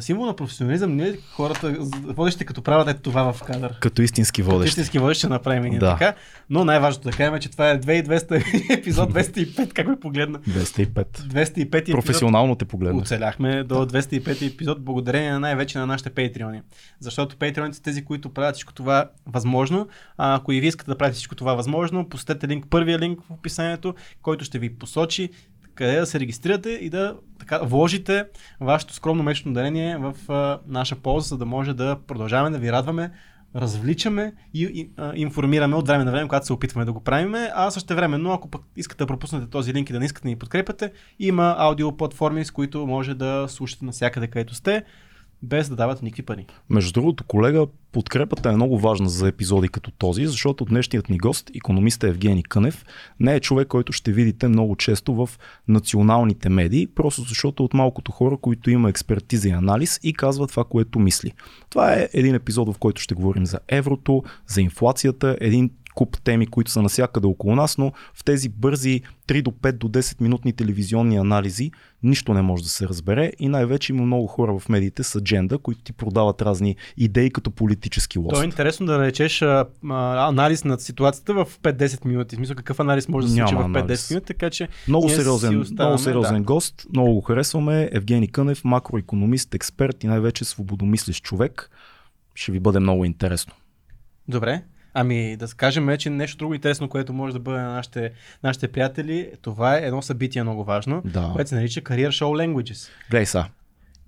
символ на професионализъм не е хората, водещите като правят ето това в кадър. Като истински водещи. Като истински водещи ще направим и да. така. Но най-важното да кажем е, че това е 2200 епизод 205, как ме погледна. 205. 205 Професионално те погледна. Оцеляхме до 205 епизод благодарение на най-вече на нашите патреони. Защото патреоните са тези, които правят всичко това възможно. А ако и ви искате да правите всичко това възможно, посетете линк, първия линк в описанието, който ще ви посочи къде да се регистрирате и да така, вложите вашето скромно месечно дарение в а, наша полза, за да може да продължаваме да ви радваме, развличаме и, и а, информираме от време на време, когато се опитваме да го правим. А също време, но ако пък искате да пропуснете този линк и да не искате да ни подкрепяте, има аудио платформи, с които може да слушате навсякъде, където сте без да дават никакви пари. Между другото, колега, подкрепата е много важна за епизоди като този, защото днешният ни гост, економиста Евгений Кънев, не е човек, който ще видите много често в националните медии, просто защото от малкото хора, които има експертиза и анализ и казва това, което мисли. Това е един епизод, в който ще говорим за еврото, за инфлацията, един куп теми, които са насякъде около нас, но в тези бързи 3 до 5 до 10 минутни телевизионни анализи нищо не може да се разбере и най-вече има много хора в медиите с адженда, които ти продават разни идеи като политически лост. То е интересно да наречеш а, а, анализ на ситуацията в 5-10 минути. В смисъл какъв анализ може да се случи в 5-10 минути, така че много сериозен, оставаме, много сериозен да. гост, много го харесваме. Евгений Кънев, макроекономист, експерт и най-вече свободомислещ човек. Ще ви бъде много интересно. Добре, Ами да кажем, че нещо друго интересно, което може да бъде на нашите, нашите приятели, това е едно събитие много важно, да. което се нарича Career Show Languages. Гледай са.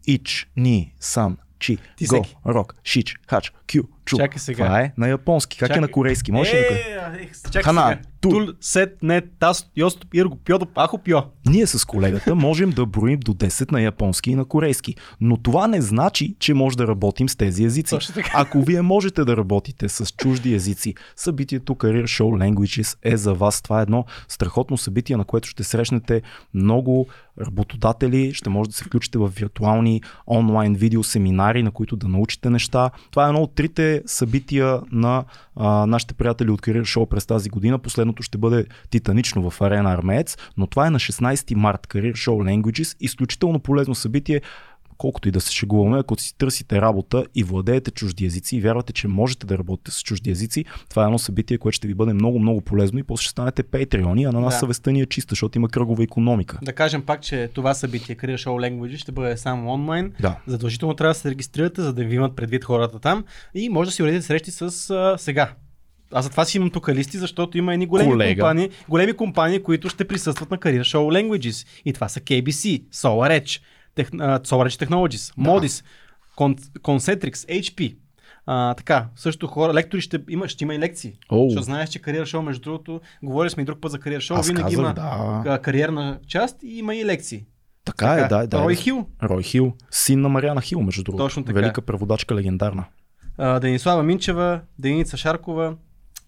Ич, ни, сан, чи, Ти го, рок, шич, хач, кю, чу. Чакай сега. Това е на японски. Как чакай. е на корейски? Може ли е, е, чакай Хана, сега. Тул, сет, не, тас, йост, ирго, пьодо, ахо, пьо. Ние с колегата можем да броим до 10 на японски и на корейски. Но това не значи, че може да работим с тези езици. Ако вие можете да работите с чужди езици, събитието Career Show Languages е за вас. Това е едно страхотно събитие, на което ще срещнете много работодатели, ще може да се включите в виртуални онлайн видеосеминари, на които да научите неща. Това е едно от трите събития на а, нашите приятели от Career Show през тази година. Последното ще бъде титанично в Арена Армеец, но това е на 16 март Career Show Languages. Изключително полезно събитие колкото и да се шегуваме, ако си търсите работа и владеете чужди езици и вярвате, че можете да работите с чужди езици, това е едно събитие, което ще ви бъде много, много полезно и после ще станете патреони, а на нас да. съвестта ни е чиста, защото има кръгова економика. Да кажем пак, че това събитие Career Show Language ще бъде само онлайн. Да. Задължително трябва да се регистрирате, за да ви имат предвид хората там и може да си уредите срещи с а, сега, аз за това си имам тук листи, защото има едни големи Колега. компании, големи компании, които ще присъстват на Career Show Languages. И това са KBC, SolarEdge, тех, SolarEdge Technologies, да. Modis, Concentrix, HP. А, така, също хора, лектори ще има, ще има и лекции. Oh. Защото знаеш, че кариер шоу, между другото, говорили сме и друг път за кариер шоу, Аз винаги казах, има да. кариерна част и има и лекции. Така, е, така е, да, да. Рой Хил. Рой Хил, син на Мариана Хил, между другото. Точно така. Велика преводачка, легендарна. А, Денислава Минчева, Деница Шаркова,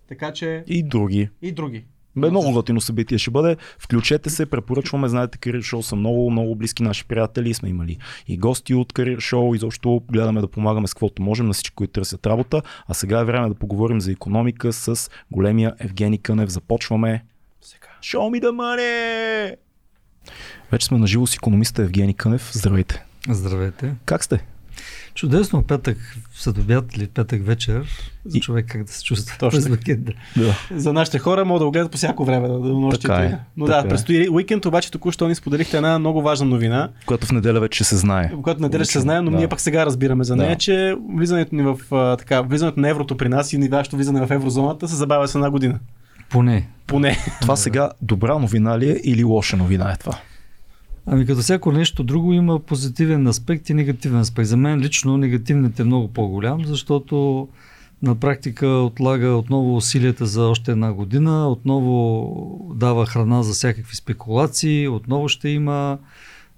така че... И други. И други. Бе, много готино събитие ще бъде. Включете се, препоръчваме. Знаете, Career Show са много, много близки наши приятели. Сме имали и гости от Career Show. Изобщо гледаме да помагаме с каквото можем на всички, които търсят работа. А сега е време да поговорим за економика с големия Евгений Кънев. Започваме. Сега. Show me the money! Вече сме на живо с економиста Евгений Кънев. Здравейте. Здравейте. Как сте? Чудесно, петък след обяд или петък вечер, за човек как да се чувства Точно. през уикенда. Да. За нашите хора могат да го гледат по всяко време, да, да така е, Но така да, е. предстои уикенд, обаче току-що ни споделихте една много важна новина. Която в неделя вече се знае. Която в неделя ще се знае, но да. ние пък сега разбираме за нея, да. че влизането ни в така, влизането на еврото при нас и вашето влизане в еврозоната се забавя с една година. Поне. Поне. Това сега добра новина ли е или лоша новина е това? Ами като всяко нещо друго има позитивен аспект и негативен аспект. За мен лично негативният е много по-голям, защото на практика отлага отново усилията за още една година, отново дава храна за всякакви спекулации, отново ще има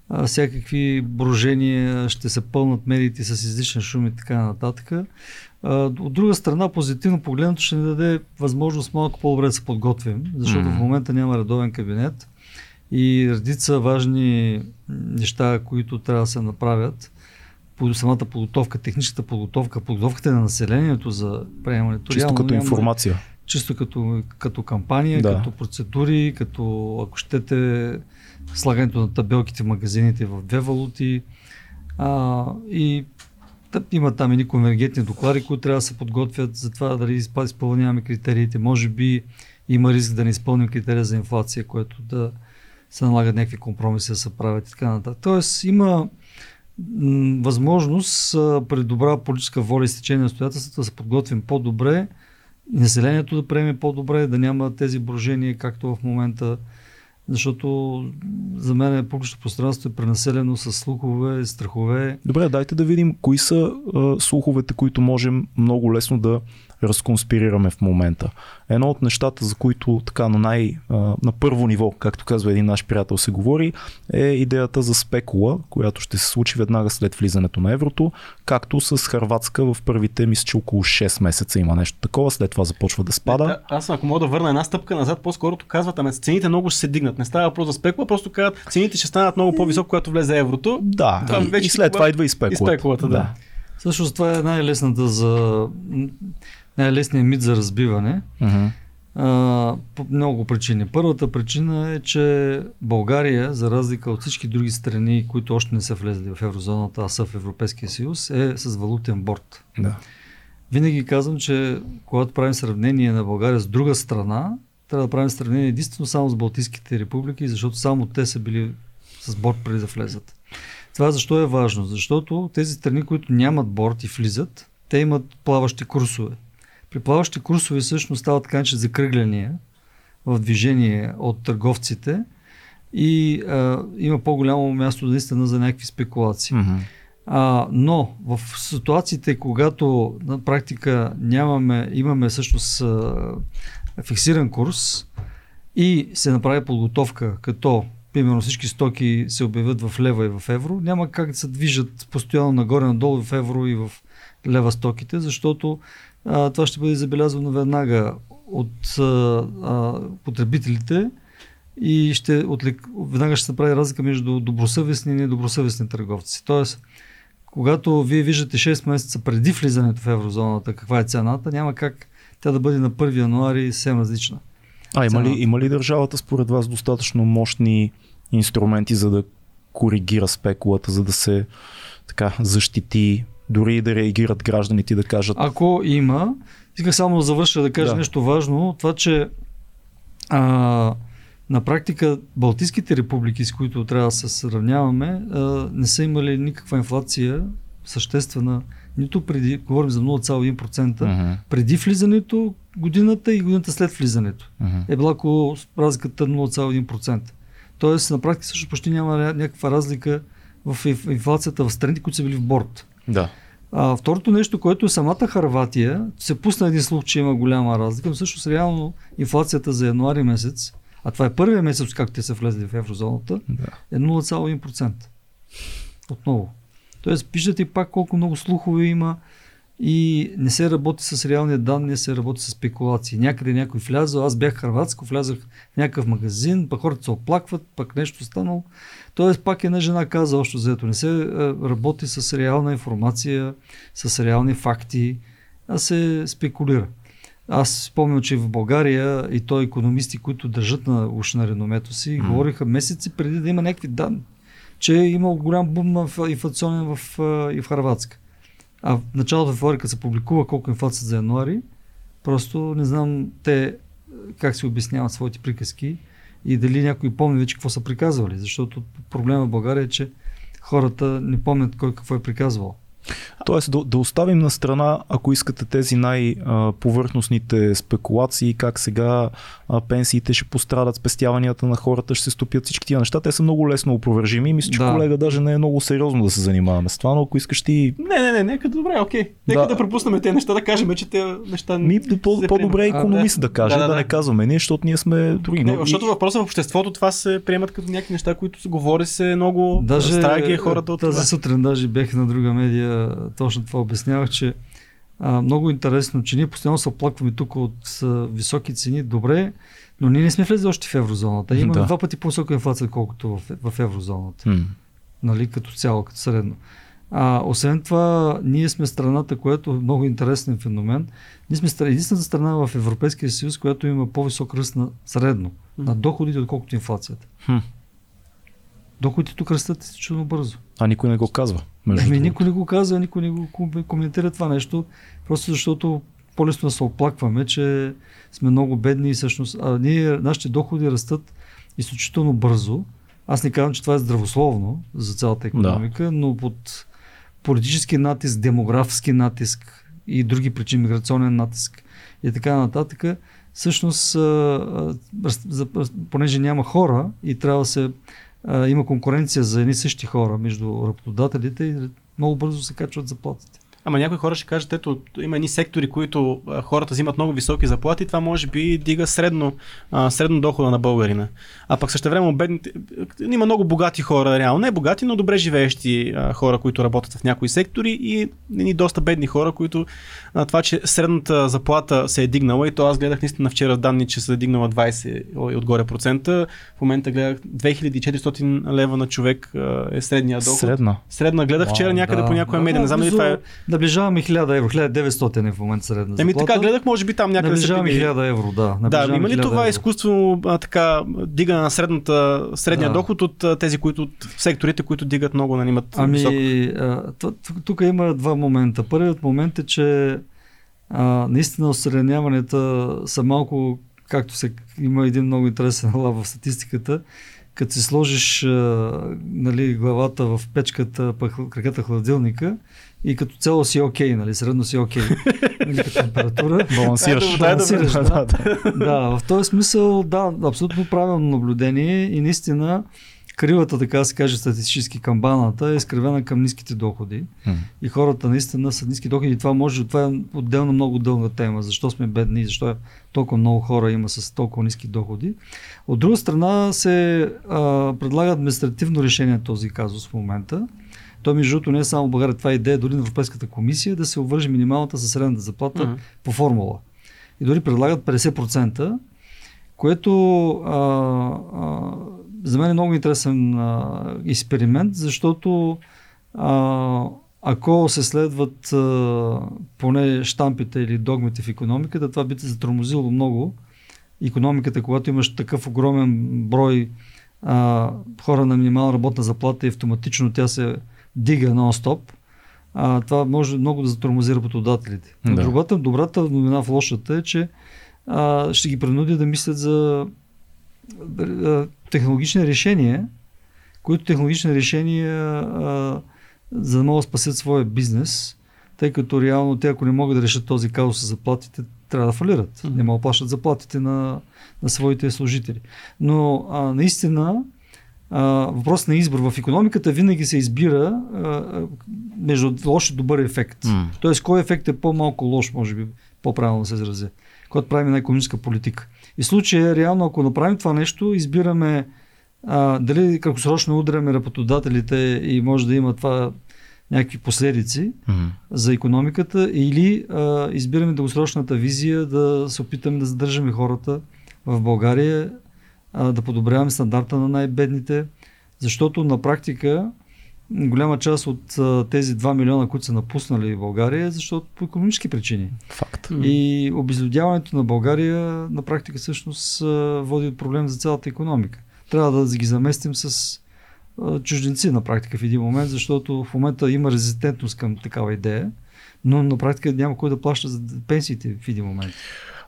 а, всякакви брожения, ще се пълнат медиите с излишен шум и така нататък. А, от друга страна, позитивно погледнато ще ни даде възможност малко по-добре да се подготвим, защото mm-hmm. в момента няма редовен кабинет и редица важни неща, които трябва да се направят самата подготовка, техническата подготовка, подготовката на населението за приемането. Чисто като няма, информация. Чисто като, като кампания, да. като процедури, като ако щете слагането на табелките в магазините в две валути. А, и има там едни конвергентни доклади, които трябва да се подготвят за това дали изпълняваме критериите. Може би има риск да не изпълним критерия за инфлация, което да се налагат някакви компромиси да се правят и така нататък. Тоест има възможност а, при добра политическа воля и стечение на обстоятелствата да се подготвим по-добре, населението да приеме по-добре, да няма тези брожения, както в момента защото за мен е публично пространство е пренаселено с слухове, страхове. Добре, дайте да видим кои са а, слуховете, които можем много лесно да разконспирираме в момента. Едно от нещата, за които така на, най, на първо ниво, както казва един наш приятел, се говори, е идеята за спекула, която ще се случи веднага след влизането на еврото, както с Харватска в първите, мисля, че около 6 месеца има нещо такова, след това започва да спада. Да, аз ако мога да върна една стъпка назад, по-скоро казват, ами цените много ще се дигнат. Не става въпрос за спекула, просто казват, цените ще станат много по-високо, когато влезе еврото. Да, да. и, и след това идва и спекулата. И спекулата, да. да. Също това е най-лесната за най-лесният мит за разбиване. Uh-huh. А, по много причини. Първата причина е, че България, за разлика от всички други страни, които още не са влезли в еврозоната, а са в Европейския съюз, е с валутен борт. Да. Винаги казвам, че когато правим сравнение на България с друга страна, трябва да правим сравнение единствено само с Балтийските републики, защото само те са били с борт преди да влезат. Това защо е важно? Защото тези страни, които нямат борт и влизат, те имат плаващи курсове. При плаващи курсове всъщност стават така, че закръгляния в движение от търговците и а, има по-голямо място наистина за някакви спекулации. Mm-hmm. А, но в ситуациите, когато на практика нямаме, имаме всъщност а, фиксиран курс и се направи подготовка, като примерно всички стоки се обявят в лева и в евро, няма как да се движат постоянно нагоре-надолу в евро и в лева стоките, защото а, това ще бъде забелязвано веднага от а, а, потребителите и ще отлик, веднага ще се прави разлика между добросъвестни и недобросъвестни търговци. Тоест, когато вие виждате 6 месеца преди влизането в еврозоната каква е цената, няма как тя да бъде на 1 януари съвсем различна. А има ли, има ли държавата според вас достатъчно мощни инструменти за да коригира спекулата, за да се така защити дори да реагират гражданите и да кажат. Ако има, исках само да завърша да кажа да. нещо важно, това, че а, на практика Балтийските републики, с които трябва да се сравняваме, а, не са имали никаква инфлация съществена, нито преди, говорим за 0,1%, uh-huh. преди влизането годината и годината след влизането. Uh-huh. Е била около разликата 0,1%. Тоест, на практика също почти няма някаква разлика в инфлацията в страните, които са били в борт. Да. А, второто нещо, което е самата Харватия, се пусна един слух, че има голяма разлика, но всъщност реално инфлацията за януари месец, а това е първият месец, както те са влезли в еврозоната, да. е 0,1%. Отново. Тоест, виждате пак колко много слухове има и не се работи с реални данни, не се работи с спекулации. Някъде някой влязъл, аз бях хрватско, влязах в някакъв магазин, пък хората се оплакват, пък нещо станало. Тоест пак една жена каза още заето. Не се е, работи с реална информация, с реални факти, а се спекулира. Аз спомням, че в България и то економисти, които държат на уж на реномето си, mm. говориха месеци преди да има някакви данни, че е имал голям бум в инфлационен в, и в Харватска. А в началото в февруари, се публикува колко е инфлация за януари, просто не знам те как се обясняват своите приказки и дали някой помни вече какво са приказвали, защото проблема в България е, че хората не помнят кой какво е приказвал. Тоест да, да оставим на страна, ако искате тези най-повърхностните спекулации, как сега пенсиите ще пострадат, спестяванията на хората ще се стопят, всички тия неща, те са много лесно опровержими. Мисля, че да. колега даже не е много сериозно да се занимаваме с това, но ако искаш ти... Не, не, не, нека добре, окей. Нека да, да пропуснем тези неща, да кажем, че те неща... Ми, по, по-добре е економист да, да каже, да, да, да, не казваме ние, защото ние сме други. Не, защото въпросът в обществото това се приемат като някакви неща, които се говори се много даже, страги хората от тази това. сутрин даже бех на друга медия, точно това обяснявах, че а, много интересно, че ние постоянно се оплакваме тук от а, високи цени. Добре, но ние не сме влезли още в еврозоната. Имаме да. два пъти по-висока инфлация, колкото в, в еврозоната. Mm. Нали, като цяло, като средно. А, освен това, ние сме страната, която е много интересен феномен. Ние сме единствената страна в Европейския съюз, която има по-висок ръст на средно, mm. на доходите, отколкото инфлацията. Mm. Доходите тук растат чудно бързо. А никой не го казва. Ами, никой не го казва, никой не го коментира това нещо, просто защото по-лесно да се оплакваме, че сме много бедни и всъщност а ние, нашите доходи растат изключително бързо. Аз не казвам, че това е здравословно за цялата економика, да. но под политически натиск, демографски натиск и други причини, миграционен натиск и така нататък, всъщност, понеже няма хора и трябва да се има конкуренция за едни същи хора между работодателите и много бързо се качват заплатите. Ама някои хора ще кажат, ето, има едни сектори, които хората взимат много високи заплати, това може би дига средно, а, средно дохода на българина. А пък също време бедните, има много богати хора, реално не богати, но добре живеещи а, хора, които работят в някои сектори и едни доста бедни хора, които а, това, че средната заплата се е дигнала и то аз гледах наистина вчера данни, че се е дигнала 20 и отгоре процента. В момента гледах 2400 лева на човек а, е средния доход. Средна. Средна гледах вчера някъде да, по някоя медия. Не знам дали това е Наближаваме 1000 евро, 1900 е в момента средна Еми така гледах, може би там някъде. Наближаваме 1000 евро, да. Да, има ли това евро. изкуство а, така дига на средната, средния да. доход от а, тези, които от секторите, които дигат много, нали имат Ами, висок... тук има два момента. Първият момент е, че а, наистина осредняванията са малко, както се има един много интересен лав в статистиката, като си сложиш а, нали, главата в печката, пък краката хладилника, и като цяло си окей, okay, нали, средно си окей. Okay, нали, като температура. Балансираш. Балансираш, да, да, да. да, в този смисъл, да, абсолютно правилно наблюдение и наистина кривата, така се каже статистически камбаната, е изкривена към ниските доходи. Mm. И хората наистина са ниски доходи. И това може, това е отделно много дълга тема. Защо сме бедни, защо толкова много хора има с толкова ниски доходи. От друга страна се а, предлага административно решение на този казус в момента. То, между другото, не е само България, това е идея дори на Европейската комисия да се обвържи минималната със средната заплата uh-huh. по формула. И дори предлагат 50%, което а, а, за мен е много интересен а, експеримент, защото а, ако се следват а, поне штампите или догмите в економиката, това би те затормозило много економиката, когато имаш такъв огромен брой а, хора на минимална работна заплата и автоматично тя се дига нон-стоп, а, това може много да затормози работодателите. Да. Другата, добрата новина в лошата е, че а, ще ги принуди да мислят за а, технологични решения, които технологични решения а, за да могат да спасят своя бизнес, тъй като реално те, ако не могат да решат този казус с заплатите, трябва да фалират. Mm-hmm. Не могат да плащат заплатите на, на своите служители. Но а, наистина въпрос на избор. В економиката винаги се избира а, между лош и добър ефект. Mm. Тоест, кой ефект е по-малко лош, може би, по-правилно се изрази, когато правим на економическа политика. И в случая, реално, ако направим това нещо, избираме а, дали краткосрочно удряме работодателите и може да има това някакви последици mm-hmm. за економиката или а, избираме дългосрочната визия да се опитаме да задържаме хората в България а, да подобряваме стандарта на най-бедните, защото на практика голяма част от а, тези 2 милиона, които са напуснали България, е защото по економически причини. Факт. И обезлюдяването на България на практика всъщност води до проблем за цялата економика. Трябва да ги заместим с а, чужденци на практика в един момент, защото в момента има резистентност към такава идея, но на практика няма кой да плаща за пенсиите в един момент.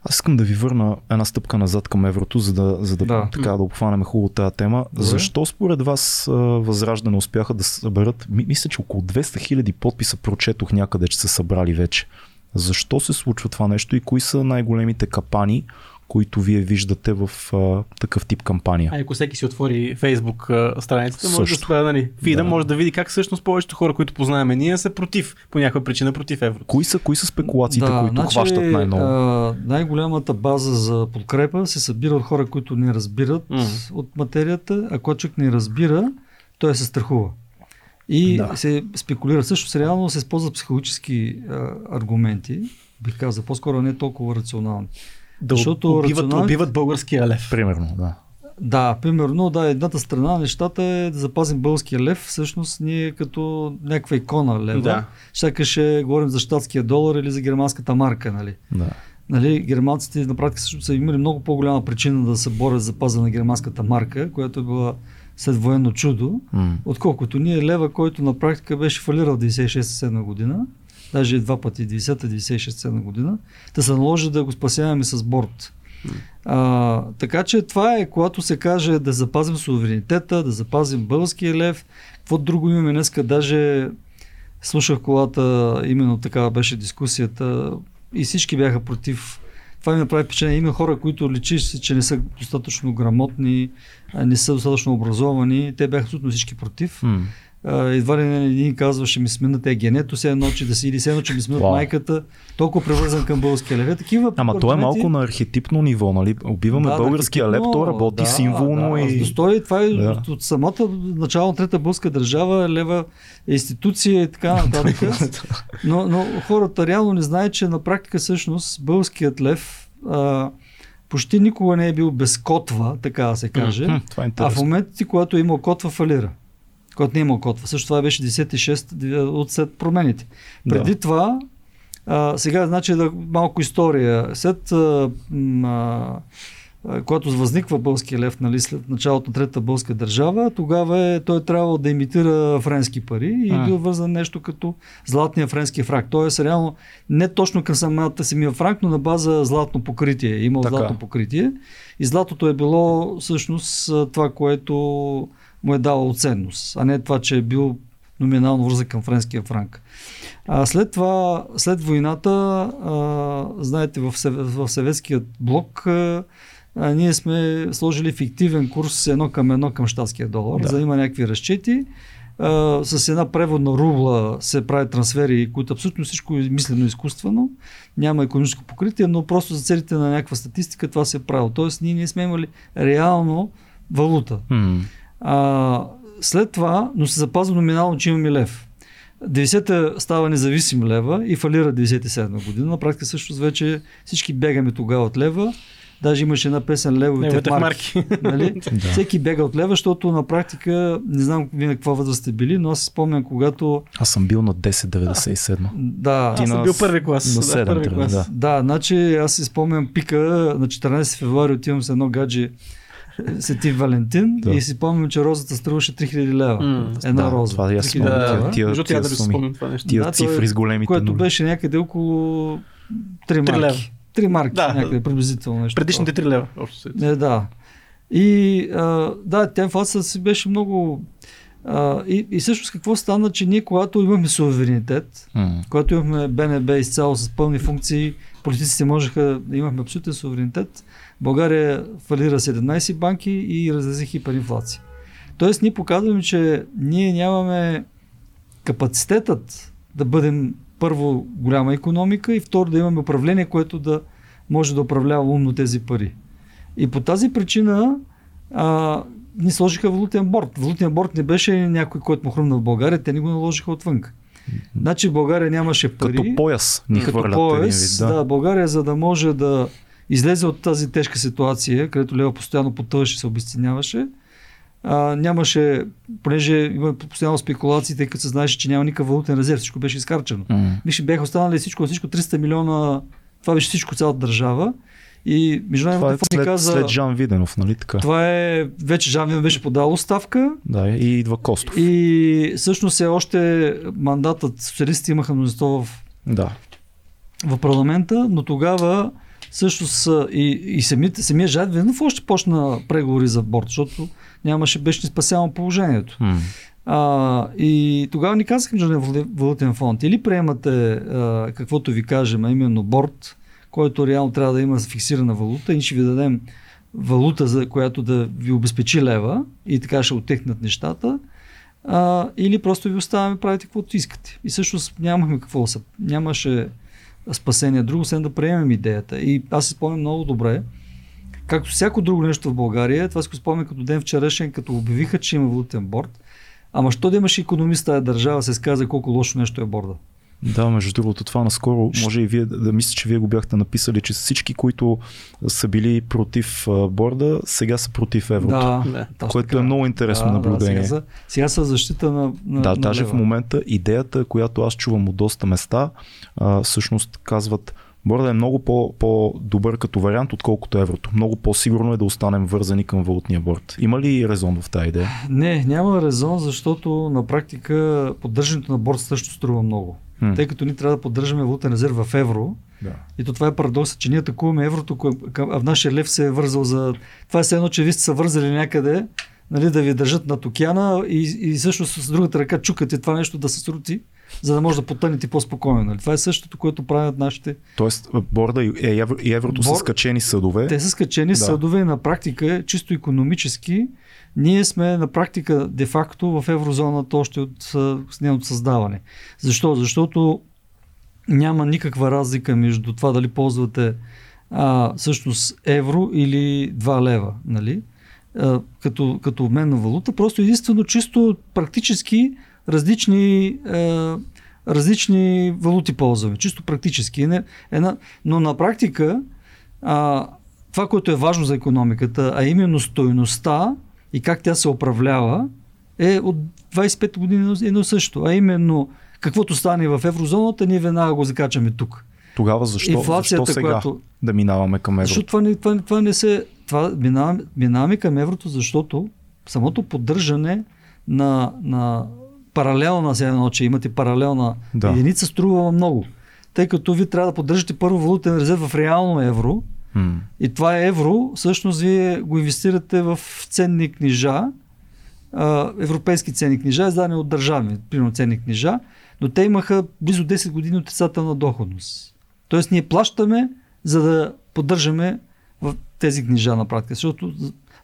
Аз искам да ви върна една стъпка назад към еврото, за да, за да, да. Така, да обхванем хубаво тази тема. Добре. Защо според вас Възраждане успяха да съберат, мисля, че около 200 хиляди подписа прочетох някъде, че са събрали вече. Защо се случва това нещо и кои са най-големите капани, които вие виждате в а, такъв тип кампания. А ако всеки си отвори Фейсбук страницата, може да, нали, фида, да. може да види как всъщност повечето хора, които познаваме ние, са против, по някаква причина против евро. Кои са, кои са спекулациите, да, които значи, хващат най-много? А, най-голямата база за подкрепа се събира от хора, които не разбират mm. от материята, а когато човек не разбира, той се страхува. И да. се спекулира. Също реално се използват психологически а, аргументи, бих казал, по-скоро не толкова рационални. Да Защото убиват, убиват българския лев. Примерно, да. Да, примерно, да, едната страна нещата е да запазим българския лев. Всъщност ние като някаква икона лева. Да. Сякаш говорим за щатския долар или за германската марка, нали? Да. Нали, германците на практика също са имали много по-голяма причина да се борят за паза на германската марка, която е била след военно чудо, М. отколкото ние лева, който на практика беше фалирал 96-7 година, даже два пъти, 90-96-7 година, да се наложи да го спасяваме с борт. А, така че това е, когато се каже да запазим суверенитета, да запазим българския лев. Какво друго имаме днеска? Даже слушах колата, именно такава беше дискусията и всички бяха против. Това ми направи впечатление. Има хора, които личи, се, че не са достатъчно грамотни, не са достатъчно образовани. Те бяха абсолютно всички против. М. Едва ли не един казва, ще ми сменят е генето, се едно, че да си или се едно, че ми сменят майката, толкова привързан към българския лев. Такива Ама то е малко на архетипно ниво, нали? Убиваме да, българския леп, то работи да, символно да, и... Достой, това е Да. от, от самата начало на трета българска държава, лева е институция и така нататък. но, но хората реално не знаят, че на практика всъщност българският лев а, почти никога не е бил без котва, така да се каже. Това е А в моментите, когато е имал котва, фалира. Когато не е имал котва. Също това беше 16 от след промените. Да. Преди това, а, сега значи да, малко история. След а, а, когато възниква българския лев, нали, след началото на третата българска държава, тогава е, той е трябвало да имитира френски пари и А. бил вързан нещо като златния френски фрак. Тоест, реално, не точно към самата самия франк, но на база златно покритие. Имал Така. златно покритие. И златото е било всъщност това, което му е давало ценност, а не това, че е бил номинално вързан към френския франк. А след това, след войната, а, знаете, в, в съветският блок а, а, ние сме сложили фиктивен курс едно към едно към щатския долар, Да. за да има някакви разчети. А, с една преводна рубла се правят трансфери, които абсолютно всичко е мислено изкуствено. Няма економическо покритие, но просто за целите на някаква статистика това се е правило. Тоест ние не сме имали реално валута. М. А, след това, но се запазва номинално, че имаме лев. 90-та става независим лева и фалира 97 година. На практика също вече всички бегаме тогава от лева. Даже имаше една песен Левовите марки. марки. нали? Да. Всеки бега от лева, защото на практика, не знам вие на каква възраст сте били, но аз си спомням, когато Аз съм бил на 10,97. да, Ти Аз съм на- бил първи клас. на да, седем първи клас. да. Да, значи аз си спомням пика на 14 февруари отивам с едно гадже Сети Валентин Да. и си спомням, че розата струваше 3000 лева. М. Една Да, роза. това 3000 спомням, лева, тия- тия- тя да суми. това нещо. Тия Да, цифри с големите Което нули. беше някъде около 3 Три лева. марки. 3 марки Да. някъде приблизително нещо. Предишните 3 лева. Общо. Не, да. И а, да, тя инфлацията си беше много... А, и, и всъщност какво стана, че ние когато имахме суверенитет, М. когато имахме БНБ изцяло с пълни функции, политиците можеха да имахме абсолютен суверенитет, България фалира 17 банки и разрази хиперинфлация. Тоест ние показваме, че ние нямаме капацитетът да бъдем първо голяма економика и второ да имаме управление, което да може да управлява умно тези пари. И по тази причина а, ни сложиха валутен борт. Валутен борт не беше някой, който му хрумна в България, те ни го наложиха отвън. Значи България нямаше пари. Като пояс ни като пояс, вид. да. Да. България, за да може да излезе от тази тежка ситуация, където лева постоянно потъваше се обесценяваше, а, нямаше, понеже има постоянно спекулации, тъй като се знаеше, че няма никакъв валутен резерв, всичко беше изкарчено. М. Виж, бяха останали всичко, всичко 300 милиона, това беше всичко цялата държава. И международно Това е какво ми след, каза, след Жан Виденов, нали така? това е, вече Жан Виденов беше подал оставка Да, и идва Костов. и всъщност е още мандатът, социалистите имаха мнозинство в Да. в парламента, но тогава всъщност а, и, и самите, самия Жан Виденов още почна преговори за борт, защото нямаше, беше спасявано положението. М. А, и тогава ни казаха Международен валутен фонд, или приемате а, каквото ви кажем, а именно борт, който реално трябва да има фиксирана валута и ще ви дадем валута, за която да ви обезпечи лева и така ще отекнат нещата, а, или просто ви оставяме правите каквото искате. И всъщност нямахме какво се... Нямаше спасение друго, освен да приемем идеята. И аз си спомням много добре, както всяко друго нещо в България, това си го спомням като ден вчерашен, като обявиха, че има валутен борт. Ама що да имаш економист тази държава, се сказа колко лошо нещо е борда. Да, между другото, това наскоро може и вие да, да мисля, че вие го бяхте написали, че всички, които са били против борда, сега са против еврото. Да, Да. Което така. е много интересно наблюдение. Да, сега, са, сега са защита на, на Да, на даже лева. в момента идеята, която аз чувам от доста места, а, всъщност казват Борда е много по- по-добър като вариант, отколкото еврото. Много по-сигурно е да останем вързани към валутния борт. Има ли резон в тази идея? Не, няма резон, защото на практика поддържането на борт също струва много. Тъй като ние трябва да поддържаме валутен резерв в евро, Да. и то това е парадоксът, че ние атакуваме еврото, а в нашия лев се е вързал за... Това е все едно, че вие сте се вързали някъде, нали, да ви държат над океана и, и също с другата ръка чукате това нещо да се срути, за да може да потънете по-спокойно. Нали. Това е същото, което правят нашите... Тоест, борда и, е, евро, и еврото Бор- са скачени съдове. Те са скачени да. съдове и на практика, чисто економически, ние сме на практика де-факто в еврозоната още от с нейното създаване. Защо? Защото няма никаква разлика между това дали ползвате а, всъщност евро или 2 лева, нали? а, като, като обмен на валута. Просто единствено чисто практически различни, а, различни валути ползваме. Чисто практически. Не, една, но на практика а, това, което е важно за економиката, а именно стойността и как тя се управлява, е от 25 години едно също. А именно каквото стане в еврозоната, ние веднага го закачаме тук. Тогава защо, защо Инфлацията, сега която- да минаваме към еврото? Защото това не, това, това не се. Това минаваме, минаваме към еврото, защото самото поддържане на, на паралелна, сега едно, че имате паралелна да. единица, струва много. Тъй като ви трябва да поддържате първо валутен резерв в реално евро, И това евро, всъщност вие го инвестирате в ценни книжа, европейски ценни книжа, издадени от държави, примерно ценни книжа, но те имаха близо 10 години отрицателна доходност. Тоест ние плащаме, за да поддържаме в тези книжа на практика. Защото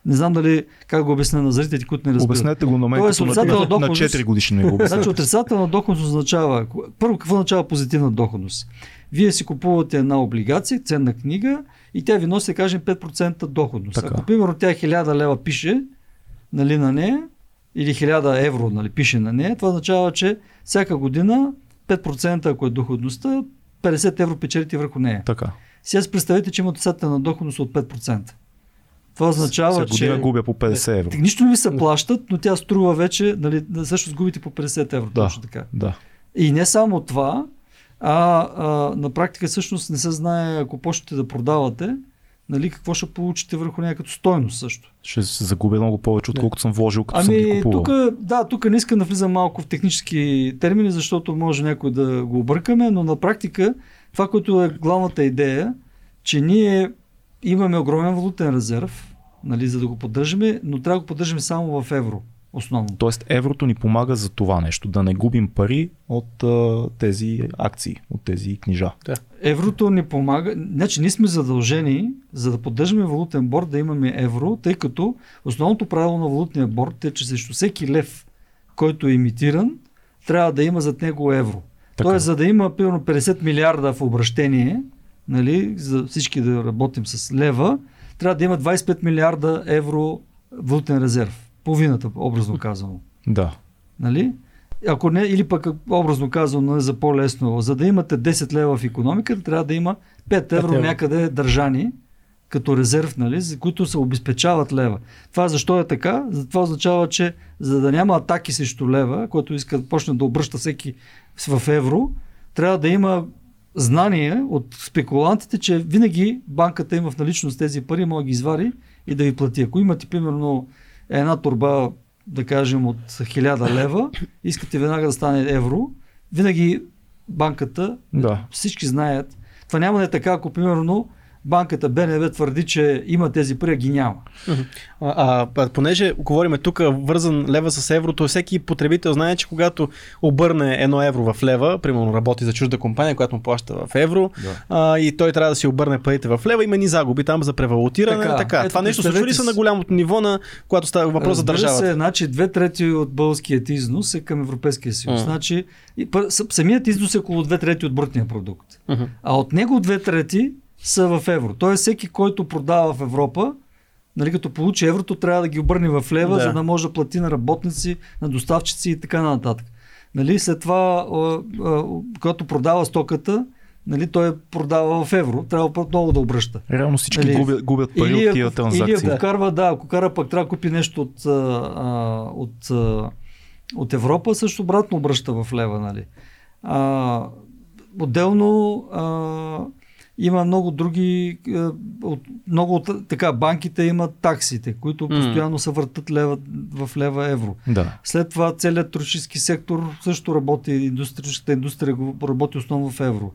не знам дали как го обясня на зрителите, които не разбират. Обяснете го на мен Тоест, като на, отрицателна на, на доходност- 4 годишни ми го Значи обяснете. отрицателна доходност означава, първо какво означава позитивна доходност? Вие си купувате една облигация, ценна книга и тя ви носи, да кажем, 5% доходност. Така. Ако примерно тя е 1000 лева пише нали, на нея, или 1000 евро нали, пише на нея, това означава, че всяка година 5% ако е доходността, 50 евро печелите върху нея. Така. Сега си представете, че има отрицателна доходност от 5%. Това означава, година че... губя по 50 евро. Нищо не ви се плащат, но тя струва вече, нали, също сгубите по 50 евро. Да. Точно така. Да. И не само това, а, а на практика всъщност не се знае, ако почнете да продавате, нали, какво ще получите върху нея като стойност също. Ще се загубя много повече, отколкото съм вложил, като съм ги Ами, купувал. тук, да, тук не искам да влизам малко в технически термини, защото може някой да го объркаме, но на практика това, което е главната идея, че ние имаме огромен валутен резерв, нали, за да го поддържаме, но трябва да го поддържаме само в евро, основно. Тоест еврото ни помага за това нещо, да не губим пари от а, тези акции, от тези книжа. Еврото ни помага. Значи ние сме задължени, за да поддържаме валутен борт, да имаме евро, тъй като основното правило на валутния борт е, че срещу всеки лев, който е имитиран, трябва да има зад него евро. Така. Тоест, за да има примерно 50 милиарда в обращение, нали, за всички да работим с лева, трябва да има 25 милиарда евро валутен резерв. Половината, образно казано. Да. Нали? Ако не, или пък образно казано нали, за по-лесно, за да имате 10 лева в економиката, трябва да има 5 евро евро. някъде държани като резерв, нали, за които се обезпечават лева. Това защо е така? За Това означава, че за да няма атаки срещу лева, който иска да почне да обръща всеки в евро, трябва да има знание от спекулантите, че винаги банката има в наличност тези пари, може да ги извади и да ви плати. Ако имате примерно една турба, да кажем, от 1000 лева, искате веднага да стане евро, винаги банката, Да. всички знаят, това няма да е така, ако примерно банката БНБ твърди, че има тези пари, ги няма. А, а понеже говорим тук вързан лева с еврото, всеки потребител знае, че когато обърне едно евро в лева, примерно работи за чужда компания, която му плаща в евро, Да. а, и той трябва да си обърне парите в лева, има ни загуби там за превалутиране. Така, Така, ето, Това нещо случва ли се на голямото ниво, на когато става въпрос за държавата? Се, значи две трети от българският износ е към Европейския съюз. М. Значи, самият износ е около две трети от брутния продукт. Мгм. А от него две трети са в евро. Тоест всеки, който продава в Европа, нали, като получи еврото, трябва да ги обърне в лева, Да. за да може да плати на работници, на доставчици и така нататък. Нали, след това, когато продава стоката, нали, той продава в евро, трябва отново да обръща. Реално всички Нали, губят, губят пари Или от тия транзакции. или ако карва, да, ако кара пък трябва да купи нещо от, от, от Европа, също обратно обръща в лева. Нали. А, отделно а, Има много други, е, от, много от така, банките имат таксите, които постоянно се въртат лева, в лева евро. Да. След това целият туристически сектор също работи, индустрията индустрия работи основно в евро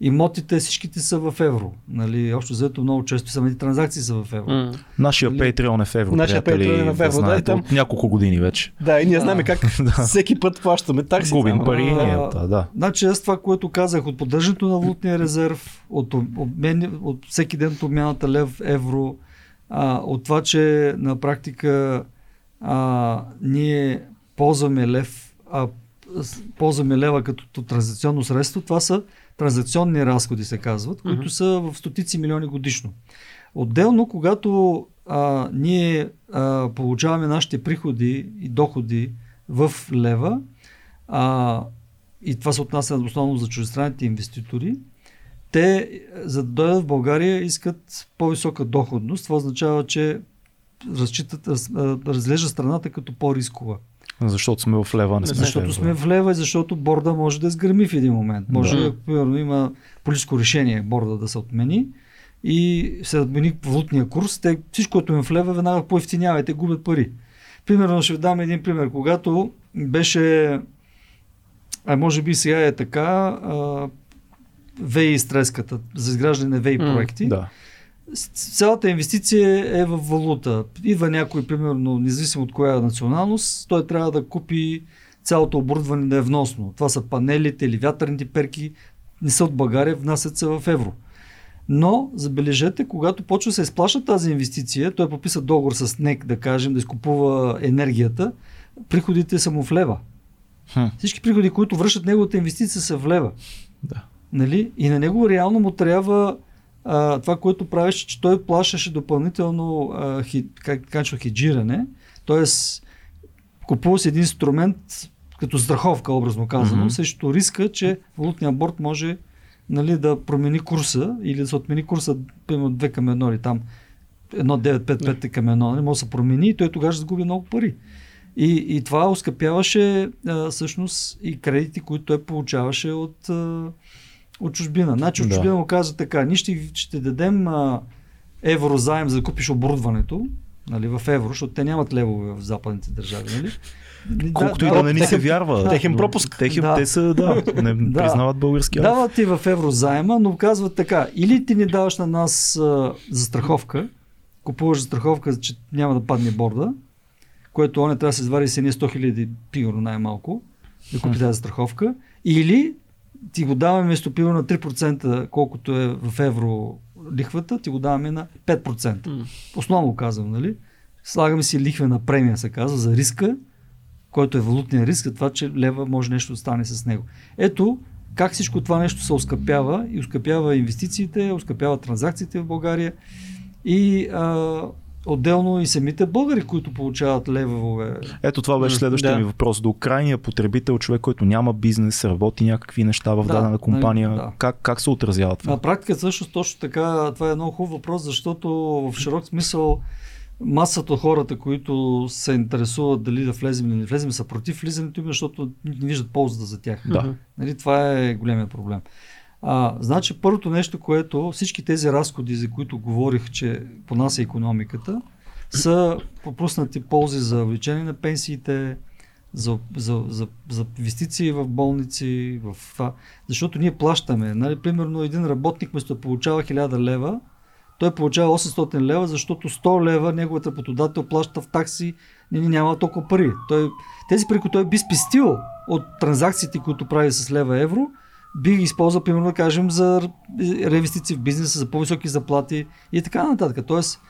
имотите всичките са в евро. Нали, общо взето много често самите транзакции са в евро. Mm. Нашия нали? Patreon е в евро. Нашия Patreon е в евро. Да, там... от няколко години вече. Да, и ние знаем как всеки път плащаме такси. Губим пари. А, да, да. Значи аз това, което казах, от поддържането на валутния резерв, от, обмен, от всеки ден от обмяната лев евро, а, от това, че на практика а, ние ползваме лев, а, ползваме лева като транзакционно средство, това са транзакционни разходи се казват, които mm-hmm. са в стотици милиони годишно. Отделно, когато а, ние а, получаваме нашите приходи и доходи в лева, а, и това се отнася основно за чуждестранните инвеститори, те, за да дойдат в България, искат по-висока доходност. Това означава, че разчитат, раз, разглежда страната като по-рискова. Защото сме в лева, не сме Защото сме в лева и защото борда може да сгърми в един момент. Може, да. примерно, има политическо решение борда да се отмени и се отмени валутния курс, те, всичко, което е в лева, веднага поевтинява и те губят пари. Примерно ще ви дам един пример. Когато беше, а може би сега е така, а, ВЕИ стреската за изграждане на ВЕИ проекти. Mm, да цялата инвестиция е в валута. Идва някой, примерно, независимо от коя е националност, той трябва да купи цялото оборудване да е вносно. Това са панелите или вятърните перки, не са от България, внасят се в евро. Но, забележете, когато почва да се изплаща тази инвестиция, той подписа договор с НЕК, да кажем, да изкупува енергията, приходите са му в лева. Хм. Всички приходи, които връщат неговата инвестиция, са в лева. Да. Нали? И на него реално му трябва а, това, което правеше, че той плащаше допълнително, а, хи, как качва хеджиране, т.е. купува си един инструмент като страховка, образно казано, mm-hmm. срещу риска, че валутния борт може нали, да промени курса или да се отмени курса, примерно 2 към 1 или там 1,955 към 1, нали, може да се промени и той тогава ще загуби много пари. И, и това оскъпяваше а, всъщност и кредити, които той получаваше от а, от чужбина. Значи от чужбина да. му казва така, ние ще, ще дадем а, еврозаем за да купиш оборудването, нали, в евро, защото те нямат левове в западните държави, нали? Колкото да, и да, да не ни се вярва. Да, техен пропуск. Техен, да. Те са, да, не да. признават български. Дават ти в евро заема, но казват така, или ти ни даваш на нас а, застраховка, купуваш застраховка, че няма да падне борда, което он трябва да се извади с едни 100 хиляди пигро най-малко, да купи тази застраховка, или ти го даваме вместо пиво на 3%, колкото е в евро лихвата, ти го даваме на 5%. Mm. Основно казвам, нали? Слагаме си лихвена премия, се казва, за риска, който е валутния риск, това, че лева може нещо да стане с него. Ето как всичко това нещо се оскъпява и оскъпява инвестициите, оскъпява транзакциите в България и а, Отделно и самите българи, които получават левове. Ето това беше следващия да. ми въпрос. До крайния потребител, човек, който няма бизнес, работи някакви неща в да, дадена компания, да. как, как се отразява това? На практика също точно така, това е много хубав въпрос, защото в широк смисъл масата от хората, които се интересуват дали да влезем или не влезем, са против влизането им, защото не виждат ползата за тях. Да. Нали, това е големия проблем. А, значи първото нещо, което всички тези разходи, за които говорих, че понася економиката, са пропуснати ползи за увеличение на пенсиите, за, за, за, за инвестиции в болници, в това. Защото ние плащаме. Нали, примерно един работник вместо да получава 1000 лева, той получава 800 лева, защото 100 лева неговият работодател плаща в такси, не, няма толкова пари. Той, тези пари, които той би спестил от транзакциите, които прави с лева евро, би ги използвал, примерно, да кажем, за реинвестиции в бизнеса, за по-високи заплати и така нататък. Тоест,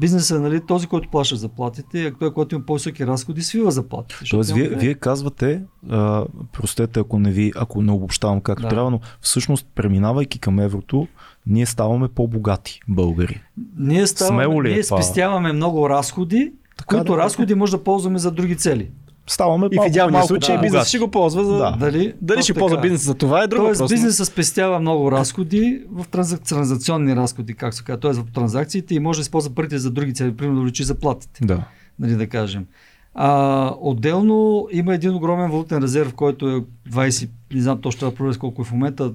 бизнесът, нали, този, който плаща заплатите, а той, който има по-високи разходи, свива заплати. Тоест, вие, е... вие казвате, а, простете, ако не, ви, ако не обобщавам както да. трябва, но всъщност, преминавайки към еврото, ние ставаме по-богати българи. Ние, ставаме, ли е ние това? спестяваме много разходи, така, които да, разходи може да ползваме за други цели ставаме И в идеалния случай да, бизнес ще го ползва за... Да. Дали, дали ще ползва бизнес за това е друго Тоест въпрос. бизнесът спестява много разходи в транзак... транзакционни разходи, как се казва, т.е. в транзакциите и може да използва парите за други цели, примерно да увеличи заплатите. Да. Нали, да кажем. А, отделно има един огромен валутен резерв, който е 20, не знам точно да колко е в момента,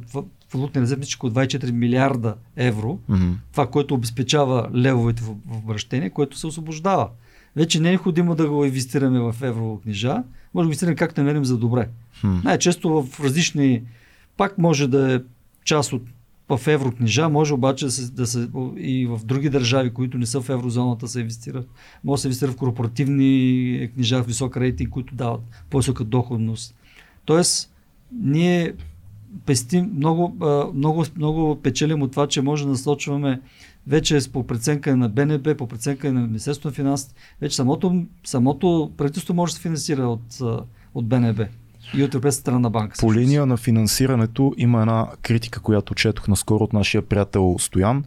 валутен резерв, мисля, 24 милиарда евро, Мгм. това, което обезпечава левовете в обращение, което се освобождава. Вече не е необходимо да го инвестираме в еврокнижа, може да го инвестираме както намерим за добре. Хм. Най-често в различни, пак може да е част от в еврокнижа, може обаче да се, да се, и в други държави, които не са в еврозоната, се инвестира. Може да се инвестира в корпоративни книжа в висок рейтинг, които дават по-висока доходност. Тоест, ние пестим много, много, много печелим от това, че може да насочваме вече по преценка на БНБ, по преценка на Министерството на финансите, вече самото, самото правителство може да се финансира от, от БНБ и от Европейската страна банка. По линия на финансирането има една критика, която четох наскоро от нашия приятел Стоян,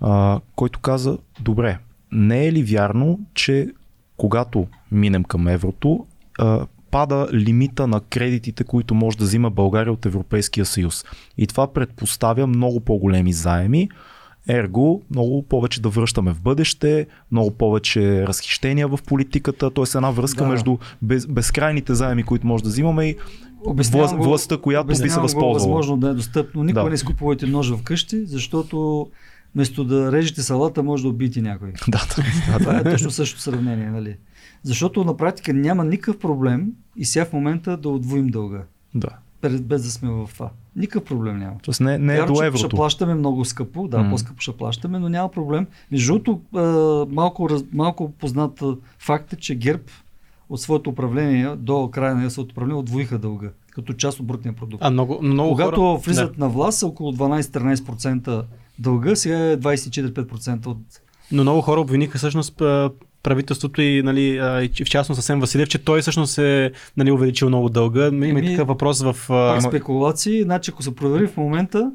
а, който каза, добре, не е ли вярно, че когато минем към еврото, а, пада лимита на кредитите, които може да взима България от Европейския съюз. И това предпоставя много по-големи заеми, Ерго, много повече да връщаме в бъдеще, много повече разхищения в политиката, т.е. една връзка Да. между без, безкрайните заеми, които може да взимаме и власт- властта, която би се обяснявам го възползвала. Възможно да е достъпно. Никога Да. не изкупувайте нож вкъщи, защото вместо да режете салата, може да убиете някой. Да, да, Това е точно същото сравнение, нали? Защото на практика няма никакъв проблем и сега в момента да отвоим дълга, да. Без да сме в това. Никакъв проблем няма. Тоест не, не е Вярно, до че Ще еврото. плащаме много скъпо, да, М. по-скъпо ще плащаме, но няма проблем. Между другото, малко, малко познат факт е, че ГЕРБ от своето управление до края на своето управление отвоиха дълга, като част от брутния продукт. А много, много Когато хора... влизат на власт, около 12-13% дълга, сега е 24-5% от... Но много хора обвиниха всъщност правителството и, нали, и в частност съвсем Василев, че той всъщност е нали, увеличил много дълга. Има и Еми, такъв въпрос в... Пак спекулации, значи ако се провери в момента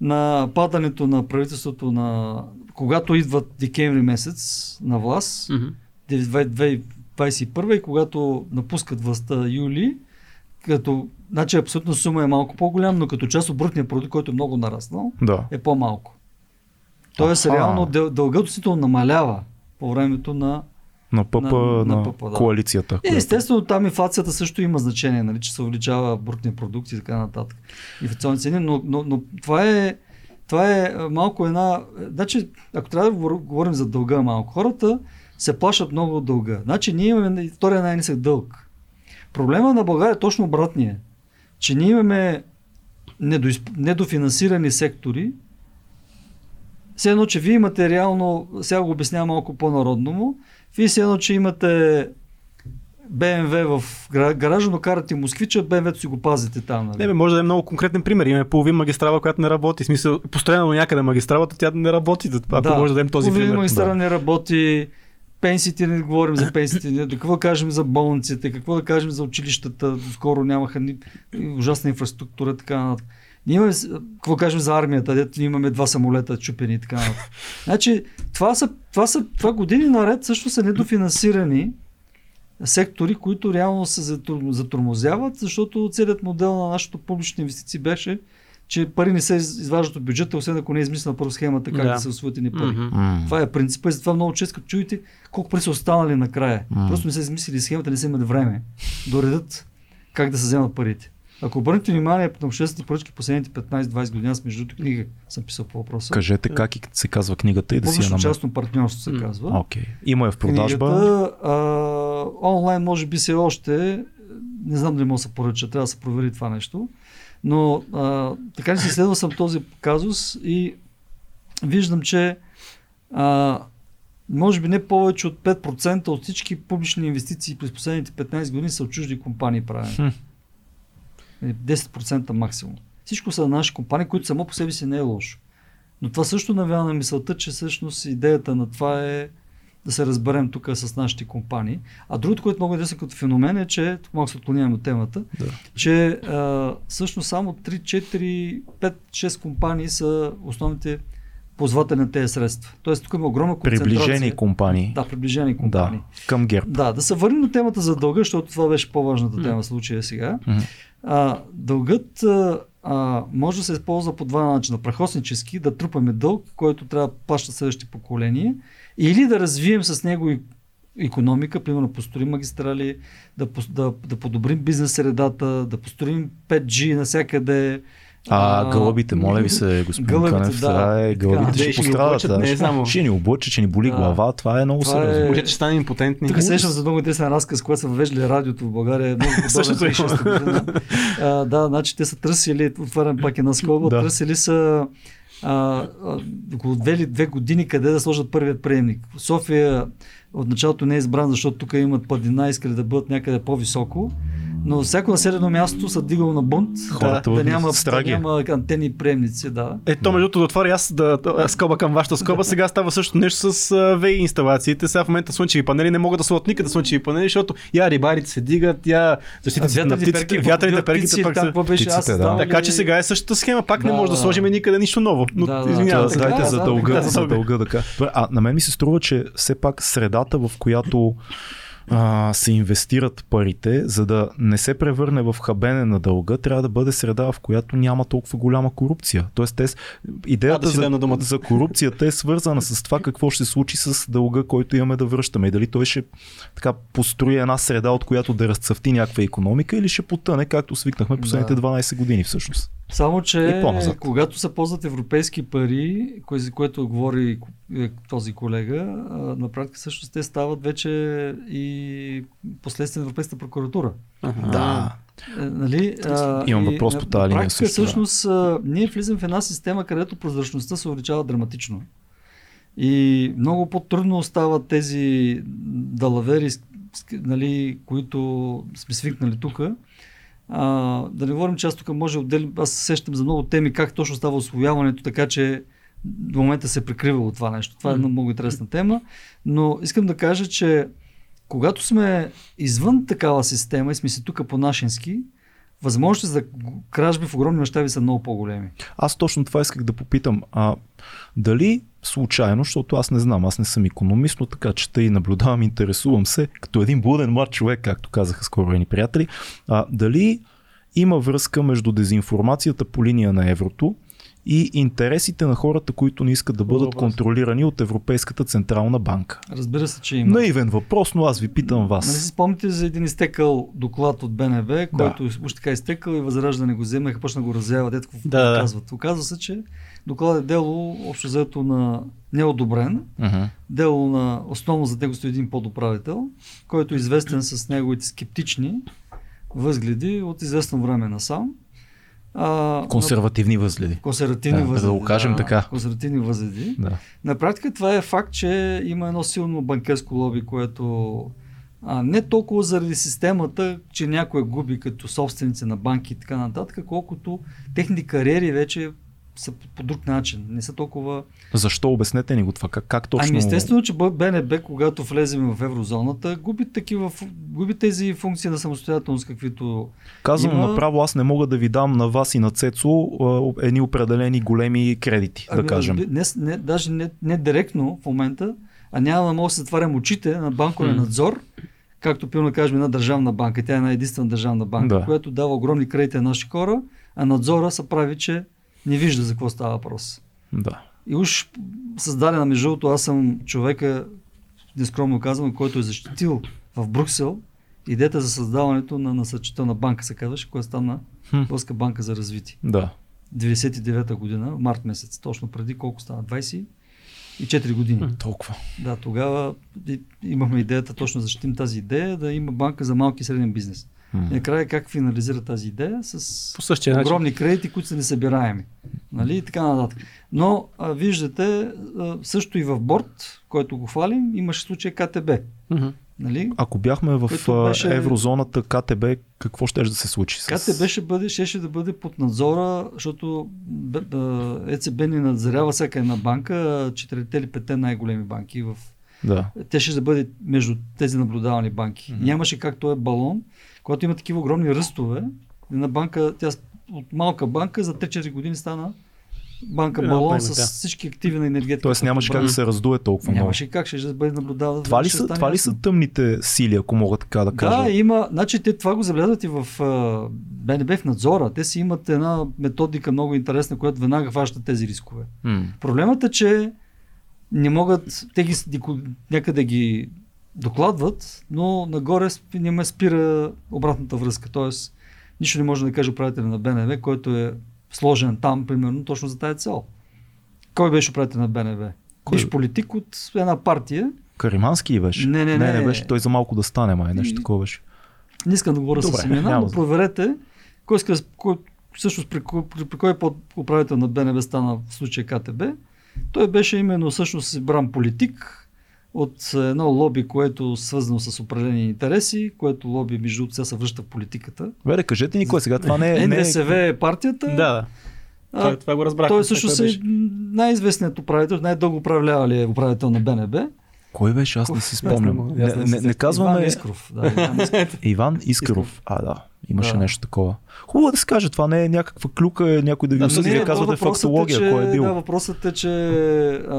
на падането на правителството на... Когато идват декември месец на власт, Мгм. 2021 и когато напускат властта юли, като, значи абсолютно сума е малко по-голям, но като част от брутния продукт, който е много нараснал, Да. е по-малко. Тоест, Аха. реално дъл- дългът действително намалява по времето на... На ПП, На- на, на ПП, да. коалицията. Е, която- естествено, там инфлацията също има значение, нали, че се увеличава брутния продукт и така нататък. Инфлационни цени, но, но, но това е това е малко една... е, Значи, ако трябва да говор- говорим за дълга малко, хората се плашат много от дълга. Значи, ние имаме втория най-нисък дълг. Проблема на България е точно обратния. Че ние имаме недоизп... недофинансирани сектори, все едно, че вие имате реално, сега го обяснявам малко по-народному, вие все едно, че имате БМВ в гаража, но карате москвича, БМВ-то си го пазите там. Нали? Не, бе, може да е много конкретен пример. Имаме половин магистрала, която не работи. В смисъл, построена някъде магистралата, тя не работи. Ако може да дадем този половин пример. магистрала Да. не работи, пенсиите не говорим за пенсиите, не- какво да кажем за болниците, какво да кажем за училищата, скоро нямаха ни, ужасна инфраструктура, така нататък. Ние имаме, какво кажем за армията, дето имаме два самолета чупени и така нататък. Значи, това са, това са това години наред също са недофинансирани сектори, които реално се затормозяват, защото целият модел на нашото публични инвестиции беше, че пари не се из- изваждат от бюджета, освен ако не е измислена първо схемата как да, Да. се освоят ни пари. М. Това е принципа и затова много често като чуете колко пари са останали накрая. М. Просто не са измислили схемата, не са имали време да уредят как да се вземат парите. Ако обърнете внимание на обществените поръчки последните 15-20 години, аз между другото книга съм писал по въпроса. Кажете как се казва книгата и да си я намеря. Публично-частно партньорство се казва. Окей. Има я в продажба. Книгата, а, онлайн може би се още, не знам дали може да се поръча, трябва да се провери това нещо, но а, така ли си изследвал съм този казус и виждам, че а, може би не повече от 5% от всички публични инвестиции през последните 15 години са от чужди компании правени. Хм. Или 10% максимум. Всичко са наши компании, които само по себе си не е лошо. Но това също навява на мисълта, че всъщност идеята на това е да се разберем тук с нашите компании. А другото, което много е интересно като феномен е, че, тук малко се отклоняваме от темата, Да. че а, всъщност само 3, 4, 5, 6 компании са основните ползватели на тези средства. Тоест тук има огромна концентрация. Приближени компании. Да, приближени да. компании. Към ГЕРБ. Да, да се върнем на темата за дълга, защото това беше по-важната тема в случая сега. Мгм. А, дългът а, може да се използва по два начина. Прахоснически, да трупаме дълг, който трябва да плаща следващите поколения, или да развием с него и економика, примерно построим магистрали, да, да, да подобрим бизнес средата, да построим 5G навсякъде, а, гълъбите, моля ви се, господин гълъбите, Канев, да. това е, гълъбите Да, ще ще ни пострадат. да. не е само. Ще ни облъчат, ще ни боли Да. глава, това е много Това сериозно. е- ще станем импотентни. Тук се сещам за много интересен разказ, когато са въвеждали радиото в България. Много Същото има. 36 година. А, да, значи те са търсили, отварям пак една скоба, Да. търсили са а, а, около две, две години къде да сложат първият приемник. София от началото не е избран, защото тук имат падина, искали да бъдат някъде по-високо. Но всяко населено място са дигало на бунт, Хората да, да, няма, да Страгия. няма антени и приемници. Да. Ето, между другото, да отворя аз да, да, скоба към вашата скоба. Сега става също нещо с ВИ инсталациите. Сега в момента слънчеви панели не могат да сложат никъде слънчеви панели, защото я рибарите се дигат, я защитниците на птиците, вятърните перките пак са. беше? птиците, Аз да. Така че сега е същата схема. Пак не Да, може да да. сложим никъде нищо ново. Но Да, да. извинявам Да, така дайте е, за да, дълга, така е. за дълга да. Добре, А на мен ми се струва, че все пак средата, в която а, се инвестират парите, за да не се превърне в хабене на дълга, трябва да бъде среда, в която няма толкова голяма корупция. Тоест, те, идеята А, да за, на за корупцията е свързана с това какво ще се случи с дълга, който имаме да връщаме. И дали той ще така построи една среда, от която да разцъфти някаква економика или ще потъне, както свикнахме последните Да. 12 години всъщност. Само, че когато се ползват европейски пари, кое, за което говори е, този колега, на практика също те стават вече и последствие на Европейската прокуратура. Да. Е, нали? А, Имам въпрос по на- тази на линия практика, също, да. Всъщност, а, ние влизаме в една система, където прозрачността се увеличава драматично. И много по-трудно стават тези далавери, нали, които сме свикнали тук. А, да не говорим, че аз тук може отдел... аз се сещам за много теми, как точно става освояването, така че до момента се прикрива от това нещо. Това е една много интересна тема. Но искам да кажа, че когато сме извън такава система и сме си тук по-нашенски, възможности за кражби в огромни мащаби са много по-големи. Аз точно това исках да попитам. А, дали случайно, защото аз не знам, аз не съм економист, но така чета и наблюдавам, интересувам се, като един блуден млад човек, както казаха скоро едни приятели, а, дали има връзка между дезинформацията по линия на еврото и интересите на хората, които не искат да бъдат контролирани от Европейската централна банка. Разбира се, че има. Наивен въпрос, но аз ви питам Нали си вас. спомните за един изтекал доклад от БНБ, който уж така изтекал и възраждане го вземаха, почна да го разява, детко Да, да, да. казват. Оказва се, че докладът е дело общо взето на неодобрен, Мгм. дело на основно за него стои един подуправител, който е известен с неговите скептични възгледи от известно време насам. А, Консервативни възгледи. консервативни Да, да възгледи. го кажем така. Консервативни възгледи. Да. На практика това е факт, че има едно силно банкерско лоби, което а, не толкова заради системата, че някой губи като собственици на банки и така нататък, колкото техните кариери вече са по, друг начин. Не са толкова... Защо обяснете ни го това? Как, как точно? Ами естествено, че БНБ, когато влезем в еврозоната, губи, такива, губи тези функции на самостоятелност, каквито Казвам Има- направо, аз не мога да ви дам на вас и на Цецо едни определени големи кредити, да кажем. Не, не, даже не, не директно в момента, а няма да мога да се затварям очите на банковия надзор, както пилно кажем една държавна банка. Тя е една единствена държавна банка, Да. която дава огромни кредити на наши хора, а надзора се прави, че не вижда за какво става въпрос. Да. И уж създадена между другото, аз съм човека, нескромно казвам, който е защитил в Брюксел идеята за създаването на насъчителна банка, се казваше, която стана Хм. Българска банка за развитие. Да. 99-та година, март месец, точно преди колко стана? 24 години. Толкова. Да, тогава имахме идеята точно защитим тази идея, да има банка за малки и среден бизнес. И накрая как финализира тази идея? С По същия начин. огромни кредити, които са несъбираеми. Нали? И така нататък. Но а, виждате, а, също и в борт, който го хвалим, имаше случай КТБ. Нали? Ако бяхме в беше- еврозоната КТБ, какво ще да се случи? С... КТБ ще бъде, щеше да бъде под надзора, защото ЕЦБ ни надзорява всяка една банка, четирите или петте най-големи банки в Да. те ще да бъде между тези наблюдавани банки. Мгм. Нямаше как той е балон, когато има такива огромни ръстове. Една банка, тя от малка банка за 3-4 години стана банка балон пойма, с да. всички активи на енергетиката. Тоест нямаше как да се раздуе толкова много. Нямаше как, ще да бъде наблюдаван. Това ли, са, това ли ясно. са тъмните сили, ако мога така да кажа? Да, има. Значи те това го забелязват и в а, БНБ в надзора. Те си имат една методика много интересна, която веднага хваща тези рискове. М. Проблемът е, че не могат, те ги, някъде ги докладват, но нагоре не ме спира обратната връзка. Тоест, нищо не може да каже управителя на БНВ, който е сложен там, примерно, точно за тази цел. Кой беше управител на БНВ? Кой? Биш политик от една партия. Каримански беше? Не, не, не. не, не беше той за малко да стане, май, нещо такова беше. Не искам да говоря с имена, но проверете кой иска, кой, всъщност при, при, при кой управител на БНБ стана в случая КТБ. Той беше именно всъщност избран политик, от едно лоби, което е свързано с определени интереси, което лоби между сега се връща в политиката. Вере, кажете ни кой сега това не е. НДСВ е партията. Да, да. Това, това го разбрах. Той също е най-известният управител, най-дълго управлява е управител на БНБ. Кой беше? Аз не си спомням. Не, не, не, не казваме... Иван Искров. Да, Иван Искров. Иван Искров. А, да. Имаше да. нещо такова. Хубаво е да се каже, това не е някаква клюка, е някой да ви осъди, да казвате фактология, е, че, кой е бил. Да, въпросът е, че а,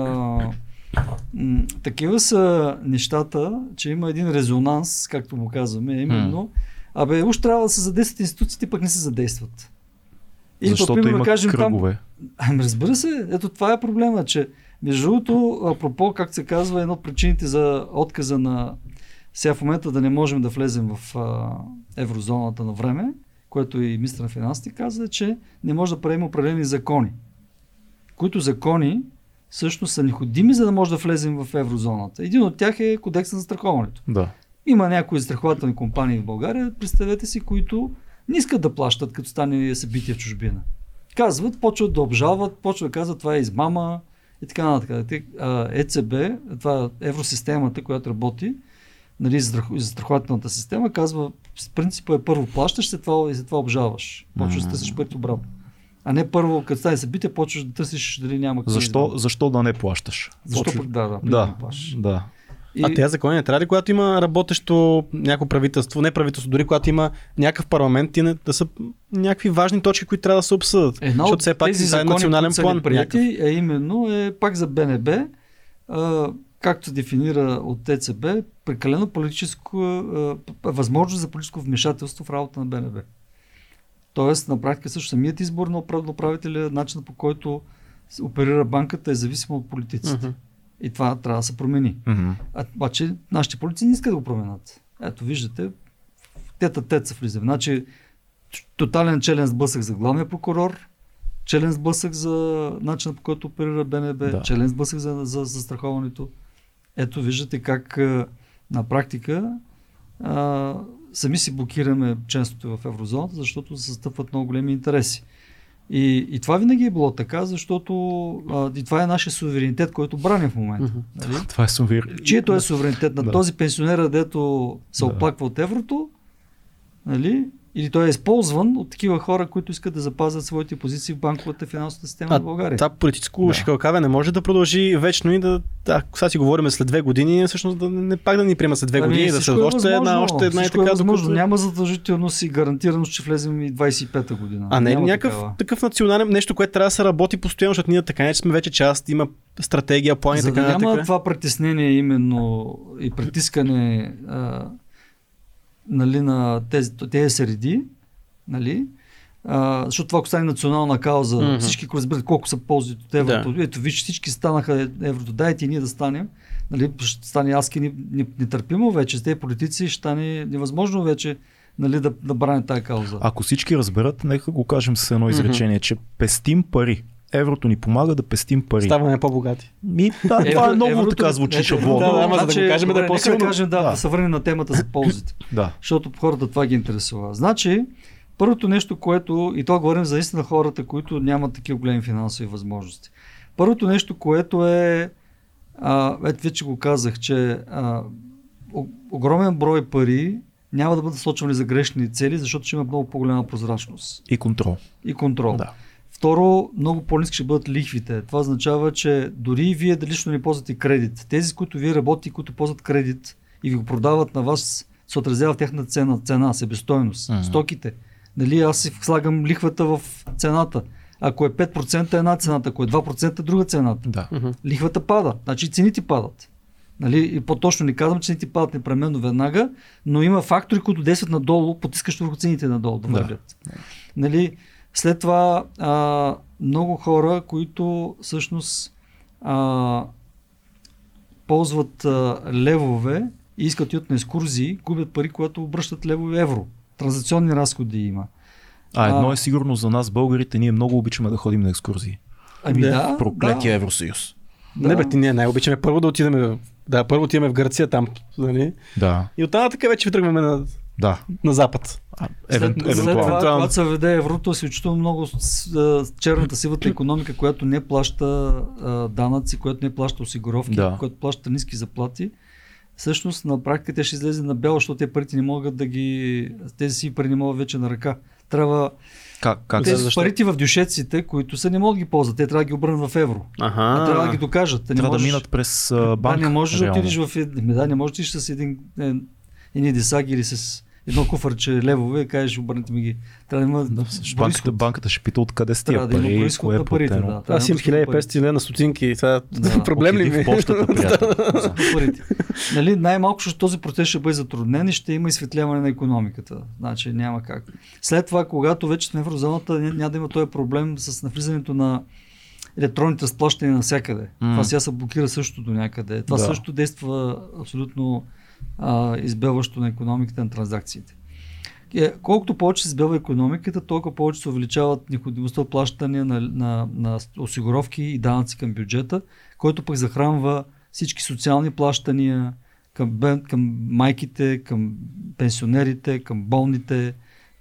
м- такива са нещата, че има един резонанс, както му казваме, именно. Абе, уж трябва да се задействат институциите, пък не се задействат. И Защото има кажем, кръгове. Там, ами разбира се, ето това е проблема, че между другото, апропо, както се казва, едно от причините за отказа на сега в момента да не можем да влезем в а, еврозоната на време, което и министър на финансите каза, че не може да правим определени закони, които закони всъщност са необходими, за да може да влезем в еврозоната. Един от тях е кодекс на застраховането. Да. Има някои застрахователни компании в България, представете си, които не искат да плащат, като стане събитие в чужбина. Казват, почват да обжалват, почват да казват, това е измама и така нататък. ЕЦБ, това е евросистемата, която работи, нали, застрахователната система, казва, с принципа е първо плащаш, след това, и след това обжалваш. Почваш да търсиш парите обратно. А не първо, като стане събитие, почваш да търсиш дали няма защо, защо да не плащаш? Защо пък да, да, да, да плащаш. Да. И... А тези закони не трябва ли, когато има работещо някакво правителство, не правителство, дори когато има някакъв парламент, и не, да са някакви важни точки, които трябва да се обсъдят. Една защото все пак тези закони, е национален план. Прияти, е именно е пак за БНБ, а, както се дефинира от ТЦБ, прекалено политическо, а, възможност за политическо вмешателство в работа на БНБ. Тоест, на практика също самият избор на управителя, начинът по който оперира банката е зависимо от политиците. Uh-huh. И това трябва да се промени. Uh-huh. А, обаче нашите полици не искат да го променят. Ето виждате, тета тет се влиза. Значи, тотален челен сблъсък за главния прокурор, челен сблъсък за начинът по който оперира БНБ, да. челен сблъсък за, за, за страховането. Ето виждате как на практика а, сами си блокираме членството в еврозоната, защото се застъпват много големи интереси. И, и това винаги е било така, защото а, и това е нашия суверенитет, който браним в момента. Mm-hmm. Нали? Това е суверенитет. Чието е суверенитет на да. този пенсионер, дето се да. оплаква от еврото, нали? Или той е използван от такива хора, които искат да запазят своите позиции в банковата финансова система а, в България. Това политическо да. шикалкаве не може да продължи вечно и да, да сега си говорим след две години, всъщност да не пак да ни приема след две ами, години, да се е още една, още една и така. Е възможно. Докато... Няма задължителност и гарантирано, че влезем и 25-та година. А не е някакъв такава. такъв национален нещо, което трябва да се работи постоянно, защото ние така не сме вече част, има стратегия, плани, За да така няма това притеснение именно и притискане а, нали, на тези, тези среди, нали, а, защото това ако стане национална кауза, mm-hmm. всички разберат колко са ползи от еврото. Да. Ето, виж, всички станаха еврото, дайте и ние да станем. Нали, ще стане аски нетърпимо вече, с тези политици ще стане невъзможно вече нали, да, да бранят тази кауза. Ако всички разберат, нека го кажем с едно изречение, mm-hmm. че пестим пари еврото ни помага да пестим пари. Ставаме по-богати. Ми, да, това е много еврото, така звучи шаблон. Да, да, ама значи, за да го кажем добре, да е по-силно. Да кажем, да, да, да се върнем на темата за ползите. да. Защото хората това ги интересува. Значи, първото нещо, което, и това говорим за истина хората, които нямат такива големи финансови възможности. Първото нещо, което е, а, ето вече го казах, че а, огромен брой пари няма да бъдат сочвани за грешни цели, защото ще има много по-голяма прозрачност. И контрол. И контрол. Да. Второ, много по-низки ще бъдат лихвите. Това означава, че дори вие да лично не ползвате кредит, тези, с които вие работите, които ползват кредит и ви го продават на вас, се отразява в тяхната цена, цена себестойност, uh-huh. стоките. Нали, аз си слагам лихвата в цената. Ако е 5% една цената, ако е 2% е друга цената. Да. Uh-huh. Лихвата пада, значи цените падат. Нали, и по-точно не казвам, че цените падат непременно веднага, но има фактори, които действат надолу, потискащо върху цените надолу да вървят. Да. Нали, след това а, много хора, които всъщност а, ползват а, левове и искат да отидат на екскурзии, губят пари, които обръщат лево и евро. Транзакционни разходи има. А едно А. е сигурно за нас, българите, ние много обичаме да ходим на екскурзии. Ами Да. Проклетия да, Евросъюз. да. Не бе, ти ние най-обичаме първо да отидем. Да, първо отиваме в Гърция там. Нали? Да, И оттам така вече тръгваме на, да. на запад. А, След, евен, след евентуално. това, когато се веде еврото, се изключително много с, черната сивата економика, която не плаща а, данъци, която не плаща осигуровки, Да. която плаща ниски заплати. Всъщност на практика те ще излезе на бяло, защото те парите не могат да ги... Тези си пари не могат вече на ръка. Трябва Как, как тези защо? парите в дюшеците, които са, не могат да ги ползват. Те трябва да ги обърнат в евро. Аха. А, трябва да ги докажат. Те не трябва да можеш- минат през а, банк. да, не можеш да реално. отидеш в... Ами да, не можеш да отидеш с един, е, едни десаги или с едно куфарче левове и кажеш, обърнете ми ги. Трябва да има Да, банката, банката ще пита откъде сте Трябва тия да има пари, происход кое е на парите. Да, Аз да имам има происход 1500 лена на стотинки. Това Да. проблем ли ми? в почтата, парите. нали, най-малко, защото този процес ще бъде затруднен и ще има изсветляване на економиката. Значи няма как. След това, когато вече сме в еврозоната, ня- няма да има този проблем с навлизането на електронните разплащания навсякъде. М. Това сега се блокира също до някъде. Това Да. също действа абсолютно а, избелващо на економиката на транзакциите. Е, колкото повече се избелва економиката, толкова повече се увеличават необходимостта от плащане на, на, на осигуровки и данъци към бюджета, който пък захранва всички социални плащания към, към майките, към пенсионерите, към болните.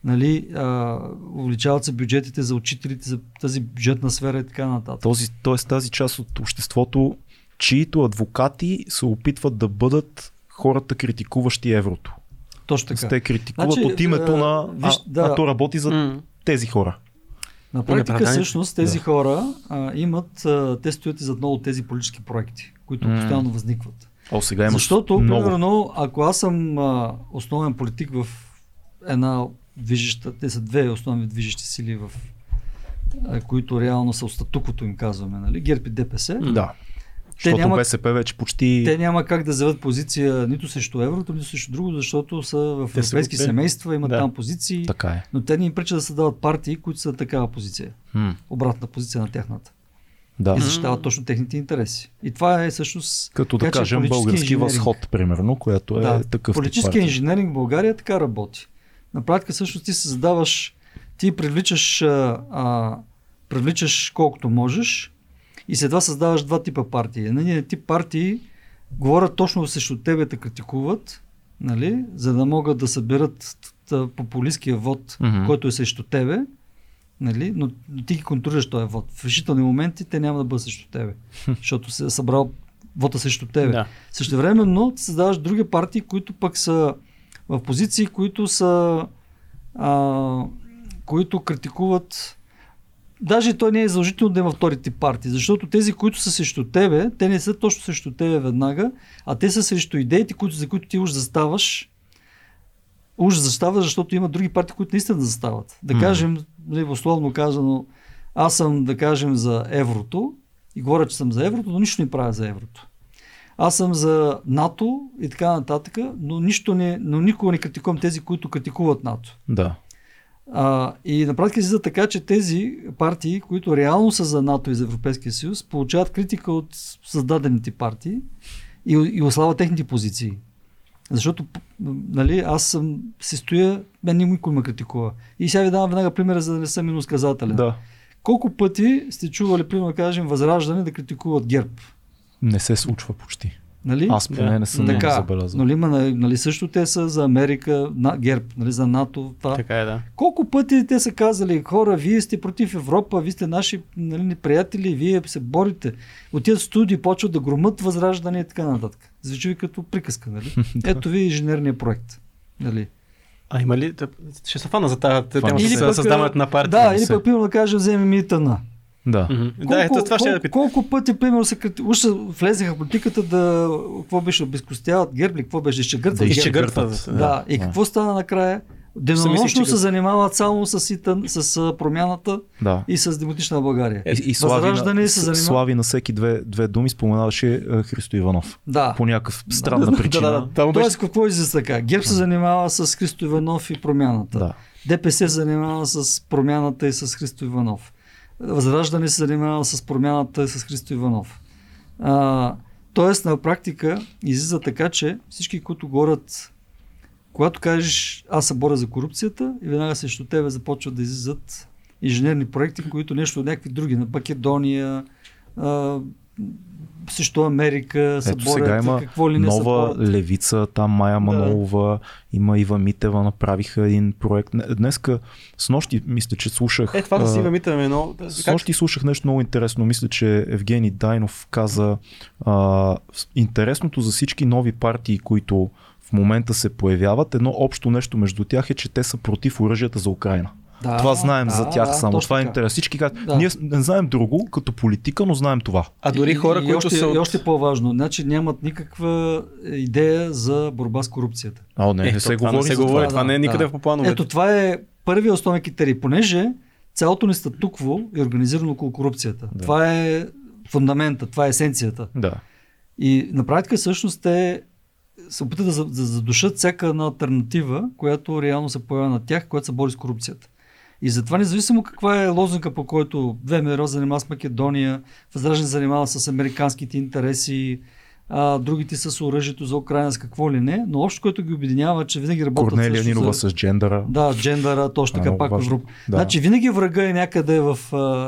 Нали, а, увеличават се бюджетите за учителите, за тази бюджетна сфера и така нататък. Този, тоест тази част от обществото, чието адвокати се опитват да бъдат хората критикуващи еврото. Точно така. Те критикуват Значи, от името а, на... виж, а, да. а то работи за М. тези хора. На практика всъщност тези Да. хора а, имат, а, те стоят и зад много от тези политически проекти, които М. постоянно възникват. О, сега имаш Защото, много. примерно, ако аз съм а, основен политик в една движеща, те са две основни движещи сили, в, а, които реално са от статуквото им казваме, нали? ГЕРБ и ДПС. Да. Защото няма- БСП вече почти... те няма как да заявят позиция нито срещу еврото, нито срещу друго, защото са в са европейски го- семейства, имат Да. там позиции, Така е. но те не им пречат да създават партии, които са такава позиция, М, обратна позиция на тяхната. Да. и защитават точно техните интереси. И това е всъщност Като да кажем български възход, примерно, което е да, такъв тип политически партия. инженеринг в България така работи. На практика всъщност ти създаваш, ти привличаш, а, а, привличаш колкото можеш и след това създаваш два типа партии. Едният тип партии говорят точно срещу тебе да критикуват, нали, за да могат да съберат популистския вод, Мгм. който е срещу тебе, нали, но ти ги контролираш този вод. В решителни моменти те няма да бъдат срещу тебе, защото се е събрал вода срещу тебе. Да. Същевременно ти създаваш други партии, които пък са в позиции, които са а, които критикуват Даже той не е задължително да има втори тип партии, защото тези, които са срещу тебе, те не са точно срещу тебе веднага, а те са срещу идеите, които, за които ти уж заставаш. Уж заставаш, защото има други партии, които наистина да застават. Да кажем, нали, условно казано, аз съм, да кажем, за еврото и говоря, че съм за еврото, но нищо не правя за еврото. Аз съм за НАТО и така нататък, но, нищо не, но никога не критикувам тези, които критикуват НАТО. Да. А, и на практика излиза така, че тези партии, които реално са за НАТО и за Европейския съюз, получават критика от създадените партии и, и ослава техните позиции. Защото нали, аз съм, се стоя, мен никой ме критикува. И сега ви давам веднага примера, за да не съм миносказателен. Да. Колко пъти сте чували, примерно да кажем, Възраждане да критикуват ГЕРБ? Не се случва почти. Нали? Аз поне Да. не съм така, забелязал. нали, има, нали, също те са за Америка, на, ГЕРБ, нали, за НАТО. Това. Така е, да. Колко пъти те са казали, хора, вие сте против Европа, вие сте наши нали, приятели, вие се борите. Отиват студии, почват да громат възраждане и така нататък. Звучи ви като приказка, нали? Ето ви инженерния проект. Нали? А има ли? Ще се фана за тази тема Или с създаването на партия. Да, или пък, примерно да кажем, вземем ИТН. Да. Мгм. Да, ето това ще я да колко, питам. колко пъти, примерно, се крити... уж влезеха в политиката да, какво беше, обезкостяват герб ли, какво беше, изчегъртват Да герб. изчегъртват. Да, да. и Да. какво стана накрая? Денонощно се занимават само с, ИТН, с промяната да. и с демократична България. И, и Слави, на, се занимава- Слави на всеки две, две думи споменаваше е, Христо Иванов. Да. По някакъв странна причина. Да, да, да. Тоест, какво излиза така? ГЕРБ се занимава с Христо Иванов и промяната. Да. ДПС се занимава с промяната и с Христо Иванов. Възраждане се занимава с промяната с Христо Иванов. А, Тоест на практика излиза така, че всички, които говорят, когато кажеш аз се боря за корупцията и веднага срещу тебе започват да излизат инженерни проекти, които нещо от някакви други, на Македония, също Америка, са Ето сега има какво ли не нова са левица, там Майя Манолова, да. има Ива Митева, направиха един проект. Днеска, с нощи, мисля, че слушах... Е, това да си Ива Митева много... С нощи слушах нещо много интересно. Мисля, че Евгений Дайнов каза а, интересното за всички нови партии, които в момента се появяват, едно общо нещо между тях е, че те са против оръжията за Украина. Да, това знаем да, за тях да, само. Това е интерес. Всички казват, да. ние не знаем друго като политика, но знаем това. А дори хора, и, които и още, са... И още по-важно, значи нямат никаква идея за борба с корупцията. А, не, е, не се говори. Не се говори. Това, това не е никъде да. в плановете. Ето това е първият основен критерий, понеже цялото ни статукво е организирано около корупцията. Да. Това е фундамента, това е есенцията. Да. И на практика всъщност те се опитат да задушат всяка една альтернатива, която реално се появява на тях, която се бори с корупцията. И затова, независимо каква е лозунга, по който ВМРО занимава с Македония, Възраждане занимава с американските интереси, а, другите с оръжието за Украина, с какво ли не, но общо, което ги обединява, че винаги работят Корнелия Нинова за... с джендъра. Да, джендъра, точно така, пак в Европа. Да. Значи винаги врага е някъде в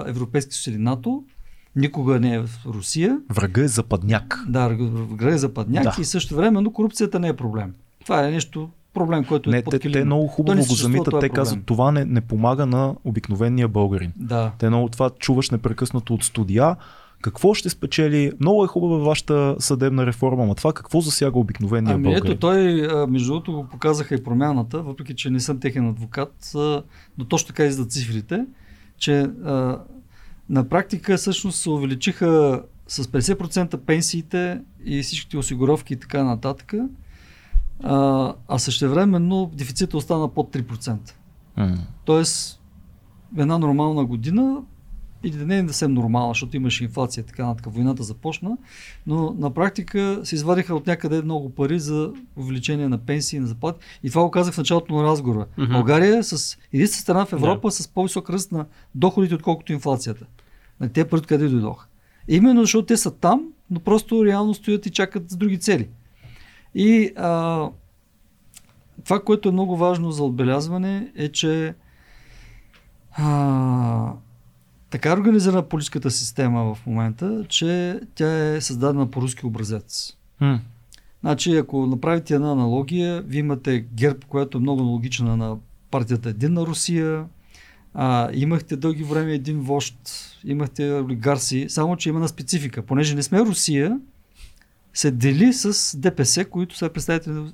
Европейски съюз или НАТО, никога не е в Русия. Врага е западняк. Да, врага е западняк да. и също време, но корупцията не е проблем. Това е нещо проблем, който не, е те, те много хубаво го замитат. Те казват, това не, не помага на обикновения българин. Да. Те много това чуваш непрекъснато от студия. Какво ще спечели? Много е хубава вашата съдебна реформа, но това какво засяга обикновения ами, българин? Ето той, между другото, го показаха и промяната, въпреки че не съм техен адвокат, но точно така изда цифрите, че на практика всъщност се увеличиха с 50% пенсиите и всичките осигуровки и така нататък а, а същевременно дефицита остана под 3%. Mm. Тоест, една нормална година, или не е съвсем нормална, защото имаше инфлация и така нататък, войната започна, но на практика се извадиха от някъде много пари за увеличение на пенсии, на заплати. И това го казах в началото на разговора. Mm-hmm. България е с единствена страна в Европа yeah. с по-висок ръст на доходите, отколкото инфлацията. На те пари къде дойдоха. Именно защото те са там, но просто реално стоят и чакат с други цели. И а, това, което е много важно за отбелязване е, че а, така организирана политическата система в момента, че тя е създадена по руски образец. Mm. Значи, ако направите една аналогия, вие имате герб, която е много аналогична на партията Единна Русия, а, имахте дълги време един вожд, имахте олигарси, само че има на специфика. Понеже не сме Русия, се дели с ДПС, които са представители,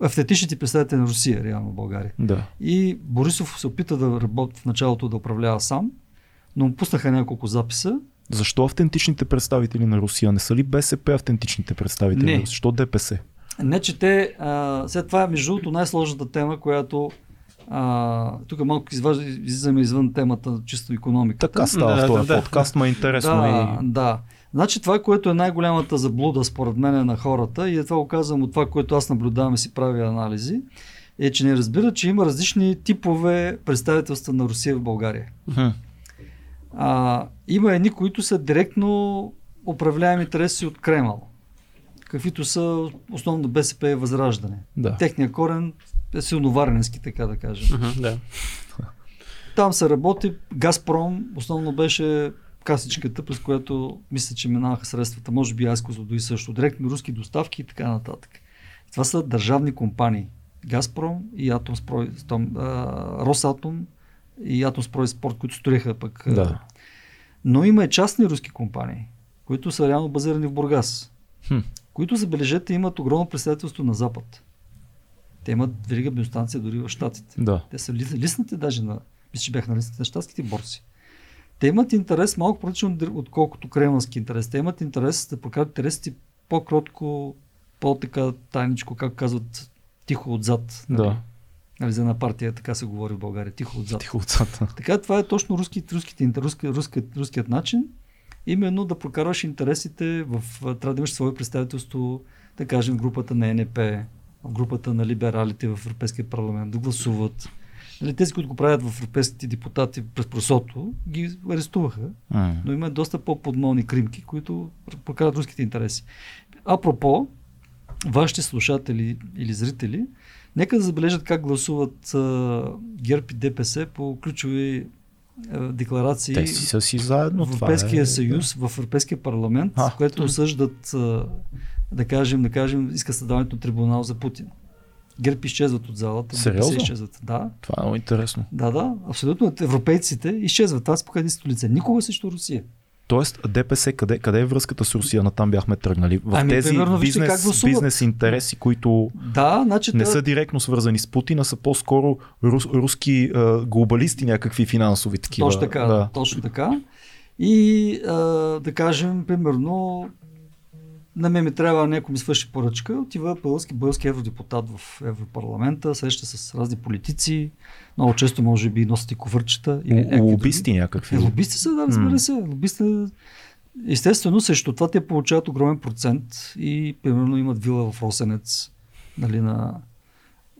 автентичните представители на Русия, реално в България. Да. И Борисов се опита да работи в началото да управлява сам, но му пуснаха няколко записа. Защо автентичните представители на Русия? Не са ли БСП автентичните представители? Не. Защо ДПС? Не, че те. А, след това е между другото най-сложната тема, която а, тук малко излизаме извън темата чисто економика. Така става да, в този да, подкаст, ма е интересно. Да, и... да. Значи това, което е най-голямата заблуда според мен на хората, и е това го казвам от това, което аз наблюдавам и си правя анализи, е, че не разбира, че има различни типове представителства на Русия в България. Uh-huh. А, има едни, които са директно управляеми интереси от Кремъл, каквито са основно БСП и Възраждане. Да. Техният корен е силно варненски, така да кажем. Uh-huh, да. Там се работи, Газпром основно беше касичката, през която мисля, че минаваха средствата, може би аз и също, директни руски доставки и така нататък. Това са държавни компании. Газпром и Атомспрой, Росатом и Атомспрой Спорт, които строиха пък. Да. Но има и частни руски компании, които са реално базирани в Бургас, хм. които, забележете, имат огромно представителство на Запад. Те имат верига бензостанция дори в Штатите. Да. Те са листните даже на, мисля, че бяха на листните на щатските борси. Те имат интерес малко различно, отколкото кремлски интерес. Те имат интерес да покажат интересите по-кротко, по-така тайничко, как казват, тихо отзад. Нали? Да. Нали, за една партия така се говори в България, тихо отзад. Тихо отзад. Така това е точно руски, руските, руски, руски, руският начин. Именно да прокарваш интересите в... Трябва да имаш свое представителство, да кажем, групата на НП, групата на либералите в Европейския парламент, да гласуват Нали, тези, които го правят в европейските депутати през просото, ги арестуваха. Mm. Но има доста по-подмолни кримки, които покарат руските интереси. Апропо, вашите слушатели или зрители, нека да забележат как гласуват а, ГЕРБ и ДПС по ключови декларации Те си са си заедно. в Европейския е, съюз, в Европейския парламент, А, което осъждат, да кажем, да кажем, иска създаването на трибунал за Путин. ГЕРБ изчезват от залата. Сериозно? ДПС изчезват. Да, Това е много интересно. да, да, абсолютно. Европейците изчезват. Това спока единството лице. Никога срещу Русия. Тоест, ДПС, къде, къде е връзката с Русия? На там бяхме тръгнали. В Ами, тези примерно, бизнес, бизнес интереси, които Да, значи не са директно свързани с Путина, са по-скоро рус, руски а, глобалисти, някакви финансови такива. Точно така, Да. точно така. И а, да кажем, примерно, на мен ми трябва някой ми свърши поръчка, отива български, български евродепутат в Европарламента, среща с разни политици, много често може би носят и ковърчета. Или. Лобисти някакви. Е, лобисти са, да, разбира се. Лобисти, естествено, срещу това те получават огромен процент и примерно имат вила в Росенец, нали, на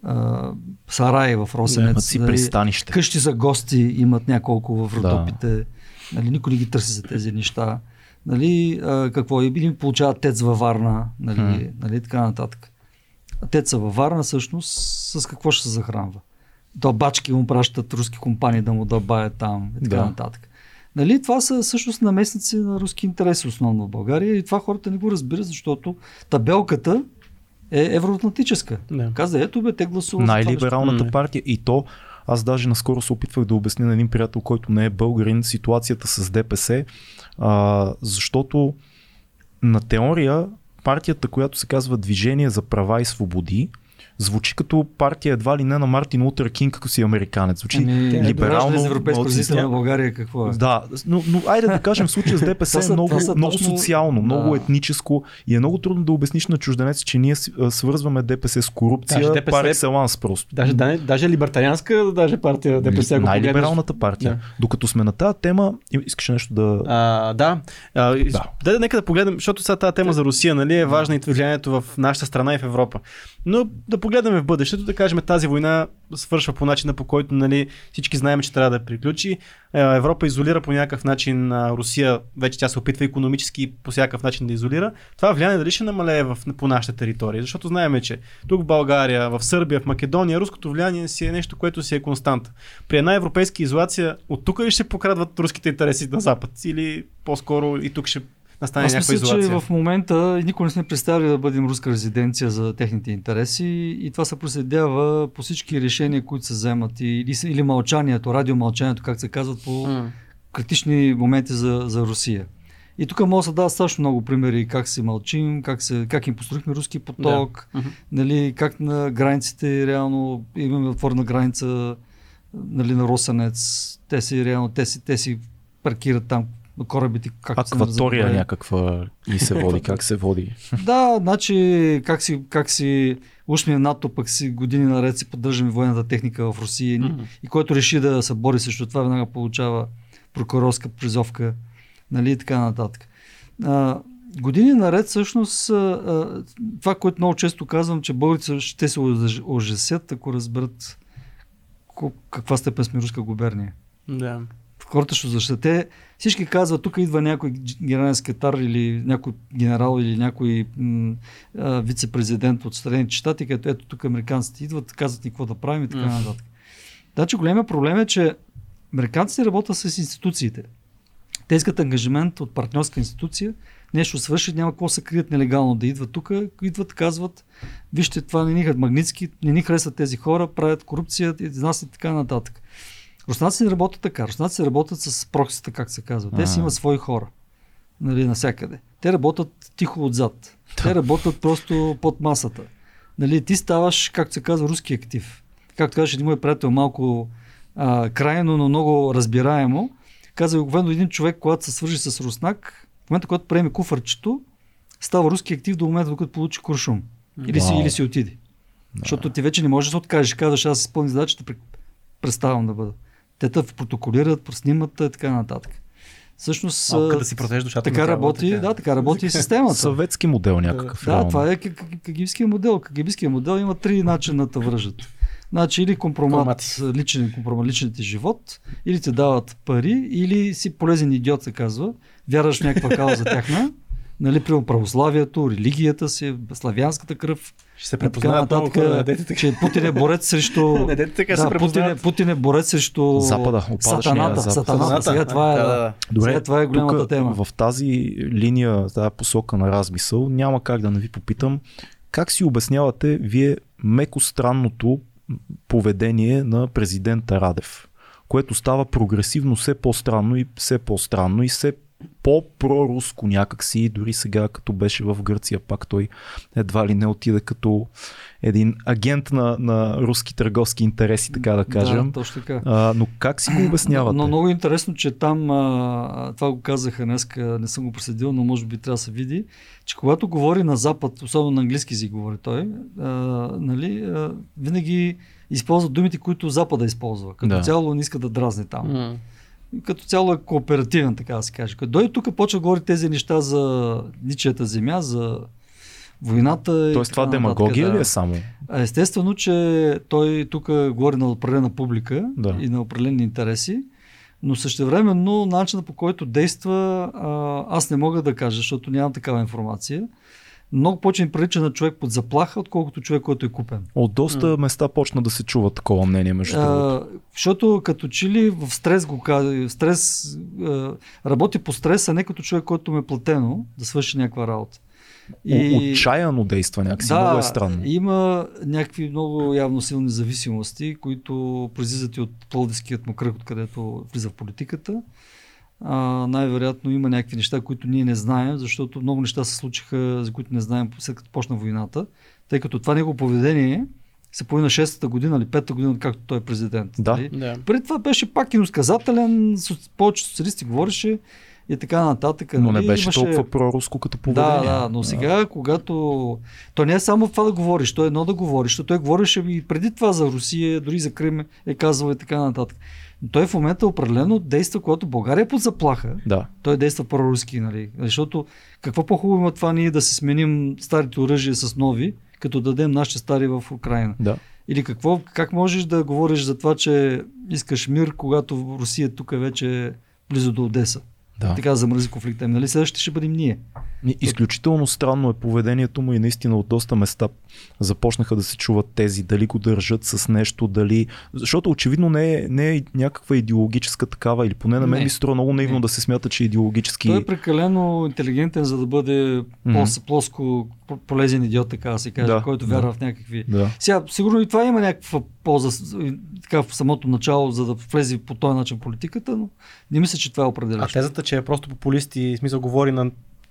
а, сараи в Да, Росенец. имат си нали, пристанище. къщи за гости имат няколко в Родопите. Нали, никой не ги търси за тези неща. Нали, а, какво? Или им получават тец във Варна, нали, Хм. нали, така нататък. А теца във Варна всъщност с какво ще се захранва? То бачки му пращат руски компании да му дълбаят там и така Да. нататък. Нали, това са всъщност наместници на руски интереси основно в България и това хората не го разбират, защото табелката е евроатлантическа. Да. Каза, ето бе, те гласуват. Най-либералната партия. И то, аз даже наскоро се опитвах да обясня на един приятел, който не е българин, ситуацията с ДПС, а, защото на теория партията, която се казва Движение за права и свободи, звучи като партия едва ли не на Мартин Лутер Кинг, като си американец. Звучи Ами, либерално. за европейско малцинство. развитие на България какво е? Да, но, но айде да кажем в случая с ДПС е много, много точно- социално, много Да. етническо и е много трудно да обясниш на чужденец, че ние свързваме ДПС с корупция Даже ДПС пар екселанс просто. Даже, да, даже либертарианска даже партия ДПС. Най-либералната партия. Да. Докато сме на тази тема, и- искаш нещо да... А, да. А, да. Да. Дай да нека да погледнем, защото сега тази тема за Русия нали, е важна и влиянието в нашата страна и в Европа. Но да погледнем в бъдещето, да кажем тази война свършва по начина по който нали, всички знаем, че трябва да приключи. Е, Европа изолира по някакъв начин Русия, вече тя се опитва економически по всякакъв начин да изолира. Това влияние дали ще намалее в, по нашата територия, защото знаем, че тук в България, в Сърбия, в Македония, руското влияние си е нещо, което си е констант. При една европейска изолация, от тук ли ще покрадват руските интереси на Запад? Или по-скоро и тук ще настане Аз някаква мисля, изолация? че в момента никой не сме представили да бъдем руска резиденция за техните интереси и това се проследява по всички решения, които се вземат и- или, или мълчанието, радиомълчанието, как се казват по М. критични моменти за, за Русия. И тук може да се дадат страшно много примери как се мълчим, как, се, как им построихме руски поток, Мгм. нали, как на границите реално имаме отворена граница нали, на Росенец. Те си реално, те си, те си паркират там корабите. Как Акватория някаква и се води. Как се води? Да, значи как си, как си ушме НАТО, пък си години наред си поддържаме военната техника в Русия Мгм. и който реши да се бори срещу това, веднага получава прокурорска призовка, нали, и така нататък. А, години наред всъщност а, а, това, което много често казвам, че българите ще се ужасят, ако разберат каква степен сме руска губерния. Да. Хората ще защитят. Те всички казват, тук идва някой генерален секретар или някой генерал или някой м- а, вице-президент от Съединените щати, където ето тук американците идват, казват ни какво да правим и така Мгм. нататък. Значи големия проблем е, че американците работят с институциите. Те искат ангажимент от партньорска институция, нещо свърши, няма какво се крият нелегално да идват тук, идват, казват, вижте, това не ни магнитски, не ни харесват тези хора, правят корупция, изнасят и така нататък. Руснаците не работят така. Руснаците работят с проксите, как се казва. Те си имат свои хора. Нали, навсякъде. Те работят тихо отзад. Те работят просто под масата. Нали, ти ставаш, както се казва, руски актив. Както казваше един мой приятел, малко а, крайно, но много разбираемо. Каза обикновено един човек, когато се свържи с руснак, в момента, когато приеме куфърчето, става руски актив до момента, докато получи куршум. Или си, или си отиде. Защото ти вече не можеш да се откажеш. Казваш, аз изпълни задачата, пре- преставам да бъда. Те те протоколират, снимат и така нататък. Всъщност, да си протежеш душата. така работи, тя. да, така работи и системата. Съветски модел някакъв. Да, реално. това е кагибския модел. Кагибския модел има три начина да те връжат. Значи или компромат, личен, компромат личният ти живот, или ти дават пари, или си полезен идиот, се казва. Вярваш в някаква кауза тяхна, нали, примерно православието, религията си, славянската кръв. Ще се така препознаят нататък, хора. така. че Путин е борец срещу... Не дайте така, се да, Путин, е. Путин е борец срещу Запада, сатаната. Запад. Сатаната. Сега това е, да. Добре, Сега това е голямата тук, тема. В тази линия, тази посока на размисъл, няма как да не ви попитам, как си обяснявате вие меко странното поведение на президента Радев, което става прогресивно все по-странно и все по-странно и все по-проруско някакси, дори сега като беше в Гърция, пак той едва ли не отиде като един агент на, на руски търговски интереси, така да кажем. Да, точно така. А, но как си го обяснявате? Но много интересно, че там, а, това го казаха днес, не съм го преследил, но може би трябва да се види, че когато говори на Запад, особено на английски език говори той, а, нали, а, винаги използва думите, които Запада използва. Като Да. цяло не иска да дразне там. М. Като цяло е кооперативен, така да се каже. Като дойде тук, почва да говори тези неща за ничията земя, за войната. Тоест това така нататък, демагогия да. ли е само? Естествено, че той тук говори на определена публика Да. и на определени интереси, но същевременно начинът по който действа, аз не мога да кажа, защото нямам такава информация. Много повече прилича на човек под заплаха, отколкото човек, който е купен. От доста места почна да се чува такова мнение, между другото. Защото като че ли в стрес го казва, стрес, а, работи по стрес, а не като човек, който ме е платено да свърши някаква работа. И... Отчаяно действа някакси, много е странно. има някакви много явно силни зависимости, които произлизат и от плодиският му кръг, откъдето влиза в политиката. А, най-вероятно има някакви неща, които ние не знаем, защото много неща се случиха, за които не знаем след като почна войната, тъй като това негово поведение се появи на 6-та година или 5-та година, както той е президент. Да. нали? Да. Преди това беше пак иносказателен, повече социалисти говореше и така нататък. Но не нали? беше Имаше- толкова проруско като поведение. да, да, но сега, когато... То не е само това да говориш, то е едно да говориш, защото той говореше и преди това за Русия, дори за Крим е казвал и така нататък. Но той в момента определено действа, когато България е под заплаха. Да. Той действа проруски, нали? Защото какво по-хубаво има това ние да се сменим старите оръжия с нови, като дадем нашите стари в Украина? Да. Или какво, как можеш да говориш за това, че искаш мир, когато Русия тук е вече близо до Одеса? Да. Така замрази конфликта. Нали следващите ще бъдем ние. Изключително странно е поведението му и наистина от доста места започнаха да се чуват тези, дали го държат с нещо, дали... Защото очевидно не е, не е някаква идеологическа такава, или поне на мен Не. ми струва много наивно Не. да се смята, че е идеологически... Той е прекалено интелигентен, за да бъде mm-hmm. плоско полезен идиот, така да се каже, Да, който да. вярва в някакви... Да. Сега, сигурно и това има някаква полза така в самото начало, за да влезе по този начин политиката, но не мисля, че това е А определящо. тезата, че е просто популист и смисъл говори на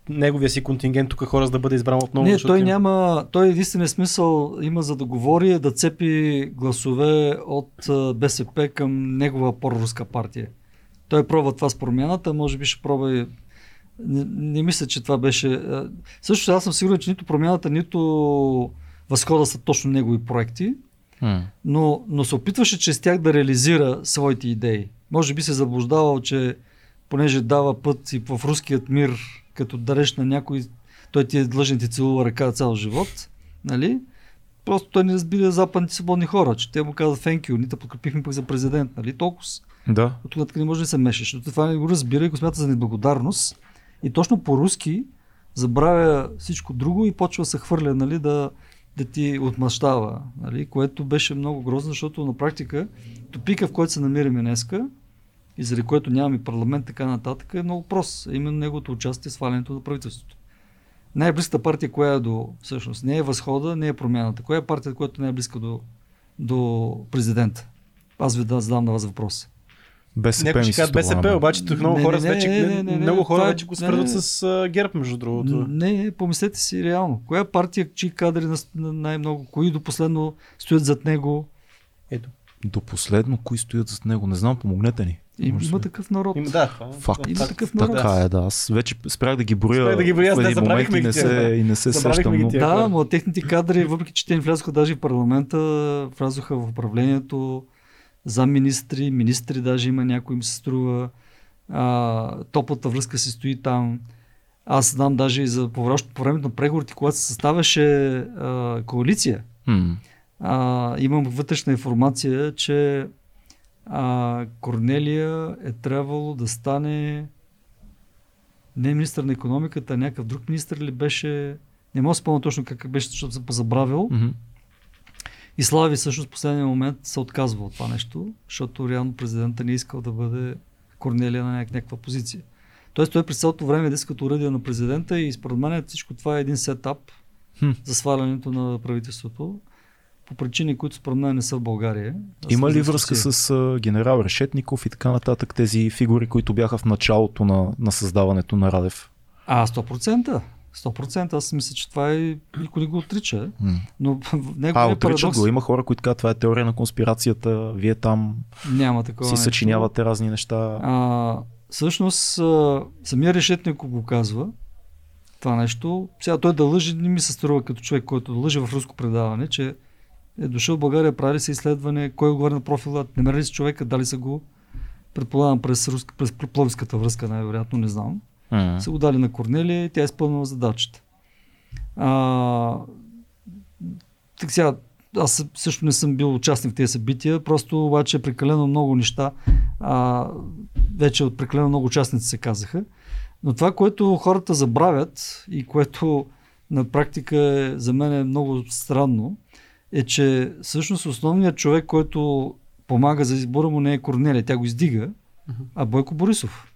неговия си контингент тук хора, за да бъде избран отново. Не, той им- няма, той единствения смисъл има за да говори е да цепи гласове от а, БСП към негова проруска партия. Той пробва това с промяната, може би ще пробва и... Не, не мисля, че това беше... Също аз съм сигурен, че нито промяната, нито възхода са точно негови проекти, но, но се опитваше чрез тях да реализира своите идеи. Може би се заблуждавал, че понеже дава път и в руският мир, като дареш на някой, той ти е длъжен ти целува ръка цял живот, нали? Просто той не разбира западните свободни хора, че те му казват thank you, ние те подкрепихме пък за президент, нали? Толкова. Да. От тук не може да се мешаш, защото това не го разбира и го смята за неблагодарност. И точно по-руски забравя всичко друго и почва се хвърля, нали, да, да ти отмъщава, нали, което беше много грозно, защото на практика топика, в който се намираме днеска и заради което нямаме парламент, така нататък, е много прост. Именно неговото участие в свалянето на правителството. Най-близката партия, коя е до, всъщност, не е възхода, не е промяната. Коя е партията, която не е близка до, до президента? Аз ви да задам на вас въпрос. БСП Някой ще кажат БСП, мен. обаче тук много Не, хора не, вече, не, не, не, не, много хора това е- вече го не, свързват не. с а, ГЕРБ, между другото. Не, помислете си реално. Коя партия, чии кадри на, на най-много, кои до последно стоят зад него? Ето. До последно, кои стоят зад него? Не знам, помогнете ни. И, Може има да- такъв народ. Има, да, Факт. да, Има такъв народ. Така е, да. Аз вече спрях да ги броя. Спрях да ги броя, не един момент и не се, да. и не се сещам. Но... Да, но техните кадри, въпреки че те не влязоха даже в парламента, влязоха в управлението, замминистри, министри даже има някой им се струва. А, топлата връзка се стои там. Аз знам даже и за по по времето на преговорите, когато се съставяше а, коалиция, М. а, имам вътрешна информация, че а, Корнелия е трябвало да стане не министър на економиката, а някакъв друг министър ли беше, не мога да спомня точно как беше, защото съм позабравил. Мгм. И Слави всъщност в последния момент се отказва от това нещо, защото реално президента не е искал да бъде Корнелия на няк- някаква позиция. Тоест той през цялото време иска като уръдие на президента и според мен всичко това е един сетап Хм. за свалянето на правителството по причини, които според мен не са в България. Има ли връзка Русия. с а, генерал Решетников и така нататък, тези фигури, които бяха в началото на, на създаването на Радев? А, 100%. 100%. Аз мисля, че това е... Никой не го отрича. Но него А, е отричат парадокс. го. Има хора, които казват, това е теория на конспирацията, вие там Няма такова си нещо. съчинявате разни неща. А, всъщност, самия решетник го казва това нещо. Сега той да лъжи не ми се струва като човек, който да лъжи в руско предаване, че е дошъл в България, правили се изследване, кой отговаря на профила, намерили се човека, дали са го, предполагам през, руска, през връзка, най-вероятно, не знам. М. Са го дали на Корнелия и тя е изпълнила задачата. А, так сега, аз също не съм бил участник в тези събития, просто обаче прекалено много неща, а, вече от прекалено много участници се казаха. Но това, което хората забравят и което на практика е, за мен е много странно, е, че всъщност основният човек, който помага за избора му не е Корнелия, тя го издига, а Бойко Борисов.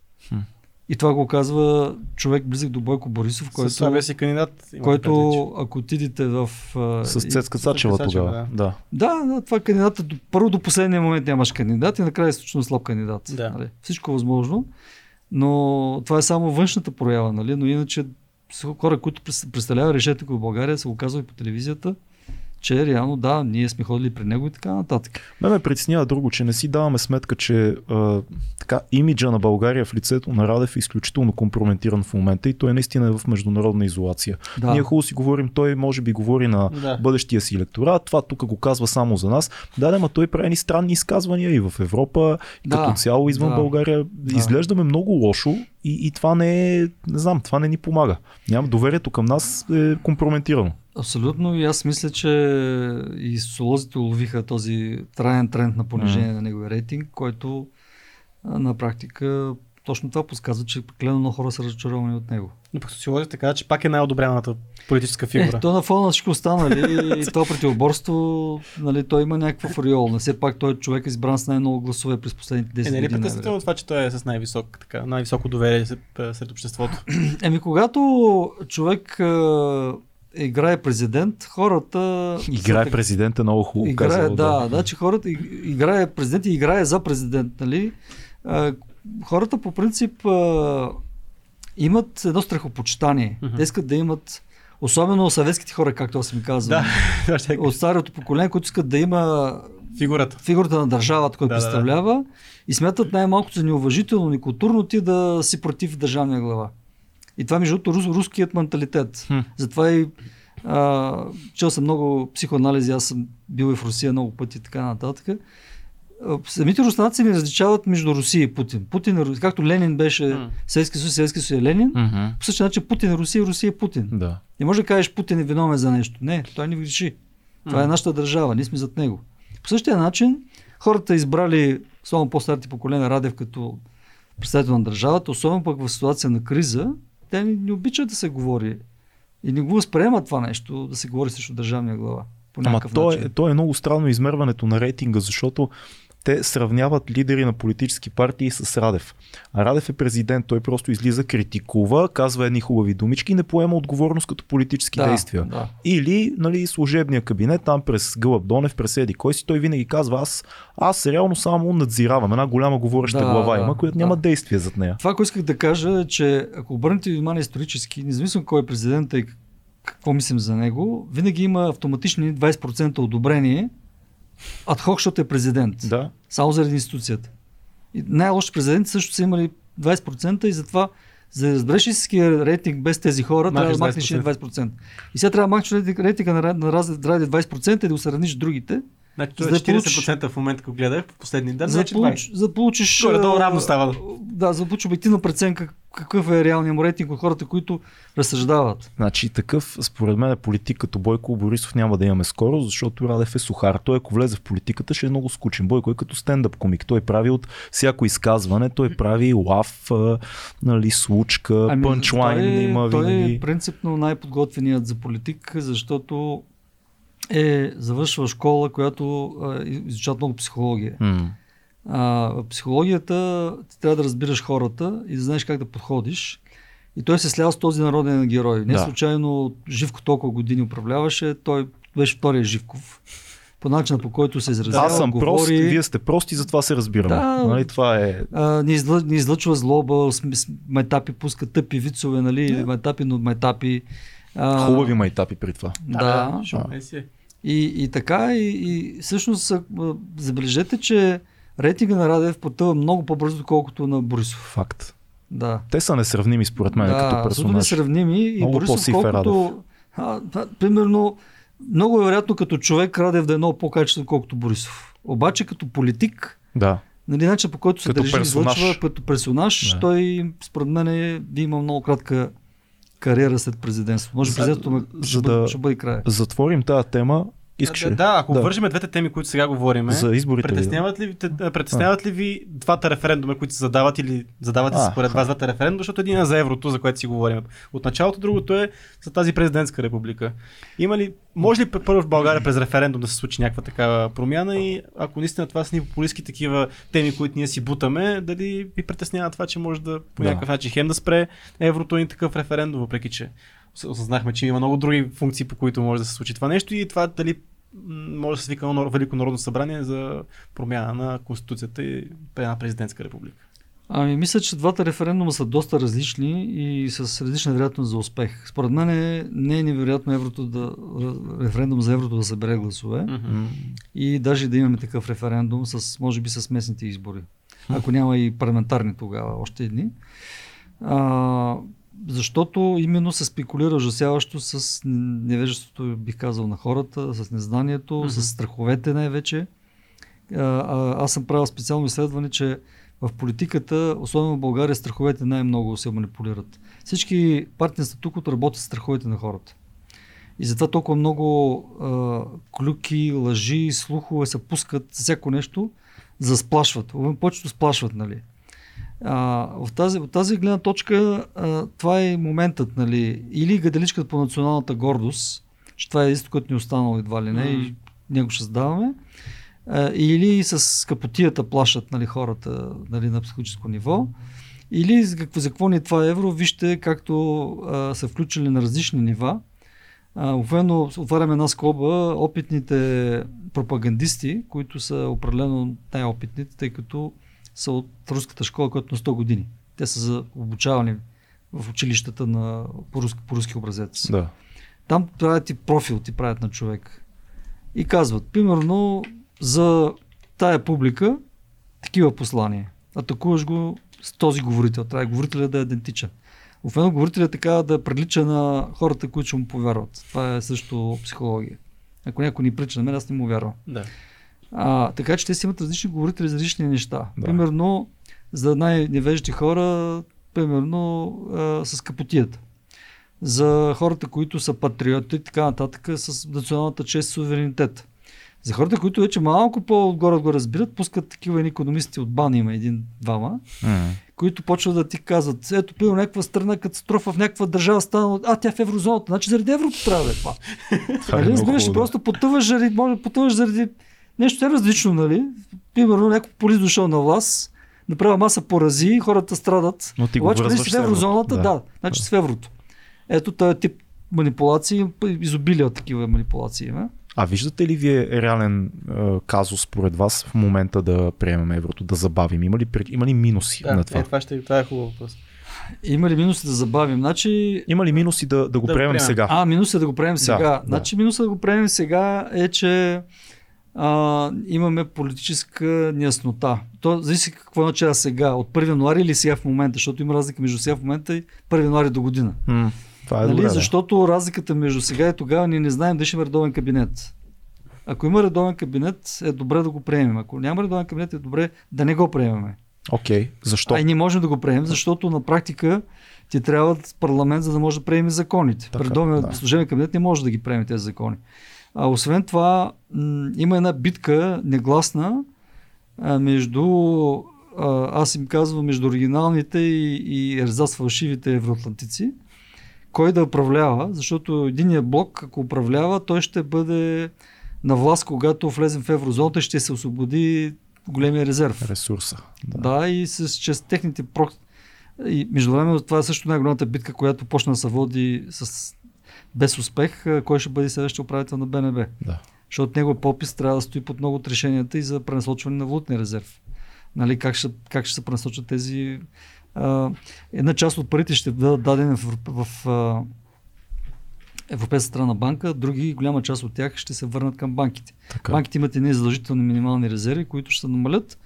И това го казва човек близък до Бойко Борисов, С който, слабия си кандидат. който ако отидете в... С Цецка с Цачева тогава. Да. Да, да, това е кандидата. до- Първо до последния момент нямаш кандидат и накрая е изключително слаб кандидат. Да. Нали? Всичко е възможно. Но това е само външната проява, нали? но иначе хора, които представляват решетък в България, са го казвали по телевизията, че реално да, ние сме ходили при него и така нататък. Ме ме притеснява друго, че не си даваме сметка, че а, така, имиджа на България в лицето на Радев е изключително компрометиран в момента и той наистина е в международна изолация. Да. Ние хубаво си говорим, той може би говори на Да. бъдещия си електорат, това тук го казва само за нас. Да, да, ма той прави ни странни изказвания и в Европа, и Да, като цяло извън да. България. Да. Изглеждаме много лошо и, и това не е, не знам, това не ни помага. Няма доверието към нас е компрометирано. Абсолютно и аз мисля, че и социолозите уловиха този траен тренд на понижение Мгм. на неговия рейтинг, който на практика точно това подсказва, че прекалено много хора са разочаровани от него. Но пък социолозите казват, че пак е най-одобряната политическа фигура. Е, то на фона на всички останали и това противоборство, нали, той има някаква фариол. Но все пак той е човек избран с най-много гласове през последните 10 Е, не е ли години. притеснително най-вероятно. това, че той е с най-висок, така, най-високо доверие сред- обществото? Еми, когато човек играе президент, хората... Играе президента много хубаво. Играе, казал, да, да, че хората и- играе президент и играе за президент, нали? Хората по принцип имат едно страхопочитание. Мгм. Те искат да имат, особено съветските хора, както аз ми казвам, Да, от старото поколение, които искат да има фигурата. фигурата на държавата, която Да, да, да. представлява и смятат най-малкото за неуважително, некултурно ти да си против държавния глава. И това между другото рус, руският менталитет. Хм. Затова и а, чел съм много психоанализи, аз съм бил и в Русия много пъти и така нататък. Самите руснаци ми различават между Русия и Путин. Путин е, както Ленин беше М. Съветски съюз, Съветски съюз е Ленин, Мгм. по същия начин Путин е Русия Русия е Путин. Да. Не може да кажеш Путин е виновен за нещо. Не, той не греши. Това е нашата държава, ние сме зад него. По същия начин, хората избрали, особено по-старите поколения Радев като представител на държавата, особено пък в ситуация на криза, те не, обичат да се говори и не го възприемат това нещо, да се говори срещу държавния глава. По Ама то е, то е много странно измерването на рейтинга, защото те сравняват лидери на политически партии с Радев. А Радев е президент, той просто излиза, критикува, казва едни хубави думички и не поема отговорност като политически да, действия. Да. Или нали, служебния кабинет, там през Гълъб Донев, през Еди кой си, той винаги казва, аз, аз реално само надзиравам. Една голяма говореща Да, глава да, има, която да. няма действие зад нея. Това, което исках да кажа е, че ако обърнете внимание исторически, независимо кой е президента и какво мислим за него, винаги има автоматични 20% одобрение адхок, защото е президент. Да. Само заради институцията. И най-лоши президенти също са имали 20% и затова за да разбереш истинския рейтинг без тези хора, трябва Махаш да махнеш 20%. 20%. И сега трябва да махнеш рейтинг- рейтинга на, на раз- Ради 20% и да го сравниш с другите, Значи, За за да 40% в момента, когато гледах в последния ден, за да значи получиш, за получиш Горе-долу а, равно става. Да, за да получиш обективна преценка какъв е реалният му рейтинг от хората, които разсъждават. Значи такъв, според мен, политик като Бойко Борисов няма да имаме скоро, защото Радев е сухар. Той ако влезе в политиката ще е много скучен. Бойко е като стендъп комик. Той прави от всяко изказване, той прави лав, нали, случка, ами, пънчлайн той, е- има той винаги. е принципно най-подготвеният за политик, защото е завършва школа, която е, изучава много психология. М. А, в психологията ти трябва да разбираш хората и да знаеш как да подходиш. И той се слява с този народен герой. Не Да. случайно Живко толкова години управляваше, той беше втория Живков. По начина по който се изразява, Аз съм говори, прост, вие сте прости, затова се разбираме. Да. Нали, това е. а, не, излъ, не излъчва злоба, с, майтапи пуска тъпи вицове, нали, или майтапи, но майтапи. А, Хубави майтапи при това. Да. Си. И, и така, и, и всъщност забележете, че рейтинга на Радев потъва много по-бързо, колкото на Борисов. Факт. Да. Те са несравними според мен да, като персонаж. несравними. И Много Борисов, е колкото... А, да, примерно, много е вероятно като човек Радев да е много по-качествен, колкото Борисов. Обаче като политик, Да. нали, начин по който се Като държи, персонаж. излъчва като персонаж, Да. той според мен е, би имал много кратка кариера след президентство. Може президентството ще, да- бъде, ще бъде края. Затворим тази тема. Искаш да, да, ако Да. вържиме двете теми, които сега говорим, За изборите притесняват ли, притесняват ли ви двата референдума, които се задават или задават ли се според вас двата референдума, защото един е за еврото, за което си говорим. От началото, другото е за тази президентска република. Има ли, може ли първо в България през референдум да се случи някаква такава промяна и ако наистина това са ни популистски такива теми, които ние си бутаме, дали ви притеснява това, че може да по някакъв начин хем да спре еврото и такъв референдум, въпреки че осъзнахме, че има много други функции, по които може да се случи това нещо и това дали може да се свика едно Велико народно събрание за промяна на Конституцията и една президентска република. Ами, мисля, че двата референдума са доста различни и с различна вероятност за успех. Според мен е, не е невероятно еврото да, референдум за еврото да събере гласове М, и даже да имаме такъв референдум, с, може би с местните избори. Ако няма и парламентарни тогава, още едни. А, защото именно се спекулира ужасяващо с невежеството, бих казал, на хората, с незнанието, Мгм. с страховете най-вече. А, аз съм правил специално изследване, че в политиката, особено в България, страховете най-много се манипулират. Всички партии на статуквото работят с страховете на хората. И затова толкова много а, клюки, лъжи, слухове се пускат за всяко нещо, за сплашват. Повечето сплашват, нали. А, в тази, от тази гледна точка а, това е моментът, нали. Или гаделичката по националната гордост, че това е което ни е останало едва ли не, Мгм. и него ще задаваме. А, или с капотията плашат нали, хората нали, на психологическо ниво. Или за какво, за какво ни е това евро, вижте както а, са включили на различни нива. Обикновено отваряме една скоба, опитните пропагандисти, които са определено най-опитните, тъй като са от руската школа, която е на 100 години. Те са за обучавани в училищата на, по, руски, по руски образец. Да. Там правят и профил, ти правят на човек. И казват, примерно, за тая публика такива послания. Атакуваш го с този говорител. Трябва говорителя да е идентичен. Обикновено говорителя така да прилича на хората, които му повярват. Това е също психология. Ако някой ни прилича на мен, аз не му вярвам. Да. А, така че те си имат различни говорители за различни неща. Да. Примерно, за най-невежите хора, примерно а, с капотията. За хората, които са патриоти и така нататък, с националната чест и суверенитет. За хората, които вече малко по-отгоре го разбират, пускат такива економисти от бани, има един-двама, които почват да ти казват, ето, пил някаква страна катастрофа в някаква държава стана, а тя е в еврозоната, значи заради еврото трябва да е това. Е Нали, разбираш, просто потъваш заради, може потъваш заради нещо е различно, нали? Примерно някой полис дошъл на власт, направил маса порази, хората страдат. Но ти го Обаче, нали си с в еврозоната, еврото. да, значи с в еврото. Ето този тип манипулации, изобилие от такива манипулации. Не? А виждате ли вие реален е, казус според вас в момента да приемем еврото, да забавим? Има ли, има ли минуси Да, на това? Е, това, ще, това е хубаво въпрос. Има ли минуси да забавим? Значи, Има ли минуси да, да го Да приемем приемем. сега? А, минуса да го правим сега. да. Значи минуса да го правим сега е, че а, имаме политическа неяснота. То зависи какво означава сега, от 1 януари или сега в момента, защото има разлика между сега в момента и 1 януари до година. М, това е нали? добре. Защото разликата между сега и тогава ние не знаем дали ще има редовен кабинет. Ако има редовен кабинет, е добре да го приемем. Ако няма редовен кабинет, е добре да не го приемем. Окей, okay. защо? А и ние можем да го приемем, защото на практика ти трябва парламент, за да може да приеме законите. Предомен да. служебен кабинет не може да ги приеме тези закони. А освен това, м- има една битка негласна а, между, а, аз им казвам, между оригиналните и, и ерзац фалшивите евроатлантици. Кой да управлява, защото единия блок, ако управлява, той ще бъде на власт, когато влезем в еврозоната, ще се освободи големия резерв. Ресурса. Да, да и с чрез техните прок... И междувременно това е също най-голямата битка, която почна да се води с... без успех, кой ще бъде следващия управител на БНБ. Да. Защото него подпис трябва да стои под много от решенията и за пренасочване на валутния резерв. Нали, как, ще, как ще се пренасочат тези... А, една част от парите ще бъдат дадени в, в, в Европейска страна банка, други, голяма част от тях ще се върнат към банките. Така. Банките имат едни задължителни минимални резерви, които ще намалят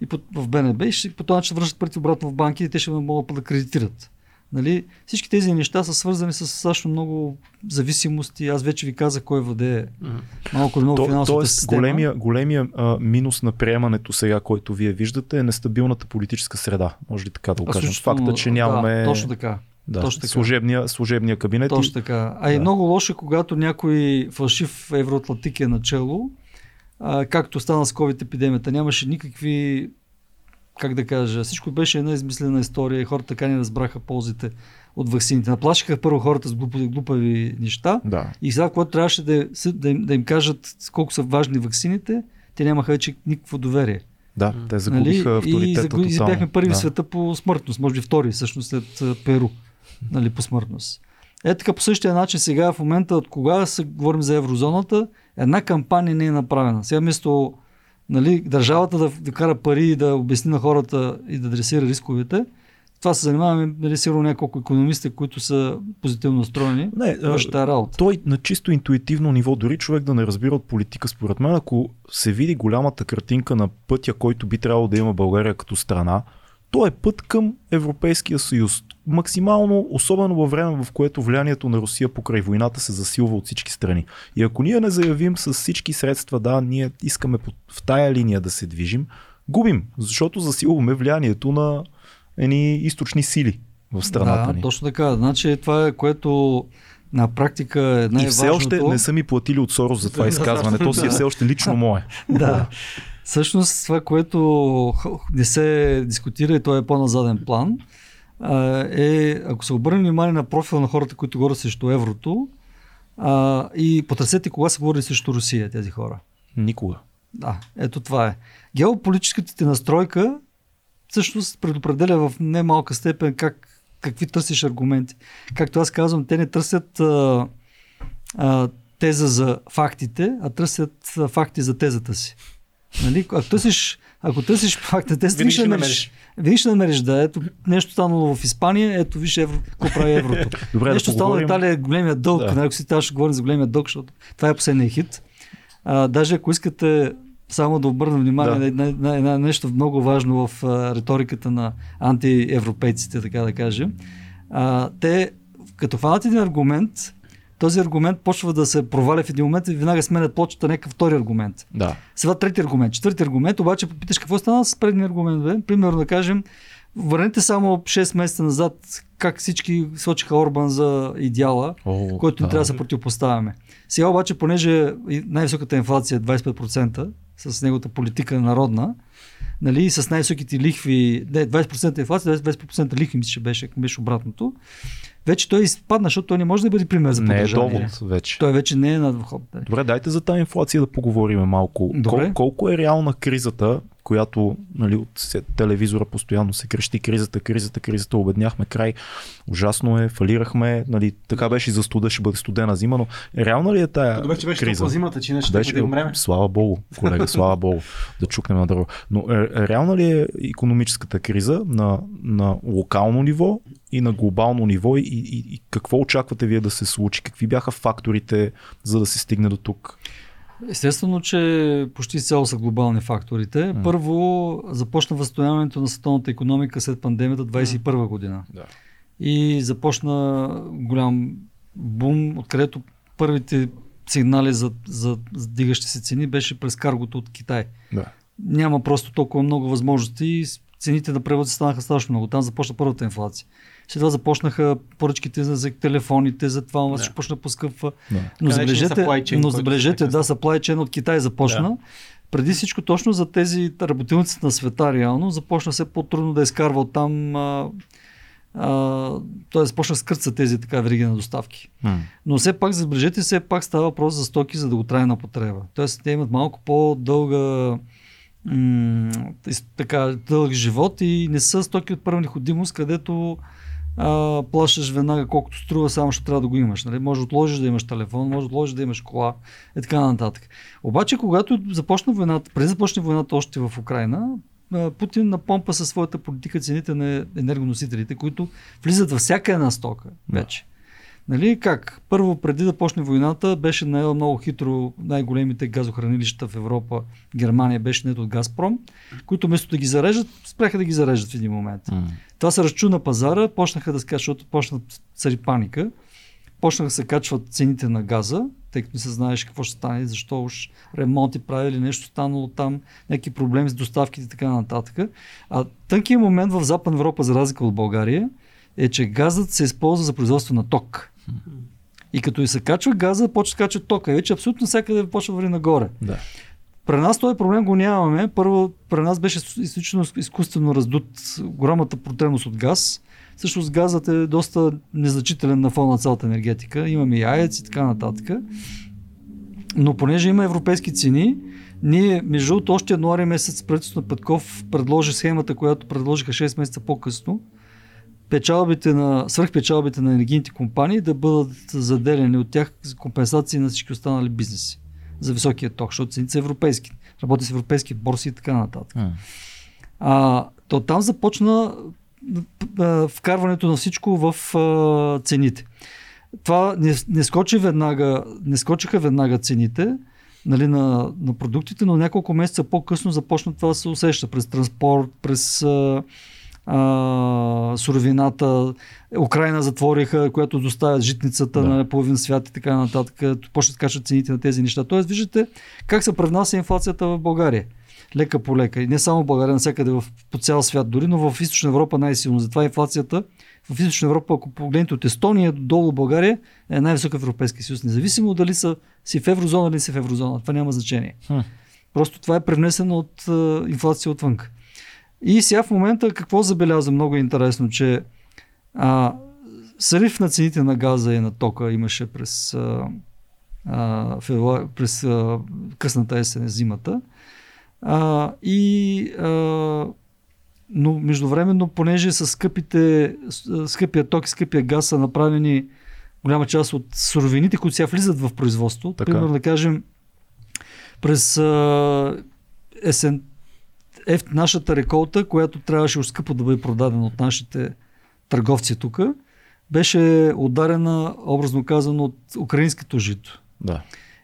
и по, в БНБ и ще, по този начин връщат парите обратно в банките и те ще могат да кредитират. Нали? Всички тези неща са свързани с също много зависимости. Аз вече ви казах кой въде малко или много финансовата тоест, система. Големия, големия а, минус на приемането сега, който вие виждате е нестабилната политическа среда. Може ли така да го кажем? Факта, че нямаме... Да, точно така. Да, Точно така. Служебния, служебния кабинет. Точно така. А да. и много лошо, е, когато някой фалшив евроатлантик е начало, а, както стана с COVID епидемията. Нямаше никакви, как да кажа, всичко беше една измислена история и хората така не разбраха ползите от вакцините. Наплашиха първо хората с глупави, глупави неща да. и сега, когато трябваше да, да, им, да им кажат колко са важни вакцините, те нямаха вече никакво доверие. Да, те загубиха нали? авторитета. И, загуб... и бяхме първи да. в света по смъртност, може би втори, всъщност след Перу нали, по смъртност. Е така по същия начин сега в момента, от кога се говорим за еврозоната, една кампания не е направена. Сега вместо нали, държавата да, да кара пари и да обясни на хората и да адресира рисковете, това се занимаваме, нали, сигурно няколко економисти, които са позитивно настроени. Не, а, работа. Той на чисто интуитивно ниво, дори човек да не разбира от политика, според мен, ако се види голямата картинка на пътя, който би трябвало да има България като страна, то е път към Европейския съюз. Максимално, особено във време, в което влиянието на Русия покрай войната се засилва от всички страни. И ако ние не заявим с всички средства, да, ние искаме в тая линия да се движим, губим, защото засилваме влиянието на едни източни сили в страната да, ни. точно така. Значи това е което на практика е най-важното. И все още не са ми платили от Сорос за това изказване. То си е все още лично мое. да. Всъщност това, което не се дискутира и то е по-назаден план, е, ако се обърнем внимание на профил на хората, които говорят срещу еврото, а, и потърсете кога са говорили срещу Русия тези хора. Никога. Да, ето това е. Геополитическата ти настройка всъщност предопределя в немалка степен как, какви търсиш аргументи. Както аз казвам, те не търсят а, а, теза за фактите, а търсят факти за тезата си. Нали? Ако търсиш, ако търсиш факта, те винаги ще намериш. Винаги ще намериш, да. Ето нещо станало в Испания, ето виж евро, какво прави еврото. Добре, нещо да станало в Италия, големия дълг. Да. Ако си трябва ще говорим за големия дълг, защото това е последния хит. А, даже ако искате само да обърна внимание да. на, на, на нещо много важно в а, риториката на антиевропейците, така да кажем. А, те, като фанат един аргумент, този аргумент почва да се проваля в един момент и веднага сменят почта някакъв втори аргумент. Да. Сега трети аргумент. Четвърти аргумент, обаче попиташ какво стана с предния аргумент. Бе? Примерно да кажем, върнете само 6 месеца назад как всички сочиха Орбан за идеала, О, който да. трябва да се противопоставяме. Сега обаче, понеже най-високата инфлация е 25% с неговата политика народна, нали, и с най-високите лихви, не, 20% инфлация, 20% лихви, мисля, че беше, беше обратното вече той изпадна, защото той не може да бъде пример за поддържание. Не е довод вече. Той вече не е на вход. Добре, дайте за тази инфлация да поговорим малко. Добре. Кол, колко е реална кризата, която нали, от телевизора постоянно се крещи кризата, кризата, кризата, обедняхме край, ужасно е, фалирахме, нали, така беше и за студа, ще бъде студена зима, но реална ли е тая Добре, че беше криза? зимата, че иначе беше, да умрем. Слава Богу, колега, слава Богу, да чукнем на дърво. Но е, реална ли е економическата криза на, на локално ниво и на глобално ниво и, и, и какво очаквате вие да се случи? Какви бяха факторите, за да се стигне до тук? Естествено, че почти цяло са глобални факторите. Mm. Първо започна възстановяването на световната економика след пандемията 2021 година. Да. И започна голям бум, откъдето първите сигнали за, за, за дигащи се цени беше през каргото от Китай. Да. Няма просто толкова много възможности цените на преводи станаха страшно много. Там започна първата инфлация. След това започнаха поръчките за, за телефоните, за това, да. почна поскъпва. Да. Но забележете, chain, но забележете да, supply chain от Китай започна. Да. Преди всичко точно за тези работилници на света реално започна все по-трудно да изкарва от там а, т.е. започна да скърца тези така вериги на доставки. Mm. Но все пак, забележете, все пак става въпрос за стоки за дълготрайна потреба. Тоест, те имат малко по-дълга м- така, дълъг живот и не са стоки от първа необходимост, където а, плащаш веднага колкото струва, само ще трябва да го имаш. Нали? Може да отложиш да имаш телефон, може да отложиш да имаш кола и така нататък. Обаче, когато започна войната, преди започне войната още в Украина, Путин напомпа със своята политика цените на енергоносителите, които влизат във всяка една стока вече. Нали, как? Първо, преди да почне войната, беше наел много хитро най-големите газохранилища в Европа. Германия беше нет от Газпром, които вместо да ги зарежат, спряха да ги зареждат в един момент. Mm. Това се разчу на пазара, почнаха да скачат, защото почнат цари паника, почнаха да се качват цените на газа, тъй като не се знаеш какво ще стане, защо уж ремонти правили, нещо станало там, някакви проблеми с доставките и така нататък. А тънкият момент в Западна Европа, за разлика от България, е, че газът се използва за производство на ток. И като и се качва газа, почва да качва тока. Вече абсолютно всякъде почва върви нагоре. Да. При нас този проблем го нямаме. Първо, при нас беше изключително изкуствено раздут голямата потребност от газ. Също газът е доста незначителен на фона на цялата енергетика. Имаме и АЕЦ и така нататък. Но понеже има европейски цени, ние, между другото, още януари месец правителството на Петков предложи схемата, която предложиха 6 месеца по-късно, печалбите на, свръхпечалбите на енергийните компании да бъдат заделени от тях за компенсации на всички останали бизнеси за високия ток, защото цените са европейски. Работи с европейски борси и така нататък. А, а то там започна вкарването на всичко в а, цените. Това не, не, скочи веднага, не скочиха веднага цените нали, на, на продуктите, но няколко месеца по-късно започна това да се усеща през транспорт, през а, а, суровината. Украина затвориха, която доставят житницата да. на половин свят и така нататък. Почват да качат цените на тези неща. Тоест, виждате как се превнася инфлацията в България. Лека по лека. И не само в България, навсякъде в, по цял свят, дори, но в Източна Европа най-силно. Затова инфлацията в Източна Европа, ако погледнете от Естония до долу България, е най-висока в Европейския съюз. Независимо дали са си в еврозона или си в еврозона. Това няма значение. Хм. Просто това е превнесено от uh, инфлация отвън. И сега в момента какво забеляза много интересно, че а, срив на цените на газа и на тока имаше през, а, а, февруар, през а, късната есен, зимата. А, и а, но междувременно, понеже с скъпите, скъпия ток и скъпия газ са направени голяма част от суровините, които сега влизат в производство. Така. Примерно да кажем, през а, есен, еф, нашата реколта, която трябваше скъпо да бъде продадена от нашите търговци тук, беше ударена, образно казано, от украинското жито. Да.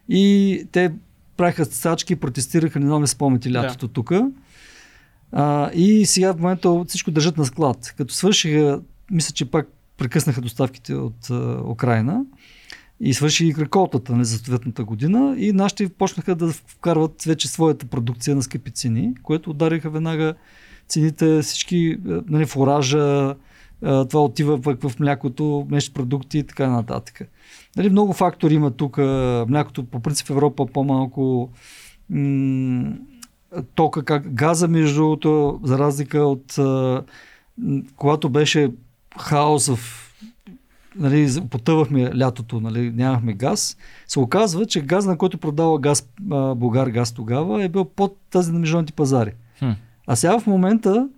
И те правиха стачки, протестираха, не знам ли спомняте лятото да. тук. А, и сега в момента всичко държат на склад. Като свършиха, мисля, че пак прекъснаха доставките от а, Украина и свърши реколтата на съответната година и нашите почнаха да вкарват вече своята продукция на скъпи цени, което удариха веднага цените, всички е, нали, фуража, е, това отива пък в млякото, млечни продукти и така нататък. Нали, много фактори има тук. Млякото по принцип в Европа по-малко м- тока, как газа между другото, за разлика от а, когато беше хаос в нали, потъвахме лятото, нали, нямахме газ, се оказва, че газ, на който продава газ, Българ газ тогава, е бил под тази на международните пазари. Хм. А сега в момента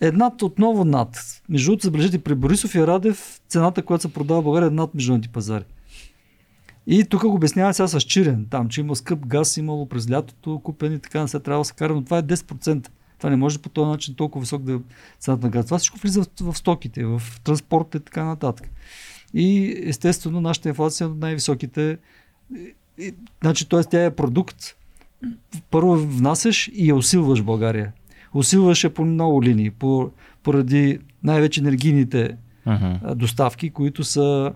е над, отново над. Между другото, забележите, при Борисов и Радев цената, която се продава в България е над международните пазари. И тук го обяснява сега с Чирен, там, че има скъп газ, имало през лятото, купен и така, не се трябва да се кара, но това е 10%. Това не може по този начин толкова висок да е цената на газ. Това всичко влиза в, в стоките, в транспорта и така нататък. И естествено нашата инфлация е от най-високите. Значи, т.е. тя е продукт. Първо внасяш и я усилваш в България. Усилваш я по много линии, по, поради най-вече енергийните uh-huh. доставки, които са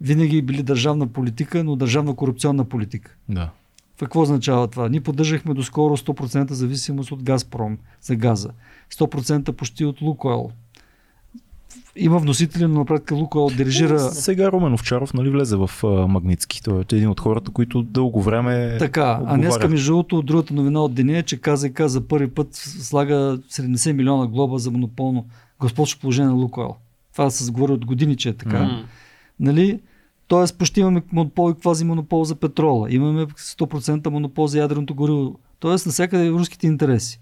винаги били държавна политика, но държавна корупционна политика. Да. Какво означава това? Ние поддържахме доскоро 100% зависимост от Газпром за газа. 100% почти от Лукойл. Има вносители, но практика Лукойл дирижира... Сега Румен Овчаров нали, влезе в Магницки. Той е един от хората, които дълго време Така, а днеска между другото, другата новина от деня е, че КЗК за първи път слага 70 милиона глоба за монополно господство положение на Лукойл. Това се говори от години, че е така. Mm. Нали? Тоест, почти имаме монопол и квази монопол за петрола. Имаме 100% монопол за ядреното гориво. Тоест, навсякъде руските интереси.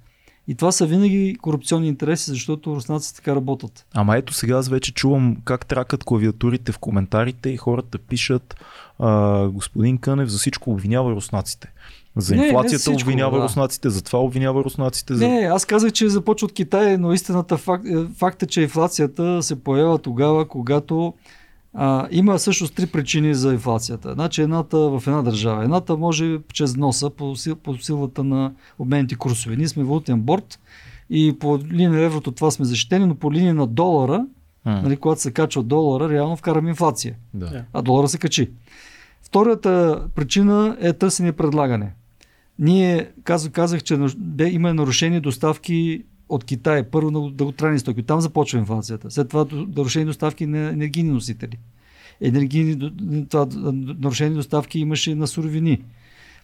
И това са винаги корупционни интереси, защото руснаците така работят. Ама ето сега аз вече чувам как тракат клавиатурите в коментарите и хората пишат а, господин Кънев за всичко обвинява руснаците. За инфлацията не, не всичко, обвинява да. руснаците, за това обвинява руснаците. За... Не, аз казах, че започва от Китай, но истината факт, е, факт е, че инфлацията се появява тогава, когато а, има всъщност три причини за инфлацията. Значи едната в една държава. Едната може чрез носа по, сил, по силата на обменните курсове. Ние сме валутен борт и по линия на еврото това сме защитени, но по линия на долара, а. нали, когато се качва долара, реално вкараме инфлация. Да. А долара се качи. Втората причина е търсене и предлагане. Ние казах, казах че има нарушени доставки от Китай, първо на дълготрайни стоки, там започва инфлацията. След това нарушени доставки на енергийни носители. Енергийни, това, нарушени доставки имаше на суровини.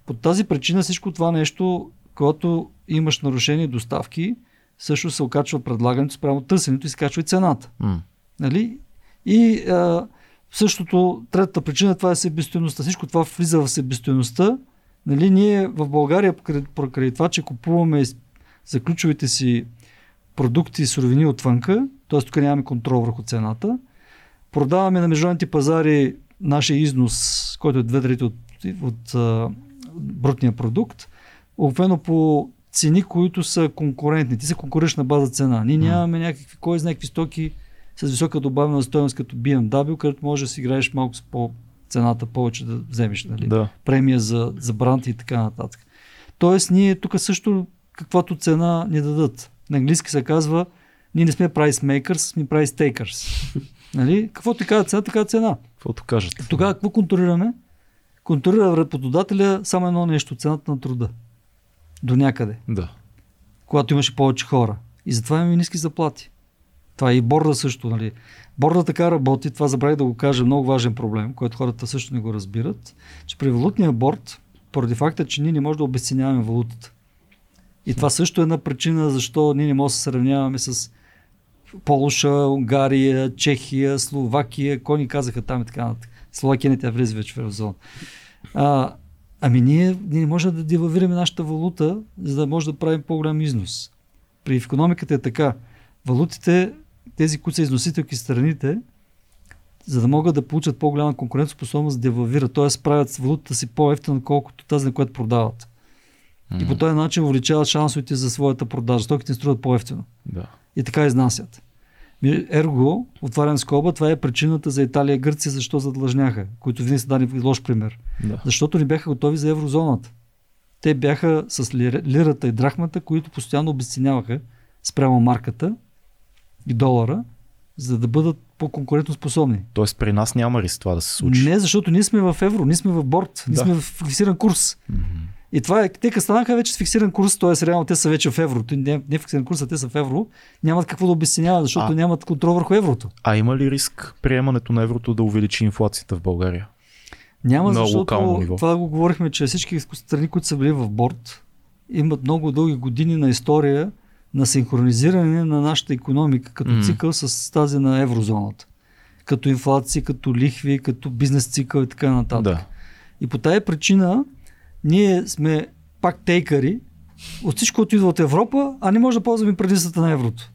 По тази причина всичко това нещо, когато имаш нарушени доставки, също се окачва предлагането спрямо търсенето и се качва и цената. Mm. Нали? И а, същото, третата причина, това е себестоеността. Всичко това влиза в себестоеността. Нали, ние в България, покрай това, че купуваме за ключовите си продукти и суровини отвънка, т.е. тук нямаме контрол върху цената. Продаваме на международните пазари нашия износ, който е две трети от, от а, брутния продукт, обикновено по цени, които са конкурентни. Ти са конкурираш база цена. Ние нямаме някакви, кой знае някакви стоки с висока добавена стоеност като BMW, където може да си играеш малко с по цената повече да вземеш. Нали? Да. Премия за, за бранд и така нататък. Тоест ние тук също каквато цена ни дадат. На английски се казва, ние не сме price makers, сме price takers. нали? Какво ти казва цена, така цена. Каквото кажат. Тогава какво контролираме? Контролира работодателя само едно нещо, цената на труда. До някъде. Да. Когато имаше повече хора. И затова имаме ниски заплати. Това е и борда също. Нали? Борда така работи, това забравих да го кажа, много важен проблем, който хората също не го разбират, че при валутния борт, поради факта, че ние не можем да обесценяваме валутата. И това също е една причина защо ние не можем да се сравняваме с Полша, Унгария, Чехия, Словакия, кой ни казаха там и така нататък. Словакия не тя влезе вече в еврозона. А, ами ние, ние не можем да девалвираме нашата валута, за да може да правим по-голям износ. При економиката е така. Валутите, тези, които са износителки страните, за да могат да получат по-голяма конкурентоспособност, девалвират, т.е. правят валутата си по-ефтина, колкото тази, на която продават. Mm-hmm. И по този начин увеличават шансовете за своята продажа. Стоките струват по-ефтино. Да. И така изнасят. Ерго, отварям скоба, това е причината за Италия и Гърция, защо задлъжняха, които винаги са дали лош пример. Да. Защото не бяха готови за еврозоната. Те бяха с лирата и драхмата, които постоянно обесценяваха спрямо марката и долара, за да бъдат по-конкурентно способни. Тоест при нас няма риск това да се случи? Не, защото ние сме в евро, ние сме в борт, ние да. сме в фиксиран курс. Mm-hmm. И това е, те станаха вече с фиксиран курс, т.е. реално те са вече в евро. Не, не фиксиран курс, а те са в евро. Нямат какво да обясняват, защото а, нямат контрол върху еврото. А има ли риск приемането на еврото да увеличи инфлацията в България? Няма, на защото ниво. това го говорихме, че всички страни, които са били в борт, имат много дълги години на история на синхронизиране на нашата економика като mm. цикъл с тази на еврозоната. Като инфлация, като лихви, като бизнес цикъл и така нататък. Да. И по тая причина ние сме пак тейкари от всичко, което идва от Европа, а не може да ползваме предимствата на еврото.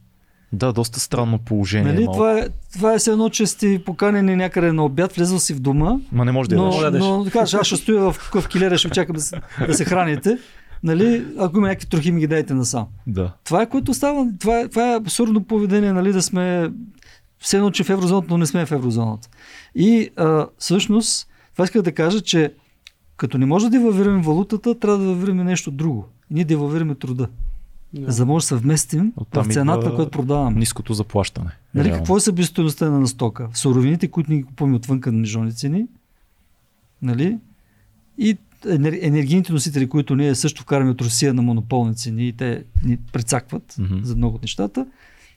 Да, доста странно положение. Нали? Това, е, това е все едно, че сте поканени някъде на обяд, влезъл си в дома. Ма не може да но, ядеш. Но, но кажеш, аз ще стоя в, в килера, ще чакам да се, да се храните. Нали, ако има някакви трохи, ми ги дайте насам. Да. Това е което става. Това е, това е абсурдно поведение, нали, да сме все едно, че в еврозоната, но не сме в еврозоната. И а, всъщност, това исках да кажа, че като не може да девалвираме валутата, трябва да девалвираме нещо друго. Ние девалвираме труда. Yeah. За да може да съвместим в цената, която продаваме. Ниското заплащане. Нали, какво е събестоеността на стока? Суровините, които ни купуваме отвън на международни цени, нали? И енер, енергийните носители, които ние също вкараме от Русия на монополни цени и те ни прецакват Мгм. за много от нещата.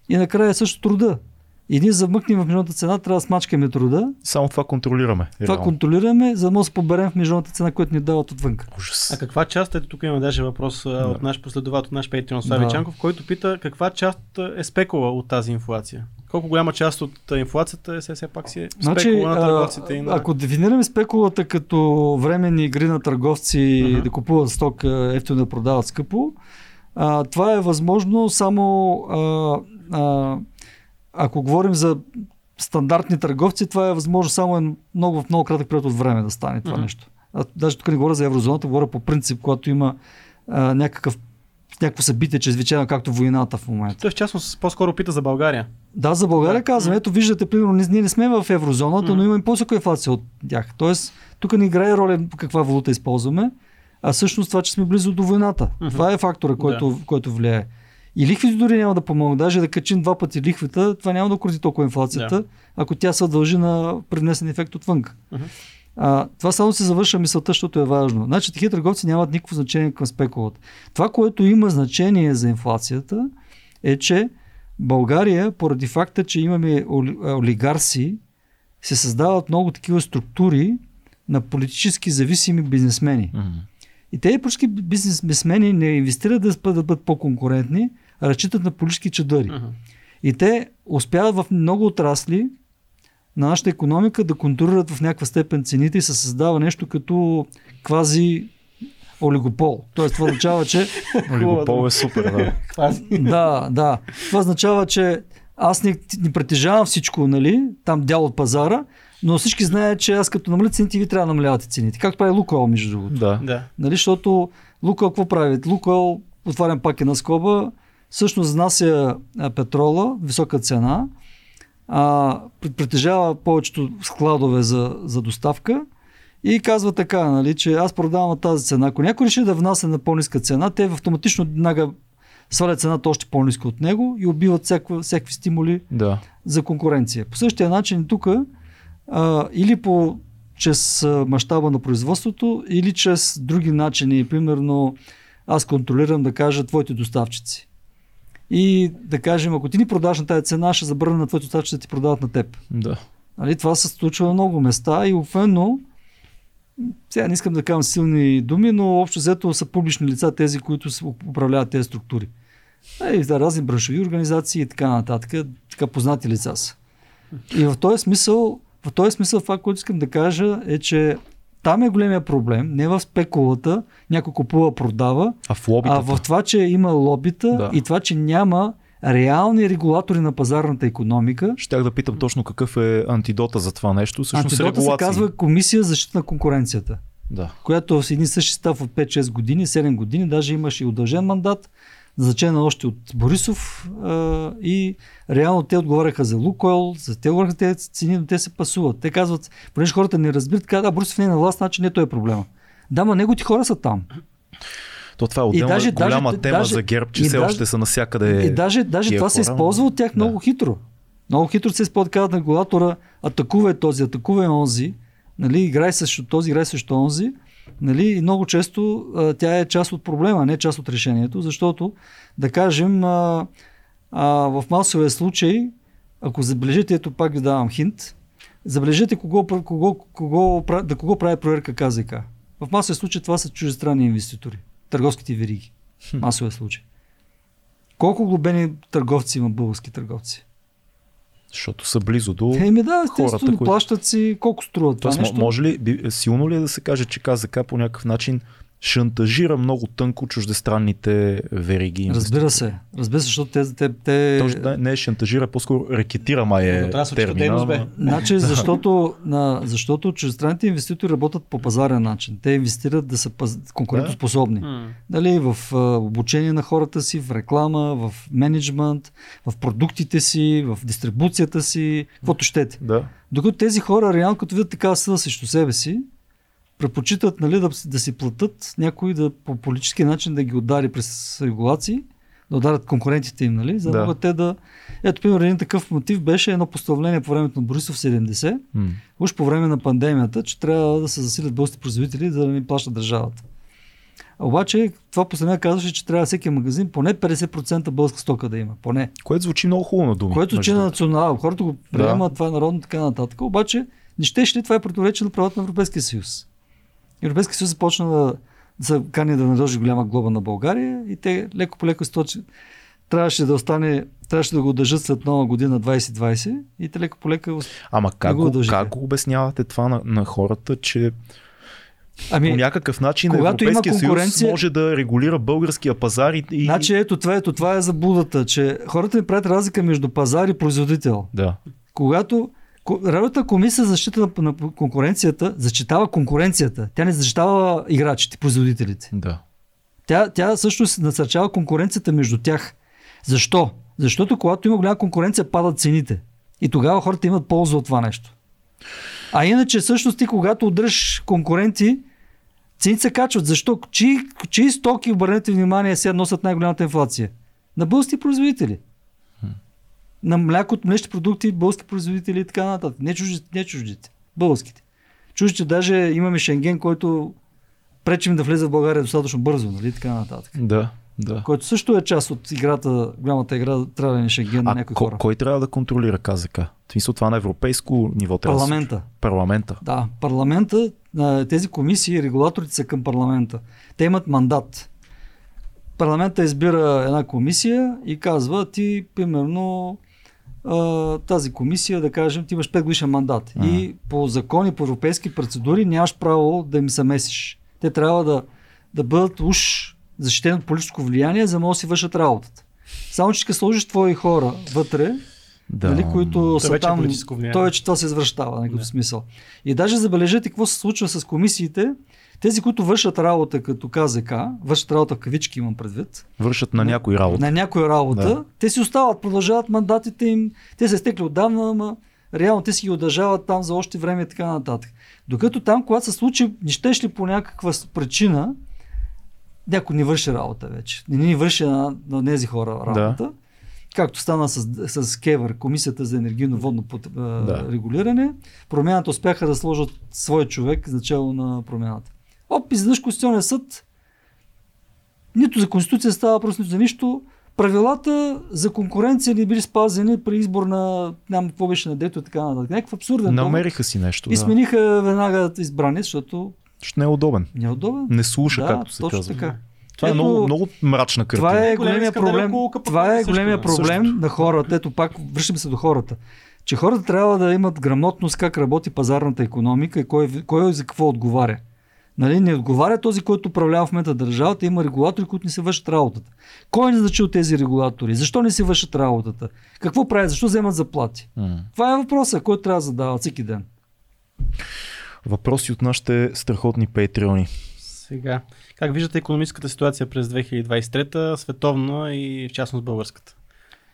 И накрая също труда. И ние замъкнем в международната цена, трябва да смачкаме труда. Само това контролираме. Това реално. контролираме, за да може да се поберем в международната цена, която ни дават отвън. Ужас. А каква част, ето тук има даже въпрос а, от наш последовател, от наш Петрион Слави Да. Чанков, който пита каква част е спекула от тази инфлация? Колко голяма част от инфлацията е все, все пак си е Значи, спекула на а, търговците и на... ако дефинираме спекулата като временни игри на търговци Мгм. да купуват стока ефтино да продават скъпо, а, това е възможно само а, а, ако говорим за стандартни търговци, това е възможно само е много, в много кратък период от време да стане това Мгм. нещо. А, даже тук не говоря за еврозоната, говоря по принцип, когато има а, някакъв някакво събитие, чрезвичайно, както войната в момента. Той в частност по-скоро пита за България. Да, за България Да. казвам. Ето виждате, примерно, ние не сме в еврозоната, Мгм. но имаме по-висока инфлация от тях. Тоест, тук не играе роля каква валута използваме, а всъщност това, че сме близо до войната. Мгм. Това е фактора, който, който влияе. И лихвите дори няма да помогнат. Даже да качим два пъти лихвата, това няма да укроти толкова инфлацията, Да. ако тя се дължи на привнесен ефект отвън. Мгм. А, това само се завърша мисълта, защото е важно. Значи такива търговци нямат никакво значение към спекулата. Това, което има значение за инфлацията, е, че България, поради факта, че имаме олигарси, се създават много такива структури на политически зависими бизнесмени. Мгм. И тези политически бизнесмени не инвестират да бъдат, да бъдат по-конкурентни, разчитат на политически чадъри. Мгм. И те успяват в много отрасли на нашата економика да контролират в някаква степен цените и се създава нещо като квази олигопол. Тоест това означава, че Олигопол е супер, да. да, да. Това означава, че аз не, не притежавам всичко, нали, там дял от пазара, но всички знаят, че аз като намаля цените, ви трябва да намалявате цените. Както прави Лукойл, между другото. да. Да. Нали, защото Лукойл какво прави? Лукойл, отварям пак една скоба, всъщност внася а, петрола, висока цена, а, при- притежава повечето складове за, за доставка и казва така, нали, че аз продавам на тази цена. Ако някой реши да внася на по-ниска цена, те автоматично веднага свалят цената още по-ниска от него и убиват всякакви, всякакви стимули Да. за конкуренция. По същия начин тук или по чрез мащаба на производството, или чрез други начини. Примерно, аз контролирам да кажа твоите доставчици. И да кажем, ако ти ни продаваш на тази цена, ще забърна на твоите доставчици да ти продават на теб. Да. Нали, това се случва на много места и обикновено, сега не искам да казвам силни думи, но общо взето са публични лица тези, които управляват тези структури. Е, за разни браншови организации и така нататък, така познати лица са. И в този смисъл, в този смисъл това, което искам да кажа е, че там е големия проблем, не в спекулата, някой купува, продава, А в лобитата? а в това, че има лобита Да. и това, че няма реални регулатори на пазарната економика, Щях да питам точно какъв е антидота за това нещо. Всъщност Антидота се казва Комисия за защита на конкуренцията, Да. която с един същи став от 5-6 години, 7 години, даже имаше и удължен мандат, назначена още от Борисов а, и реално те отговаряха за Лукойл, за те отговаряха тези цени, но те се пасуват. Те казват, понеже хората не разбират, казват, да, Борисов не е на власт, значи не той е проблема. Да, ма неговите хора са там. То това е отделна даже- голяма даже- тема даже- за ГЕРБ, че все още са навсякъде. И даже, даже това се хора, използва от тях да. много хитро. Много хитро се използва, казват на регулатора, атакува е този, атакува е онзи, нали, играй срещу този, играй срещу онзи. Нали, и много често а, тя е част от проблема, не част от решението, защото, да кажем, а, а, в масовия случай, ако забележите, ето пак ви давам хинт, забележете кого, кого, кого, да кого прави проверка КЗК. В масовия случай това са чуждестранни инвеститори, търговските вериги. Масовия случай. Колко глобени търговци има български търговци? Защото са близо до... Еми да, хората, които- плащат си колко струва това Тоест, нещо. мо- може ли, силно ли е да се каже, че КЗК по някакъв начин шантажира много тънко чуждестранните вериги? Разбира се, разбира се, защото те, те, те... Точно, да, не е шантажира, по-скоро рекетира май е да термина. дейност, бе. Значи, защото, на, защото чуждестранните инвеститори работят по пазарен начин. Те инвестират да са паз... конкурентоспособни. М. Дали в обучение на хората си, в реклама, в менеджмент, в продуктите си, в дистрибуцията си, каквото щете. Да. Докато тези хора, реално като видят такава сила срещу себе си, предпочитат нали, да, да си платят някой да, по политически начин да ги удари през регулации, да ударят конкурентите им, нали? за да, Да. могат те да... Ето, примерно, един такъв мотив беше едно постановление по времето на Борисов 70, М. уж по време на пандемията, че трябва да се засилят българските производители, за да не плащат държавата. Обаче това постановление казваше, че трябва всеки магазин поне 50% българска стока да има. Поне. Което звучи много хубаво на думи. Което между на другото. национално. Хората го приемат, това е народно, така нататък. Обаче, не щеше ли това е противоречие на правата на Европейския съюз? Европейския съюз започна да, се кани да наложи голяма глоба на България и те леко по леко сточи. Трябваше да остане, трябваше да го държат след нова година 2020 и те леко по леко. Ама как го удължиха. как обяснявате това на, на хората, че по Ами, някакъв начин когато има Европейския съюз конкуренция- може да регулира българския пазар и... и... значи ето това, ето това е заблудата, че хората не правят разлика между пазар и производител. Да. когато ко- Работа комисия за защита на, конкуренцията защитава конкуренцията. Тя не защитава играчите, производителите. Да. Тя, тя също насърчава конкуренцията между тях. Защо? Защото когато има голяма конкуренция, падат цените. И тогава хората имат полза от това нещо. А иначе всъщност ти, когато удръж конкуренти, цените се качват. Защо? Чии, чии стоки, обърнете внимание, сега носят най-голямата инфлация? На български производители. На мляко от млечни продукти, български производители и така нататък. Не чуждите, не чуждите. Българските. Чуждите даже имаме Шенген, който пречим да влезе в България достатъчно бързо, нали? Така нататък. Да. Да. Който също е част от играта, голямата игра, трябва да е Шенген на някои ко, хора. кой трябва да контролира КЗК? Смисъл това на европейско ниво трябва да Парламента. случва. Парламента. Да, парламента, тези комисии, регулаторите са към парламента. Те имат мандат. Парламента избира една комисия и казва, ти, примерно, а, тази комисия, да кажем, ти имаш 5 годишен мандат. Ага. И по закони, по европейски процедури нямаш право да им се месиш. Те трябва да, да бъдат уж защитени от политическо влияние, за да могат да си вършат работата. Само, че като сложиш твои хора вътре, Да. нали, които са е там, влияние. той е, че това се извръщава, нали, като смисъл. И даже забележете какво се случва с комисиите. Тези, които вършат работа като КЗК, вършат работа в кавички имам предвид, Вършат на някой работа. на някоя работа, Да. те си остават, продължават мандатите им, те са изтекли отдавна, ама реално те си ги удържават там за още време и така нататък. Докато там, когато се случи, не щеш ли по някаква причина, някой не върши работа вече. Не ни върши на, на тези хора работа. Както стана с, с КЕВР, Комисията за енергийно водно под, да. Да. регулиране, промяната успяха да сложат свой човек за начало на промяната. Оп, изведнъж Конституционен съд нито за Конституция става въпрос, нито за нищо. Правилата за конкуренция не били спазени при избор на, нямам какво беше на дето и така нататък. Някакъв абсурден. Намериха си нещо. И Да. смениха веднага избрание, защото Ще не е удобен. не е удобен. Не слуша, да, както се точно казва. така. Това е Ето, много, много мрачна картина. Това е Големия големия проблем. Това е големия проблем на хората. Ето пак връщаме се до хората. Че хората трябва да имат грамотност как работи пазарната економика и кой, кой за какво отговаря. Нали, не отговаря този, който управлява в момента държавата, има регулатори, които не се вършат работата. Кой е назначил тези регулатори? Защо не си вършат работата? Какво правят? Защо вземат заплати? М. Това е въпросът, който трябва да задава всеки ден. Въпроси от нашите страхотни патреони. Сега, как виждате економическата ситуация през 2023, световна и в частност българската?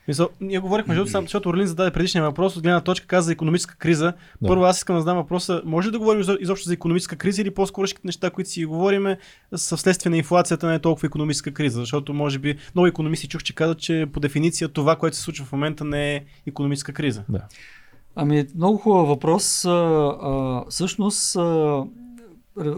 Мисъл, ние говорихме, защото, сам- защото Орлин зададе предишния въпрос от гледна точка, каза за економическа криза. Да. Първо аз искам да задам въпроса, може ли да говорим изо- изобщо за економическа криза или по-скоро неща, които си говорим са вследствие на инфлацията, не е толкова економическа криза, защото може би много економисти чух, че казват, че по дефиниция това, което се случва в момента не е економическа криза. Да. Ами, много хубав въпрос. А, а, всъщност, а,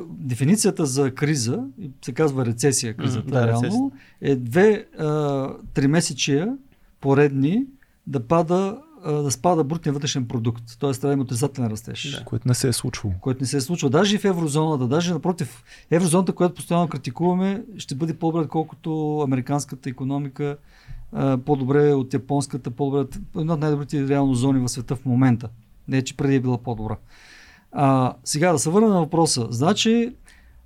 дефиницията за криза, се казва рецесия, кризата да, реално, рецесия. е две а, тримесечия поредни да пада да спада брутния вътрешен продукт. Т.е. трябва да има отрицателен растеж. Да. Което не се е случвало. Което не се е случва. Даже и в еврозоната, даже напротив, еврозоната, която постоянно критикуваме, ще бъде по-добре, колкото американската економика, по-добре от японската, по-добре от една от най-добрите реално зони в света в момента. Не, че преди е била по-добра. А, сега да се върна на въпроса. Значи,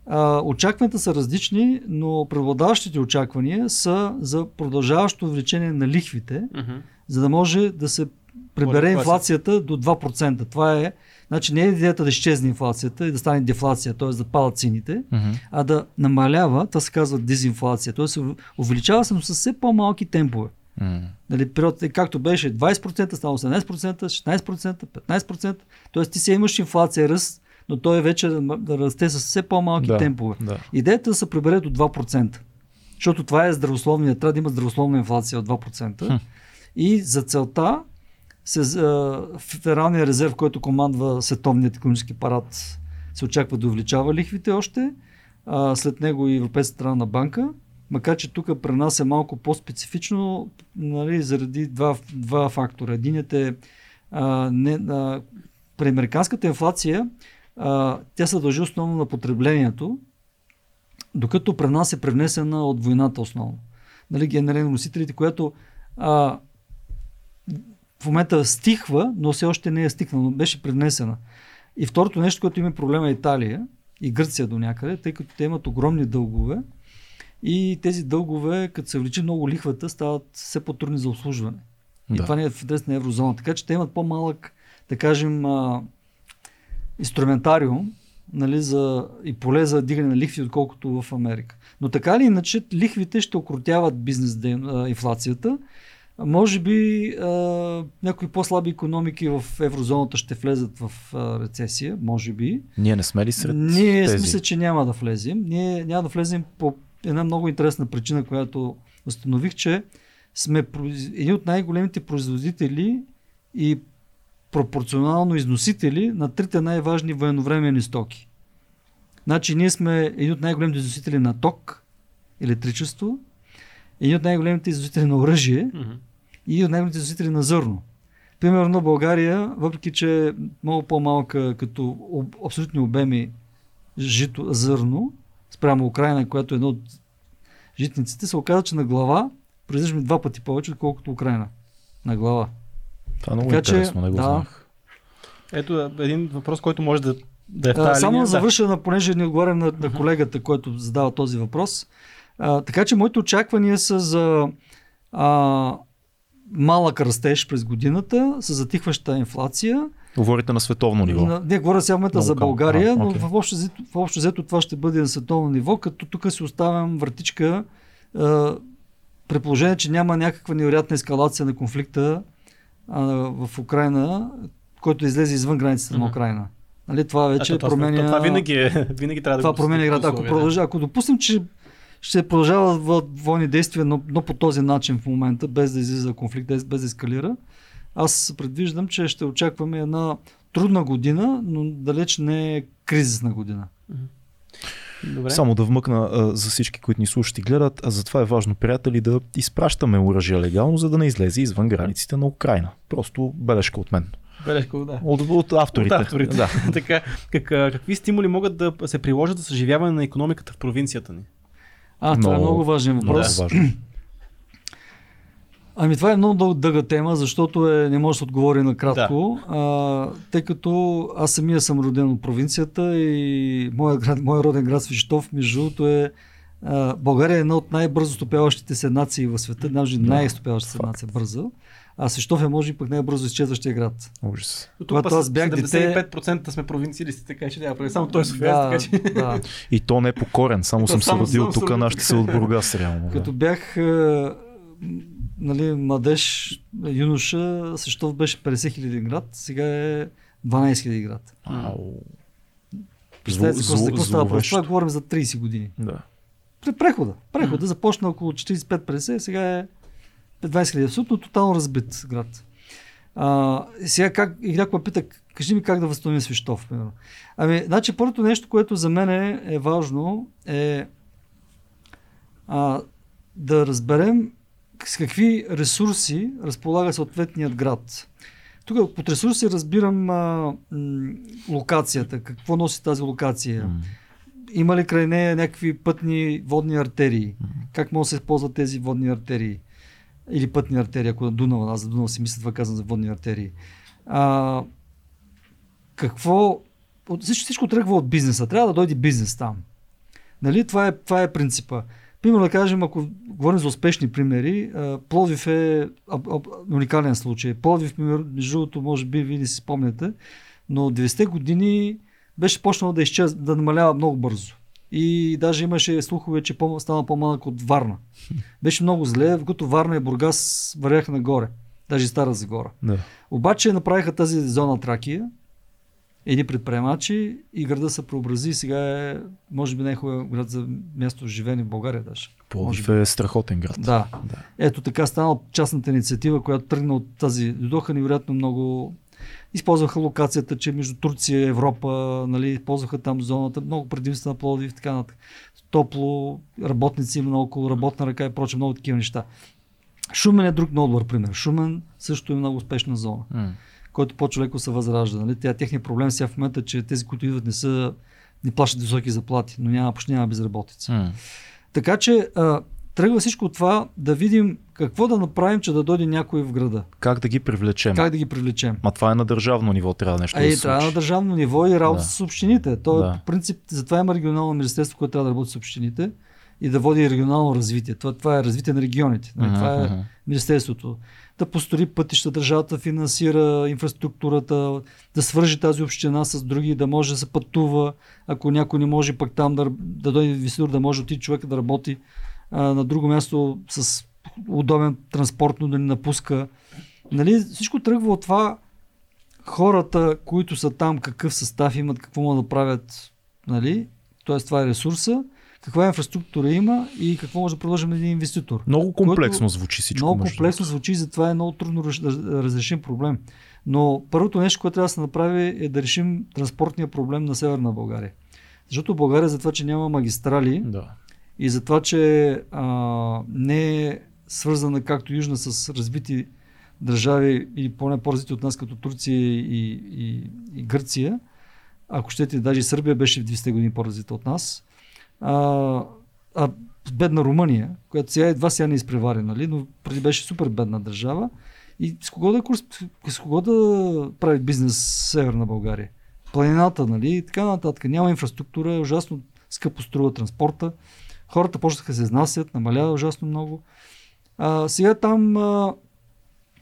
а, очакванията са различни, но преобладаващите очаквания са за продължаващо увеличение на лихвите, Мгм. за да може да се прибере Инфлация. инфлацията до 2%. Това е, значи не е идеята да изчезне инфлацията и да стане дефлация, т.е. да падат цените, Мгм. а да намалява, това се казва дезинфлация, т.е. се увеличава се, но с все по-малки темпове. М. Нали, период, е, както беше 20%, стана 18%, 16%, 15%, т.е. ти си имаш инфлация, ръст, но той вече да, расте с все по-малки Да, темпове. да. Идеята е да се прибере до 2%. защото това е здравословния, трябва да има здравословна инфлация от 2%. Хм. И за целта се, Федералния резерв, който командва световният економически парад, се очаква да увеличава лихвите още. А, след него и Европейската страна банка. Макар, че тук при нас е малко по-специфично, нали, заради два, два фактора. Единият е а, не, а, при американската инфлация а, тя се дължи основно на потреблението, докато при нас е превнесена от войната основно. Нали, генерални носителите, която а, в момента стихва, но все още не е стихнала, беше привнесена. И второто нещо, което има проблема е Италия и Гърция до някъде, тъй като те имат огромни дългове и тези дългове, като се вличи много лихвата, стават все по-трудни за обслужване. Да. И това не е в интерес на еврозона. Така че те имат по-малък, да кажем, а, инструментариум нали, за, и поле за дигане на лихви, отколкото в Америка. Но така или иначе, лихвите ще окрутяват бизнес ден, а, инфлацията. Може би а, някои по-слаби економики в еврозоната ще влезат в а, рецесия, може би. Ние не сме ли сред Ние тези? мисля, че няма да влезем. Ние няма да влезем по една много интересна причина, която установих, че сме едни от най-големите производители и пропорционално износители на трите най-важни военновременни стоки. Значи ние сме едни от най-големите износители на ток, електричество, едни от най-големите износители на оръжие mm-hmm. и от най-големите износители на зърно. Примерно България, въпреки че е много по-малка като абсолютни обеми жито, зърно, спрямо Украина, която е едно от житниците, се оказа, че на глава произвеждаме два пъти повече, отколкото Украина. На глава. Това е много така, интересно, че, не го да. знах. Ето един въпрос, който може да, да е в тази Само линия. завърша, да. понеже не отговарям на, на колегата, който задава този въпрос. А, така че моите очаквания са за а, малък растеж през годината, с затихваща инфлация. Говорите на световно ниво. На, не, говоря сега момента за България, а, okay. но в общо, в общо взето това ще бъде на световно ниво, като тук си оставям вратичка а, при положение, че няма някаква невероятна ескалация на конфликта а, в Украина, който излезе извън границите mm-hmm. на Украина. Нали, това вече а, променя... Това, това винаги, е, винаги трябва това да Това променя играта. Ако, продължа, ако допуснем, че ще продължават войни действия, но, но по този начин в момента, без да излиза конфликт, без да ескалира, аз предвиждам, че ще очакваме една трудна година, но далеч не е кризисна година. Добре. Само да вмъкна а, за всички, които ни слушат и гледат, а затова е важно, приятели, да изпращаме оръжие легално, за да не излезе извън границите на Украина. Просто бележка от мен. Бележка, да. От, от авторите. От авторите. Да. така, как, какви стимули могат да се приложат за съживяване на економиката в провинцията ни? А, това е много важен въпрос. Много важен. Ами това е много дълга тема, защото е, не може да се отговори накратко, да. а, тъй като аз самия съм роден от провинцията и моят, град, моят роден град Свищов, между другото е а, България е една от най-бързо стопяващите се нации в света, даже да. най-стопяваща се нация бързо. А Свищов е може би пък най-бързо изчезващия град. Ужас. Когато аз бях 75% дете... сме провинциалисти, така че няма Само той е София, да, така че... Да. И то не е по корен, само съм се родил тук, нашите са от Бургас реално. Като бях нали, младеж, юноша, Свищов беше 50 хиляди град, сега е 12 хиляди град. Ау. Представете си какво става просто. Това говорим за 30 години. Да. При прехода. Прехода започна около 45-50, сега е 20 хиляди. Абсолютно тотално разбит град. А, сега как, и някой пита, кажи ми как да възстановим Свищов, примерно. Ами, значи, първото нещо, което за мен е, е важно, е а, да разберем с какви ресурси разполага съответният град. Тук под ресурси разбирам а, м, локацията. Какво носи тази локация? Mm. Има ли край нея някакви пътни водни артерии? Mm. Как могат да се използват тези водни артерии? Или пътни артерии, ако на Дунава, аз за Дунава си мисля това казвам за водни артерии. А, какво... Всичко, всичко тръгва от бизнеса. Трябва да дойде бизнес там. Нали? Това, е, това е принципа. Примерно да кажем, ако говорим за успешни примери, Пловдив е уникален случай. Пловдив, между другото, може би вие не си спомняте, но 90-те години беше почнал да, изчез, да намалява много бързо. И даже имаше слухове, че по- стана по-малък от Варна. Беше много зле, като Варна и Бургас вървяха нагоре. Даже и Стара Загора. Да. Обаче направиха тази зона Тракия едни предприемачи и града се преобрази и сега е, може би най-хубавият град за място живеене в България даже. Пловдив е страхотен град. Да. да. Ето така стана частната инициатива, която тръгна от тази. Дойдоха невероятно много използваха локацията, че между Турция и Европа, нали, използваха там зоната, много предимства на Пловдив и така нататък. Топло, работници има около работна ръка и проче, много такива неща. Шумен е друг много добър пример. Шумен също е много успешна зона, mm. Който по-човеко се възражда. Нали? Тя, техният проблем сега в момента, че тези, които идват, не са не плащат високи заплати, но няма, почти няма безработица. Mm. Така че а, тръгва всичко това да видим какво да направим, че да дойде някой в града. Как да ги привлечем? Как да ги привлечем? Ма това е на държавно ниво, трябва нещо а, да се трябва на държавно ниво и работа да. с общините. То да. е по принцип, затова има регионално министерство, което трябва да работи с общините и да води регионално развитие. Това, това е развитие на регионите. Uh-huh, това е. Министерството. Да построи пътища, държавата финансира инфраструктурата, да свържи тази община с други, да може да се пътува. Ако някой не може пък там да, да дойде инвеститор, да може отиде човека да работи а, на друго място с удобен транспортно да ни напуска. Нали, всичко тръгва от това хората, които са там, какъв състав имат, какво могат да правят, нали? т.е. това е ресурса, каква инфраструктура има и какво може да продължим един инвеститор. Много комплексно звучи всичко. Много комплексно звучи и затова е много трудно разрешим проблем. Но първото нещо, което трябва да се направи е да решим транспортния проблем на Северна България. Защото България за това, че няма магистрали да. и за това, че а, не е свързана както Южна с развити държави или поне по-развити от нас като Турция и, и, и Гърция, ако щете, даже Сърбия беше в 200 години по-развита от нас, а, а бедна Румъния, която сега едва сега не изпревари, нали? но преди беше супер бедна държава. И с кого да, с кого да прави бизнес Северна България? Планината, нали? И така нататък. Няма инфраструктура, ужасно скъпо струва транспорта. Хората почнаха да се изнасят, намалява ужасно много. А, сега там а,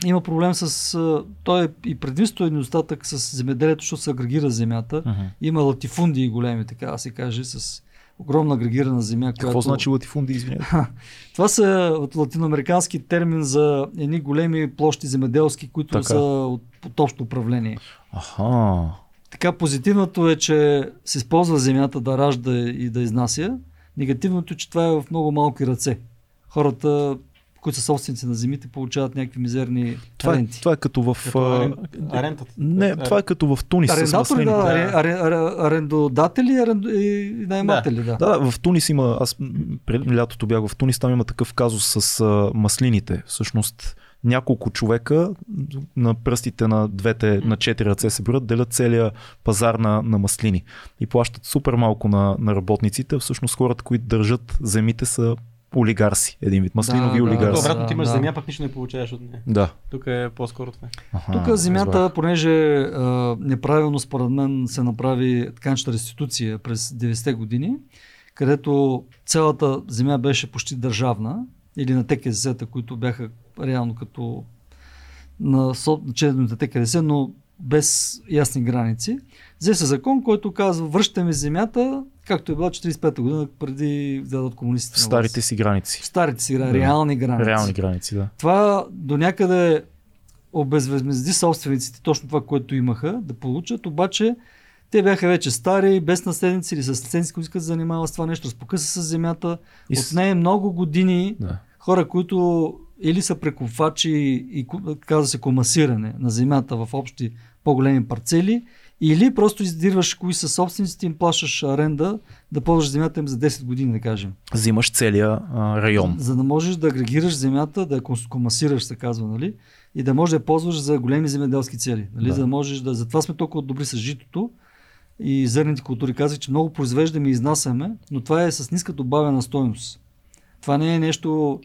има проблем с... А, той е и предимство и недостатък с земеделието, защото се агрегира земята. Uh-huh. Има латифунди големи, така да се каже, с огромна агрегирана земя. Какво която... значи латифунди, извинете? Това са от латиноамерикански термин за едни големи площи земеделски, които така. са от, от общо управление. Аха. Така позитивното е, че се използва земята да ражда и да изнася. Негативното е, че това е в много малки ръце. Хората които са собственици на земите, получават някакви мизерни това ренти. Е, това е като в... Като арен... арентата. Не, това е като в Тунис Арендатори, да, да. арендодатели арендо... и найматели, да. да. Да, в Тунис има, аз пред лятото бях в Тунис, там има такъв казус с а, маслините. Всъщност няколко човека на пръстите на двете, на четири ръце се броят, делят целия пазар на, на маслини и плащат супер малко на, на работниците. Всъщност хората, които държат земите са олигарси, един вид, маслинови да, олигарси. Да, обратно ти имаш да. земя, пък нищо не получаваш от нея. Да. Тук е по-скоро това. Тук земята, разбрах. понеже а, неправилно според мен се направи така реституция през 90-те години, където цялата земя беше почти държавна, или на ТКЗ-та, които бяха реално като на чедните ТКЗ, но без ясни граници. Взе се закон, който казва, връщаме земята както е била 45-та година, преди да дадат комунистите. В старите си граници. В старите си, да. реални граници. Реални граници, да. Това до някъде обезвъзмезди собствениците точно това, което имаха да получат, обаче те бяха вече стари, без наследници или с наследници, които искат да занимават с това нещо, разпокъса с земята. И с... От нея много години да. хора, които или са прекупвачи и казва се комасиране на земята в общи по-големи парцели, или просто издирваш кои са собствениците, им плащаш аренда да ползваш земята им за 10 години, да кажем. Взимаш целия а, район. За, за да можеш да агрегираш земята, да я комасираш, се казва, нали? И да можеш да я ползваш за големи земеделски цели. Нали? Да. За да можеш да. Затова сме толкова добри с житото и зърните култури. Казах, че много произвеждаме и изнасяме, но това е с ниска добавена стойност. Това не е нещо,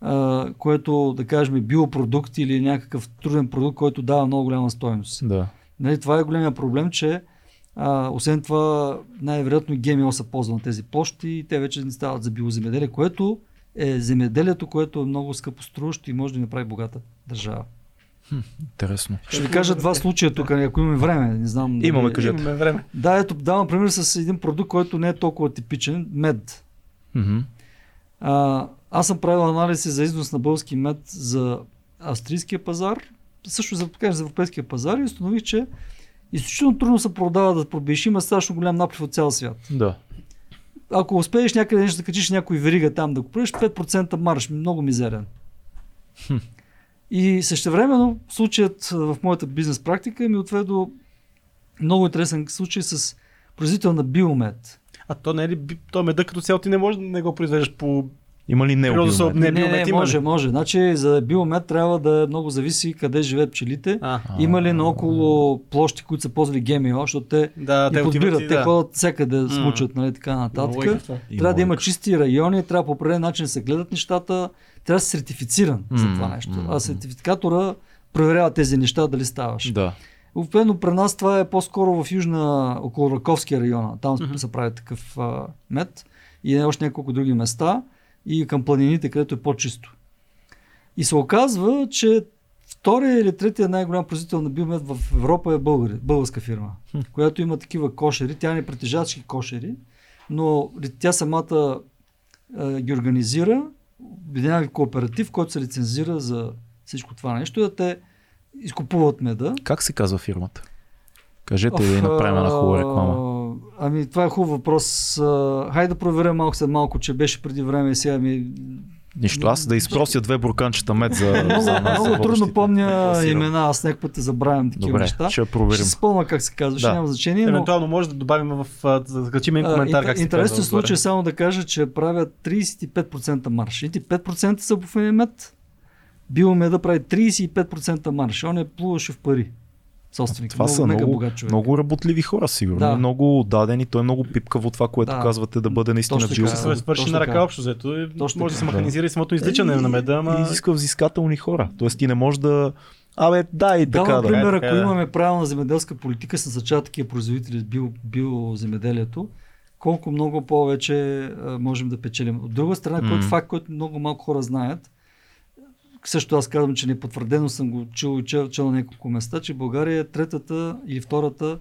а, което, да кажем, биопродукт или някакъв труден продукт, който дава много голяма стойност. Да. Нали, това е големия проблем, че а, освен това най-вероятно ГМО са ползва на тези площи и те вече не стават за биоземеделие, което е земеделието, което е много скъпо струващо и може да ни прави богата държава. Хм, интересно. Ще ви кажа два случая тук, ако имаме време. Не знам. Имаме, кажете. Имаме време. Да, ето, давам пример с един продукт, който не е толкова типичен. Мед. Mm-hmm. А, аз съм правил анализи за износ на български мед за австрийския пазар също за, кажа, за европейския пазар и установих, че Изключително трудно се продава да пробиеш. Има страшно голям наплив от цял свят. Да. Ако успееш някъде нещо да качиш някой верига там да правиш, 5% марш, много мизерен. Хм. И същевременно случаят в моята бизнес практика ми отведе до много интересен случай с производител на биомед. А то не е ли, то меда като цяло ти не може да не го произвеждаш по Има ли природосъоб- необилмет? Не, не, биомет не, има ли? може, може. Значи за биомед трябва да много зависи къде живеят пчелите. А, Има ли наоколо площи, които са ползвали ГМО, защото те да, те и подбират, отиват те да. ходят всякъде да смучат, нали, така нататък. Трябва да има чисти райони, трябва по определен начин да се гледат нещата, трябва да си сертифициран за това нещо. А сертификатора проверява тези неща дали ставаш. Да. Обикновено при нас това е по-скоро в южна, около Раковския район. Там се прави такъв а, мед и още няколко други места и към планините, където е по-чисто. И се оказва, че втория или третия най-голям производител на биомед в Европа е българи, българска фирма, която има такива кошери. Тя не притежава всички кошери, но тя самата а, ги организира, обединява кооператив, който се лицензира за всичко това нещо, да те изкупуват меда. Как се казва фирмата? Кажете да направим една хубава реклама. Ами, това е хубав въпрос. Хайде да проверя малко след малко, че беше преди време и сега ми... Нищо, аз да изпрося две бурканчета мед за, Много, за нас. за много трудно помня имена, аз някакъв път те забравям такива Добре, неща. ще проверим. Ще спомня как се казваше, Да. няма значение. Но, Евентуално може да добавим в, да закачим един коментар как се Интересен казва случай е само да кажа, че правят 35% марш. Ети 5% са по мед. Биомеда прави 35% марш. Он е плуваше в пари. Собственик. Това много, са много, богат човек. много работливи хора, сигурно. Да. Много дадени. Той е много пипкаво това, което Да. казвате, да бъде наистина Точно така. Се свърши на ръка общо взето. и Точно Може да се механизира и самото извличане на меда, ама... Изисква взискателни хора. Тоест ти не можеш да... Абе, да и така да. пример, Така ако е. имаме правилна земеделска политика, се насърчават такива производители с био, биоземеделието, колко много повече можем да печелим. От друга страна, М. който факт, който много малко хора знаят, също аз казвам, че не е потвърдено, съм го чул и чел, чел на няколко места, че България е третата или втората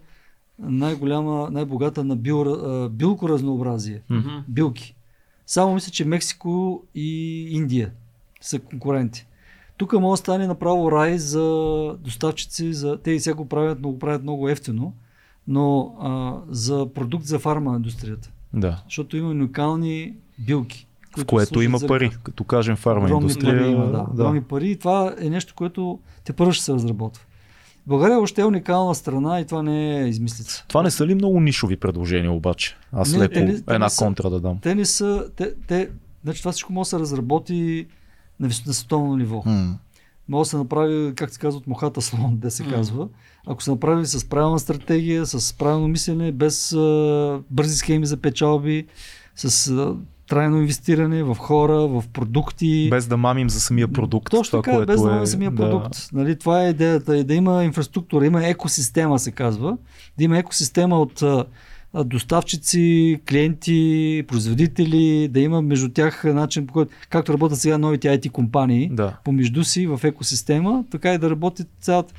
най-голяма, най-богата на био, а, билкоразнообразие. Мгм. Билки. Само мисля, че Мексико и Индия са конкуренти. Тук може да стане направо рай за доставчици, за... те и сега го правят, но го правят много ефтино, но а, за продукт за фарма индустрията. да. Защото има уникални билки. В което има пари. Като кажем фарма индустрия. пари има, да. да. Огромни пари и това е нещо, което те първо ще се разработва. България още е уникална страна и това не е измислица. Това не са ли много нишови предложения обаче? Аз Не, леко те не- те една не са. контра да дам. Те не са... Те, те, значи това всичко може да се разработи на, вис- на световно ниво. М. Може да се направи, как се казва, от мухата слон, да се М. казва. Ако се направи с правилна стратегия, с правилно мислене, без а, бързи схеми за печалби, с а, трайно инвестиране в хора, в продукти. Без да мамим за самия продукт. Точно така, без да е, има самия продукт. Нали, това е идеята, е да има инфраструктура, има екосистема, се казва. Да има екосистема от доставчици, клиенти, производители, да има между тях начин, по който, както работят сега новите IT компании, Да. помежду си в екосистема, така и да работи цялата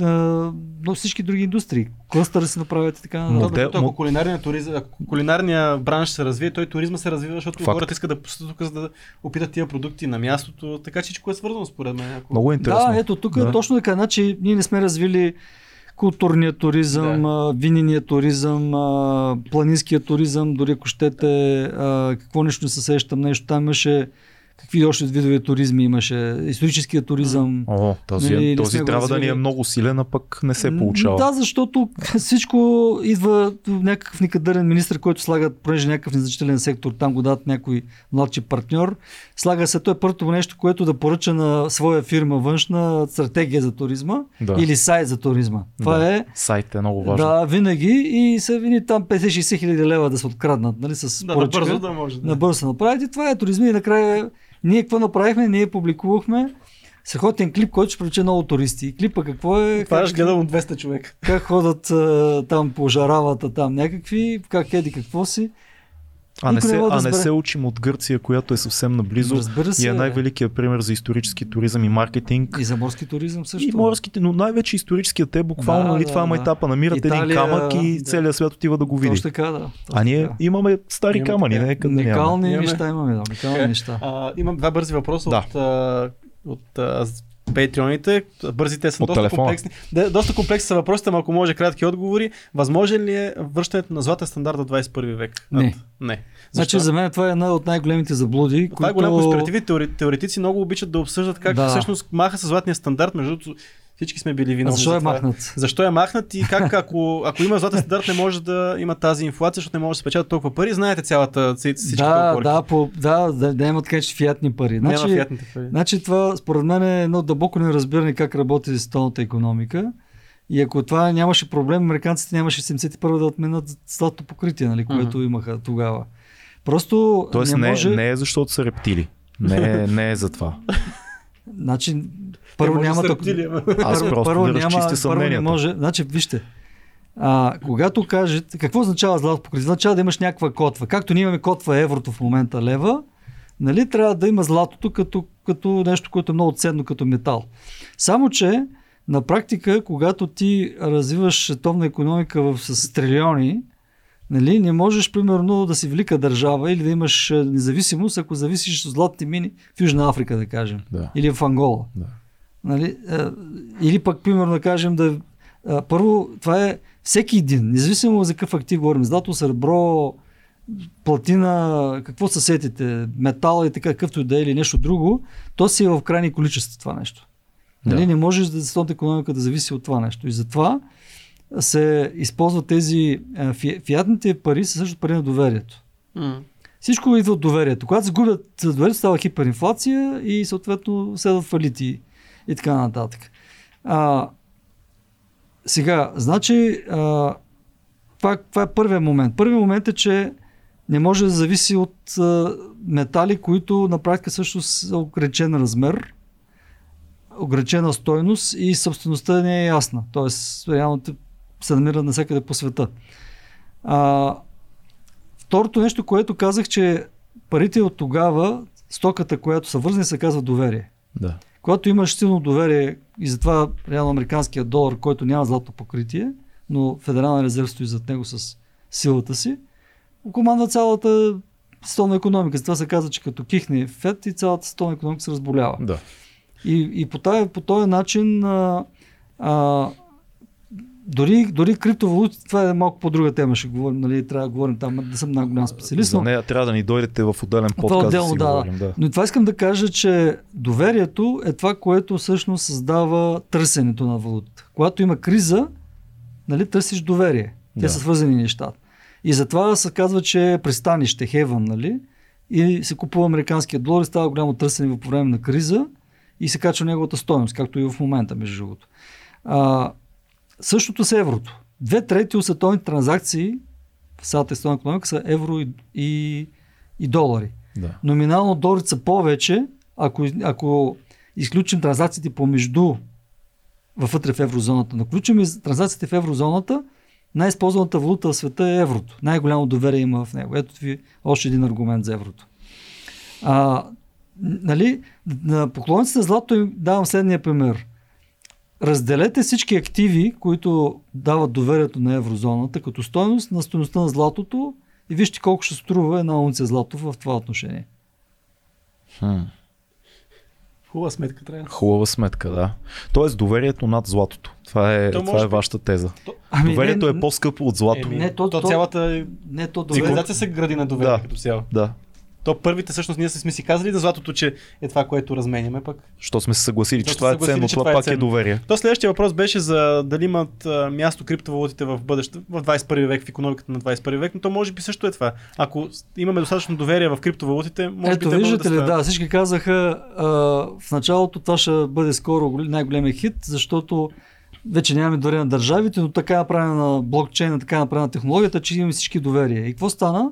но всички други индустрии. Клъстъра се направят и така нататък. Модел- ако мо- кулинарния, туризъм, ако кулинарния бранш се развие, той туризма се развива, защото Факт. хората искат да посетят тук, за да опитат тия продукти на мястото. Така че всичко е свързано според мен. Ако... Много е интересно. Да, ето тук Да. точно така. Значи ние не сме развили културния туризъм, Да. винения туризъм, планинския туризъм, дори ако щете, какво нещо не се сещам, нещо там имаше, какви още видове туризми имаше, историческия туризъм. О, този, Нали, е, този трябва да ни е много силен, а пък не се получава. Да, защото всичко идва някакъв никъдърен министр, който слага, понеже някакъв незначителен сектор, там го дадат някой младши партньор, слага се той първото нещо, което да поръча на своя фирма външна стратегия за туризма Да. или сайт за туризма. Това Да. е Сайт е много важен. да, винаги и се вини там 50-60 хиляди лева да се откраднат, нали, с да, поръчка. бързо да може. Да. Набързо се направите. Това е туризма и накрая ние какво направихме? Ние публикувахме страхотен клип, който ще привлече много туристи. И клипа какво е? Това как, ще гледам от 200 човека. как ходят а, там по жаравата, там някакви, как еди какво си. А не, се, да а не се учим от Гърция, която е съвсем наблизо. Разбира се. И е най-великият пример за исторически туризъм и маркетинг. И за морски туризъм също. И морските, но най-вече историческият е буквално, Да, нали, да, това има да. етапа. Намират един Италия, камък и да. целият свят отива да го види. Точно така, да. Точно А ние така. имаме стари Имаме камъни, не е къде няма. Уникални Имаме. неща имаме, да, уникални Е, неща. А, имам два бързи въпроса Да. от, а, от а, патреоните. Бързите са От доста телефона. комплексни. Да, доста комплексни са въпросите, ако може кратки отговори. Възможен ли е връщането на златен стандарт до 21 век? Не. Не. Значи за мен това е една от най-големите заблуди, Това които... е голям конспиративи теоретици много обичат да обсъждат как Да. всъщност маха с златния стандарт. Между другото, всички сме били виновни. защо за е това. махнат? Защо е махнат и как ако, ако има златен стандарт не може да има тази инфлация, защото не може да се печатат толкова пари. Знаете цялата всички Да, да, по, да, да, да имат че фиатни пари. Няма Значи, фиатните пари. Значи това според мен е едно дълбоко неразбиране как работи световната економика. И ако това нямаше проблем, американците нямаше 71 да отменят златото покритие, нали, което Мгм. имаха тогава. Просто Тоест не не, може... не е защото са рептили. Не, е- не е за това. Значи, първо няма ама. Аз просто да разчистя първо не може... Значи, вижте, а, когато кажете, какво означава злато покритие? Означава да имаш някаква котва. Както ние имаме котва еврото в момента лева, нали, трябва да има златото като, като нещо, което е много ценно като метал. Само, че на практика, когато ти развиваш световна економика в, с трилиони, нали, не можеш, примерно, да си велика държава или да имаш е, независимост, ако зависиш от златни мини в Южна Африка, да кажем. Да. Или в Ангола. Да. Нали? Или пък, примерно, да кажем, да. Първо, това е всеки един, независимо за какъв актив говорим, злато, сребро, платина, какво са сетите, метал и така, какъвто и да е или нещо друго, то си е в крайни количества това нещо. Нали? Да. Не можеш да световната економика да зависи от това нещо. И затова се използват тези фи- фиатните пари, са също пари на доверието. М. Всичко идва от доверието. Когато се губят доверието, става хиперинфлация и съответно следват фалити и така нататък. А, сега, значи, а, това, това е първият момент. Първият момент е, че не може да зависи от а, метали, които на практика също са ограничен размер, ограничена стойност и собствеността не е ясна. Тоест, реално се намира навсякъде по света. А, Второто нещо, което казах, че парите от тогава, стоката, която са вързани, се казва доверие. Да. Когато имаш силно доверие и затова реално американския долар, който няма злато покритие, но Федерален резерв стои зад него с силата си, командва цялата световна економика. Затова се казва, че като кихне Фед и цялата световна економика се разболява. Да. И, и по, този, по този начин а, а, дори, дори криптовалути, това е малко по-друга тема, ще говорим, нали, трябва да говорим там, да съм много голям специалист, За но, нея трябва да ни дойдете в отделен Това подкаст отделно, да си да, говорим. Да. но това искам да кажа, че доверието е това, което всъщност създава търсенето на валутата. Когато има криза, нали, търсиш доверие. Те Да. са свързани нещата. И затова се казва, че е пристанище, Хевън, нали? И се купува американския долар и става голямо търсене по време на криза и се качва неговата стоеност, както и в момента, между другото. А, същото с еврото. Две трети от световните транзакции в цялата световна економика са евро и, и, и долари. Да. Номинално доларите са повече, ако, ако изключим транзакциите помежду вътре в еврозоната. Но включим и транзакциите в еврозоната, най-използваната валута в света е еврото. Най-голямо доверие има в него. Ето ви още един аргумент за еврото. А, нали, на поклонниците на злато им давам следния пример. Разделете всички активи, които дават доверието на еврозоната като стойност на стоеността на златото и вижте колко ще струва една унция злато в това отношение. Хм. Хубава сметка трябва. Хубава сметка, да. Тоест доверието над златото. Това е, То това може е вашата теза. Ами, доверието не, е по-скъпо от злато. Еми, Не, то- то, то- цялата Не, то доверие. цивилизация се гради на доверие Да. като цяло. Да. То първите всъщност ние сме си казали за златото, че е това, което разменяме пък. Що сме се съгласили, че това е ценно, това, това е пак е доверие. То следващия въпрос беше за дали имат а, място криптовалутите в бъдеще, в 21 век, в економиката на 21 век, но то може би също е това. Ако имаме достатъчно доверие в криптовалутите, може би Ето, те могат виждате ли, станат. да, всички казаха а, в началото това ще бъде скоро гол- най-големия хит, защото вече нямаме доверие на държавите, но така е направена на блокчейна, така е направена технологията, че имаме всички доверие. И какво стана?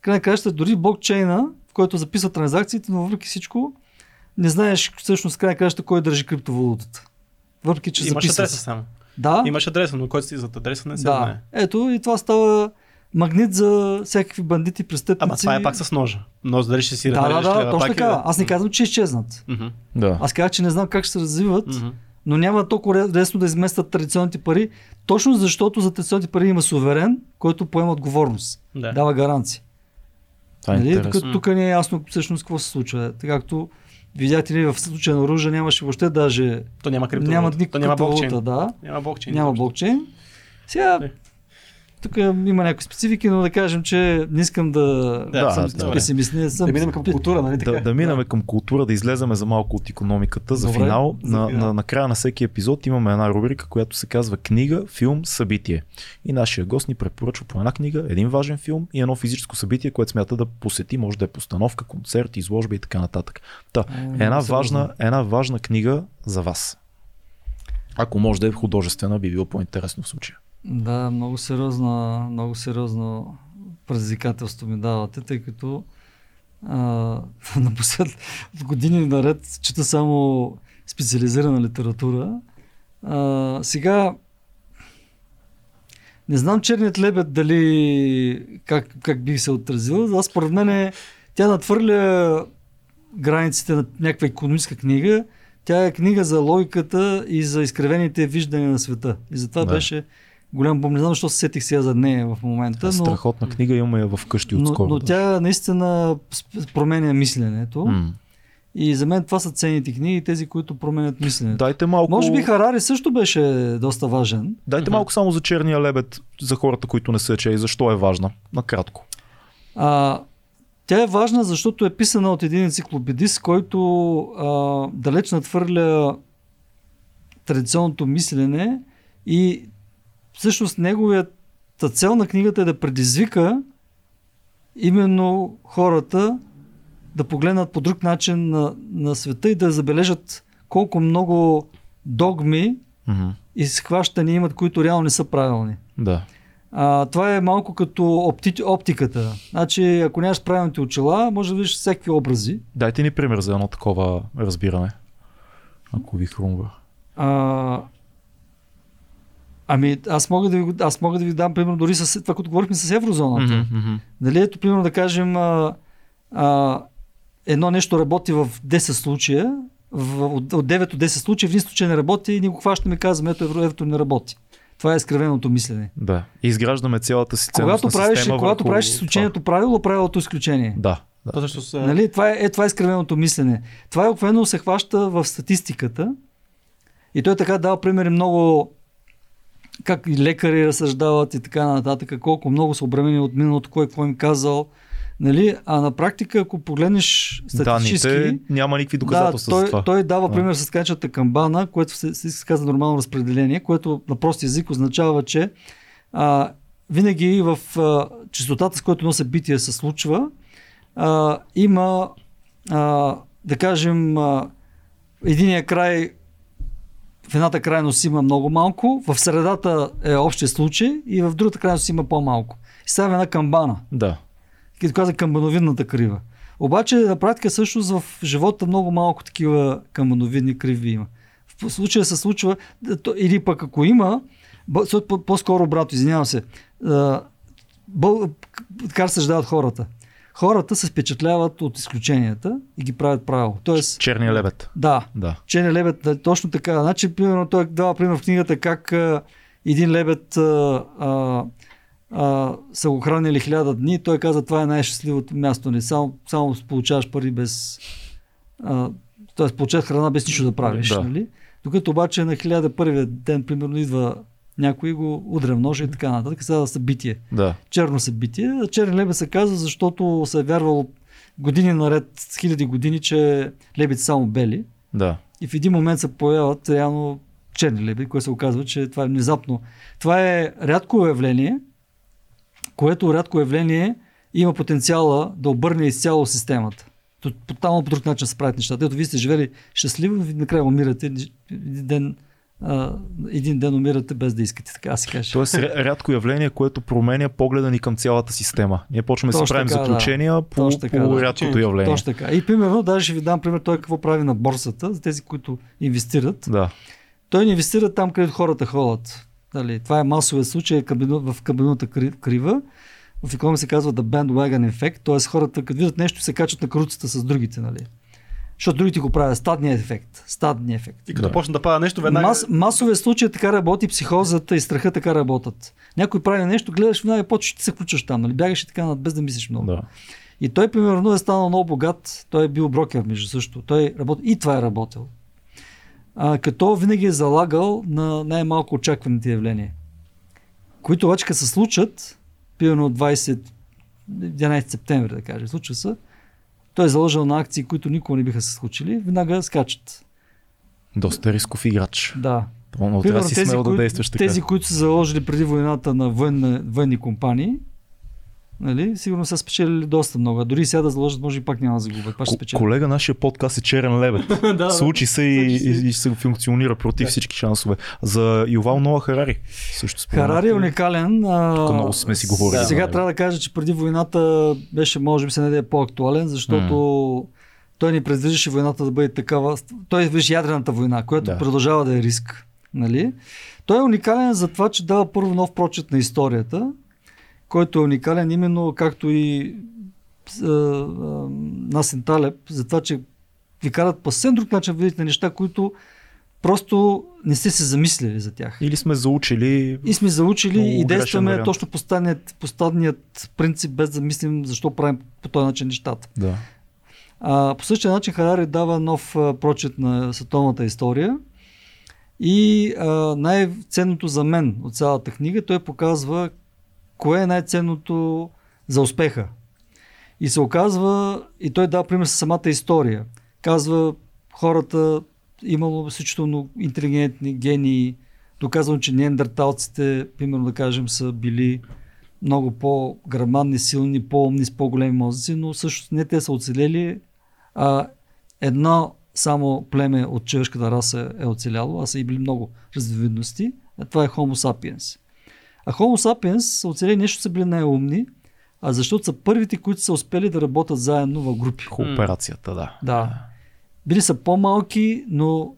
Край на краищата, дори блокчейна, в който записва транзакциите, но въпреки всичко, не знаеш всъщност край на краищата кой държи криптовалутата. Въпреки, че Имаш записва. адреса само. Да, Имаш адреса, но който си зад адреса не се да. знае. Ето и това става магнит за всякакви бандити, престъпници. Ама това е пак с ножа. Нож дали ще си Да, да, да, точно е така. да. Аз не казвам, че изчезнат. Мгм, Да. Аз казах, че не знам как ще се развиват, мгм. но няма толкова лесно да изместят традиционните пари, точно защото за традиционните пари има суверен, който поема отговорност, Да. дава гаранции. Това е Нали? интересно. Тук, тук не е ясно всъщност какво се случва. Така както Видяхте ли, в случая на оръжие нямаше въобще даже... То няма криптовалута. Няма То никаква няма блокчейн. да. Няма блокчейн. Няма блокчейн. Сега, Не. Тук има някои специфики, но да кажем, че не искам да, Да, съм да. песимист. Не съм Да минем към култура, нали така? Да, да минаме към култура, да излеземе за малко от економиката. За Добре, финал, за на, финал. на, на края на всеки епизод имаме една рубрика, която се казва книга, филм, събитие. И нашия гост ни препоръчва по една книга, един важен филм и едно физическо събитие, което смята да посети, може да е постановка, концерт, изложба и така нататък. Та, Е, една важна, една важна книга за вас. Ако може да е художествена, би било по-интересно в случая. Да, много сериозно, много сериозно предизвикателство ми давате, тъй като напослед години наред чета само специализирана литература. А, сега не знам черният лебед дали как, как би се отразил. Аз според мен тя надхвърля границите на някаква економическа книга. Тя е книга за логиката и за изкривените виждания на света. И затова Да. беше голям бум. Не знам защо се сетих сега за нея в момента, Та, но, Страхотна книга, имаме я вкъщи но, отскоро. но да. тя наистина променя мисленето. М. И за мен това са ценните книги, тези, които променят мисленето. Дайте малко... Може би Харари също беше доста важен. Дайте малко само за черния лебед, за хората, които не са чели. Защо е важна? Накратко. А, тя е важна, защото е писана от един енциклопедист, който а, далеч надхвърля традиционното мислене и всъщност неговата цел на книгата е да предизвика именно хората да погледнат по друг начин на, на света и да забележат колко много догми Мгм. и схващания имат, които реално не са правилни. Да. А, това е малко като опти, оптиката. Значи, ако нямаш правилните очила, може да видиш всякакви образи. Дайте ни пример за едно такова разбиране. Ако ви хрумва. А, ами, аз мога, да ви, аз мога да ви дам пример дори с това, което говорихме с еврозоната. Нали, ето, примерно да кажем, а, а, едно нещо работи в 10 случая, в, от, от 9 от 10 случая, в един случай не работи и ние го хващаме и казваме, ето евро, еврото не работи. Това е изкривеното мислене. Да. И изграждаме цялата си Когато правиш, система когато върху правиш изключението правило, правилото изключение. Да. да. Нали? Това, е, е, това е изкривеното мислене. Това е обикновено се хваща в статистиката и той така дава примери много как и лекари разсъждават и така нататък, колко много са обремени от миналото, кой какво им казал. Нали? А на практика, ако погледнеш статистически, Данните няма никакви доказателства да, за той, това. той дава Да. пример с качата камбана, което се, се, се казва нормално разпределение, което на прост език означава, че а, винаги в а, частотата, с която едно събитие се случва, а, има, а, да кажем, а, единия край в едната крайност има много малко, в средата е общия случай и в другата крайност има по-малко. И става една камбана Да. като каза камбановидната крива. Обаче на практика всъщност в живота много малко такива камбановидни криви има. В случая се случва, или пък ако има, по-скоро, брато, извинявам се, бъл, така съждават хората. Хората се впечатляват от изключенията и ги правят правило. Тоест, Черния лебед. да, Да. Чене лебед, да, точно така. Значи, примерно, той дава пример в книгата как а, един лебед а, а, а, са го хранили хиляда дни. Той каза, това е най-щастливото място. Не само, само получаваш пари без... А, т.е. получаваш храна без нищо да правиш. Да. Нали? Докато обаче на хиляда първия ден, примерно, идва някой го ножа и така нататък. Сега събитие. Да. Черно събитие. Черен лебед се казва, защото се е вярвало години наред, хиляди години, че лебедите са само бели. Да. И в един момент се появяват реално черни лебеди, което се оказва, че това е внезапно. Това е рядко явление, което рядко явление има потенциала да обърне изцяло системата. То- Тотално по друг начин се правят нещата. Ето вие сте живели щастливо, накрая умирате. Ден, а, един ден умирате без да искате, така да си кажа. Тоест ря- рядко явление, което променя погледа ни към цялата система. Ние почваме да си правим така, да. заключения по, Точно така, по да. рядкото явление. Точно така. И примерно, даже ще ви дам пример, той какво прави на борсата, за тези, които инвестират. Да. Той не инвестира там, където хората ходят. Дали, това е масовия случай кабину, в кабината крива. В икономия се казва the bandwagon effect, т.е. хората, като видят нещо, се качат на каруцата с другите. Нали? Защото другите го правят. Стадния ефект. Стадния ефект. И като Да. почне да пада нещо, веднага... Мас, масовия случай така работи, психозата и страха така работят. Някой прави нещо, гледаш веднага и почваш, ти се включваш там, нали? бягаш и така, без да мислиш много. да. И той, примерно, е станал много богат. Той е бил брокер, между също. Той работи, и това е работил. А, като винаги е залагал на най-малко очакваните явления. Които обаче, като се случат, примерно 20, 11 септември, да кажа, случва се, той е заложил на акции, които никога не биха се случили, веднага скачат. Доста рисков играч. Да. Но трябва да си смел да действаш така. Тези, които са заложили преди войната на военни, военни компании, Нали? Сигурно са спечелили доста много. А дори сега да заложат, може и пак няма да загубят. Пак ще спечелят. Колега, нашия подкаст е черен лебед. да, Случи се и, и, и, се функционира против да. всички шансове. За Ювал Нова Харари. Също споменах. Харари е уникален. Тук много сме си говорили. Да. Сега трябва да кажа, че преди войната беше, може би се не е по-актуален, защото mm. той ни предвиждаше войната да бъде такава. Той виж ядрената война, която да. продължава да е риск. Нали? Той е уникален за това, че дава първо нов прочет на историята който е уникален именно както и а, а, Насен Талеб, за това, че ви карат по съвсем друг начин видите неща, които просто не сте се замислили за тях. Или сме заучили. И сме заучили и действаме вариант. точно по стадният принцип, без да мислим защо правим по този начин нещата. Да. А, по същия начин Харари дава нов а, прочет на световната история. И а, най-ценното за мен от цялата книга, той показва кое е най-ценното за успеха. И се оказва, и той дава пример с самата история. Казва, хората имало всичко интелигентни гении, доказвам, че неандерталците, примерно да кажем, са били много по-грамадни, силни, по-умни, с по-големи мозъци, но също не те са оцелели, а едно само племе от човешката раса е оцеляло, а са и били много развивидности, а това е Homo sapiens. А Homo sapiens са оцелели нещо са били най-умни, а защото са първите, които са успели да работят заедно в групи. Кооперацията, да. Да. Били са по-малки, но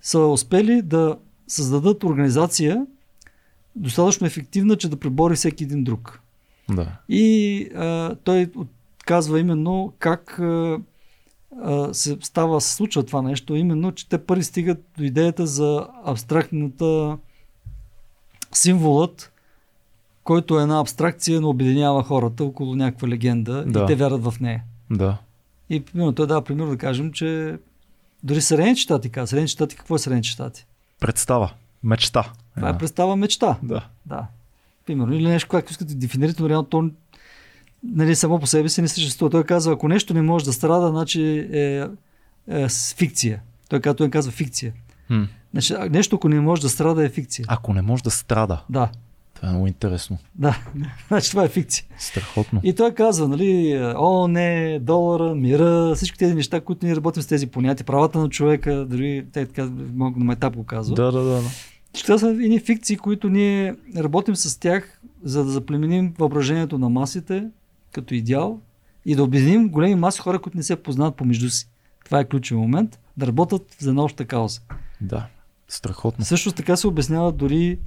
са успели да създадат организация достатъчно ефективна, че да пребори всеки един друг. Да. И а, той казва именно как а, а, се става, се случва това нещо, именно, че те първи стигат до идеята за абстрактната символът, който е една абстракция, но обединява хората около някаква легенда да. и те вярват в нея. Да. И примерно, той дава пример да кажем, че дори Средните щати казва. Средните щати, какво е Средните щати? Представа. Мечта. Това е представа мечта. Да. да. Примерно, или нещо, което искате да дефинирате, но реално то нали, само по себе си не съществува. Той казва, ако нещо не може да страда, значи е, е с фикция. Той като казва фикция. Хм. Значи, нещо, ако не може да страда, е фикция. Ако не може да страда. Да. Това е много интересно. Да, значи това е фикция. Страхотно. И той казва, нали, о, не, долара, мира, всички тези неща, които ние работим с тези понятия, правата на човека, дори те така много на етап го казва. Да, да, да. да. Това са едни фикции, които ние работим с тях, за да заплеменим въображението на масите като идеал и да обединим големи маси хора, които не се познават помежду си. Това е ключов момент, да работят за една обща кауза. Да, страхотно. Също така се обяснява дори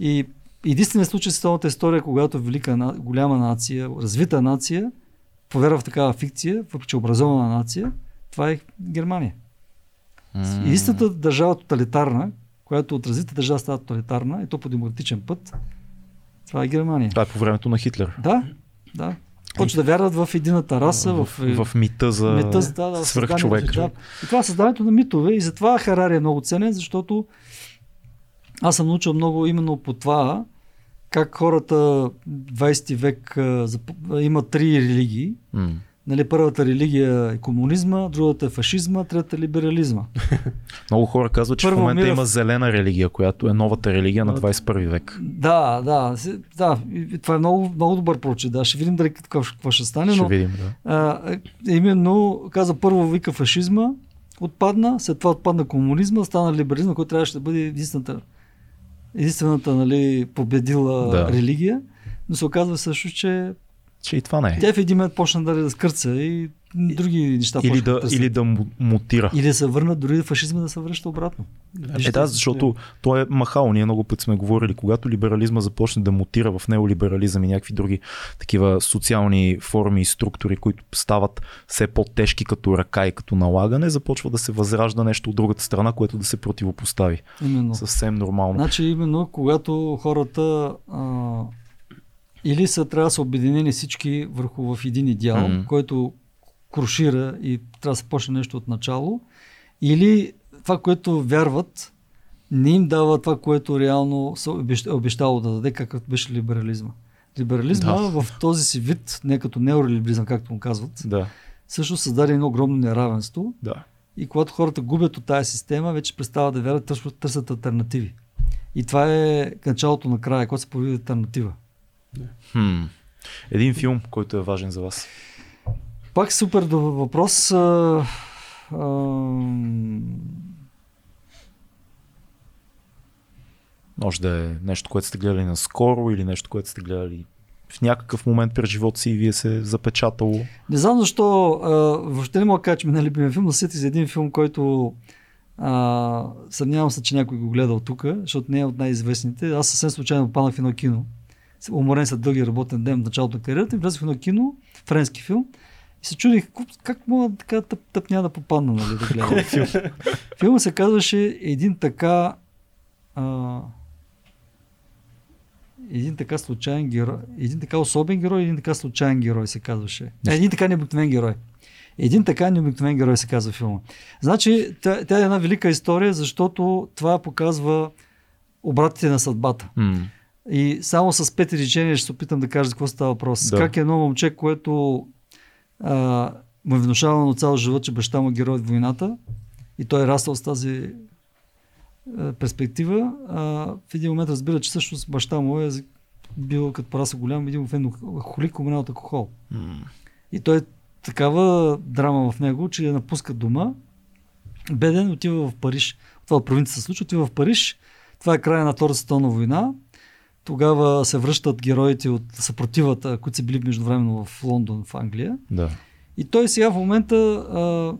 и единственият случай в световната история, когато велика, голяма нация, развита нация, повярва в такава фикция, въпреки образована нация, това е Германия. Mm. Единствената държава тоталитарна, която от развита държава става тоталитарна, и то по демократичен път, това е Германия. Това е по времето на Хитлер. Да, да. Почва да вярват в едината раса, в, в, в мита за мита, да, да, свръхчовек. Да. И това е създаването на митове и затова Харари е много ценен, защото аз съм научил много именно по това, как хората 20 век имат три религии. Mm. Нали, първата религия е комунизма, другата е фашизма, третата е либерализма. Много хора казват, че Първо, в момента мира... има зелена религия, която е новата религия на 21 век. Да, да, да. Това е много, много добър прочит. Да, ще видим дали какво, какво ще стане. Ще но, видим, да. А, именно, каза първо вика фашизма, отпадна, след това отпадна комунизма, стана либерализма, който трябваше да бъде единствената единствената нали, победила да. религия, но се оказва също, че че и това не е. Тя в един момент почна да скърца и други неща. Или да, да или да мутира. Или да се върнат, дори фашизма да се връща обратно. Е, да, защото той е махал. Ние много пъти сме говорили, когато либерализма започне да мутира в неолиберализъм и някакви други такива социални форми и структури, които стават все по-тежки като ръка и като налагане, започва да се възражда нещо от другата страна, което да се противопостави. Именно. Съвсем нормално. Значи именно когато хората а или са, трябва да са обединени всички върху в един идеал, mm-hmm. който крушира и трябва да се почне нещо от начало, или това, което вярват, не им дава това, което реално е обещало да даде, какъвто беше либерализма. Либерализма да. в този си вид, не като неолиберализъм, както му казват, да. също създаде едно огромно неравенство. Да. И когато хората губят от тази система, вече престава да вярват, търсят, търсят альтернативи. И това е началото на края, когато се появи альтернатива. Хм. Един филм, който е важен за вас. Пак супер въпрос. А, а, може да е нещо, което сте гледали наскоро или нещо, което сте гледали в някакъв момент през живота си и вие се запечатало. Не знам защо, а, въобще не мога да кажа, че ми е любимия филм, но сети за един филм, който а, съмнявам се, че някой го гледал тук, защото не е от най-известните. Аз съвсем случайно попаднах в едно кино. Уморен след дълги работен ден в началото на кариерата и влязох в едно кино, френски филм. И се чудих как мога така тъп, тъпня да попадна нали, да гледам филм. Филма се казваше един така а, един така случайен герой, един така особен герой, един така случайен герой се казваше. Не, един така необикновен герой. Един така необикновен герой се казва филма. Значи, тя, тя е една велика история, защото това показва обратите на съдбата. Mm. И само с пет изречения ще се опитам да кажа за какво става въпрос. Да. Как едно момче, което а, му е внушавано цял живот, че баща му е герой от войната и той е расъл с тази а, перспектива. А, в един момент разбира, че всъщност баща му е бил като пораса голям, един холик, умрял от алкохол. Mm. И той е такава драма в него, че напуска дома, беден, отива в Париж. Това в провинцията се случва, отива в Париж. Това е края на Втората световна война. Тогава се връщат героите от съпротивата, които са били междувременно в Лондон, в Англия. Да. И той сега в момента а,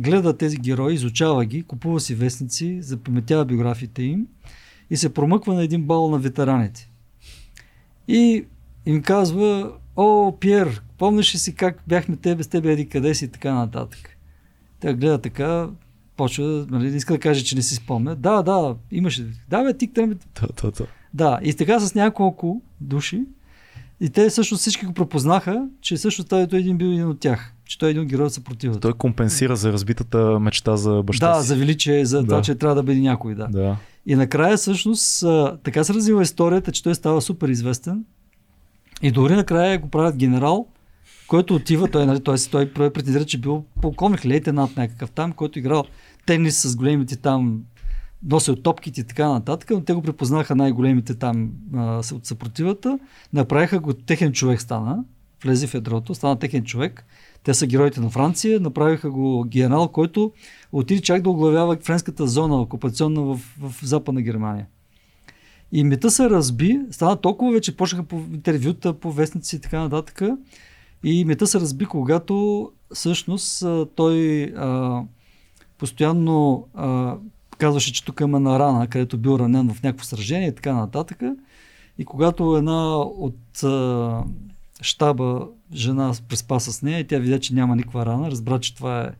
гледа тези герои, изучава ги, купува си вестници, запаметява биографиите им и се промъква на един бал на ветераните. И им казва, о, Пьер, помниш ли си как бяхме тебе с тебе еди къде си и така нататък. Тя гледа така, почва, нали, не иска да каже, че не си спомня. Да, да, имаше. Да, бе, тик трябва. Да, да, да. Да, и така с няколко души. И те също всички го пропознаха, че също той, един бил един от тях. Че той е един от съпротивата. Той компенсира за разбитата мечта за баща да, си. за величие, за да. това, че трябва да бъде някой. Да. да. И накрая всъщност така се развива историята, че той става супер известен. И дори накрая го правят генерал, който отива, той, нали, той, той претендира, че бил полковник, лейтенант някакъв там, който играл тенис с големите там, носил топките и така нататък, но те го препознаха най-големите там а, от съпротивата, направиха го техен човек стана, влезе в ядрото, стана техен човек, те са героите на Франция, направиха го генерал, който отиде чак да оглавява френската зона, окупационна в, в Западна Германия. И мета се разби, стана толкова вече, почнаха по интервюта, по вестници и така нататък. И мета се разби, когато всъщност той а, постоянно а, казваше, че тук има на рана, където бил ранен в някакво сражение и така нататък. И когато една от а, щаба жена преспа с нея и тя видя, че няма никаква рана, разбра, че това е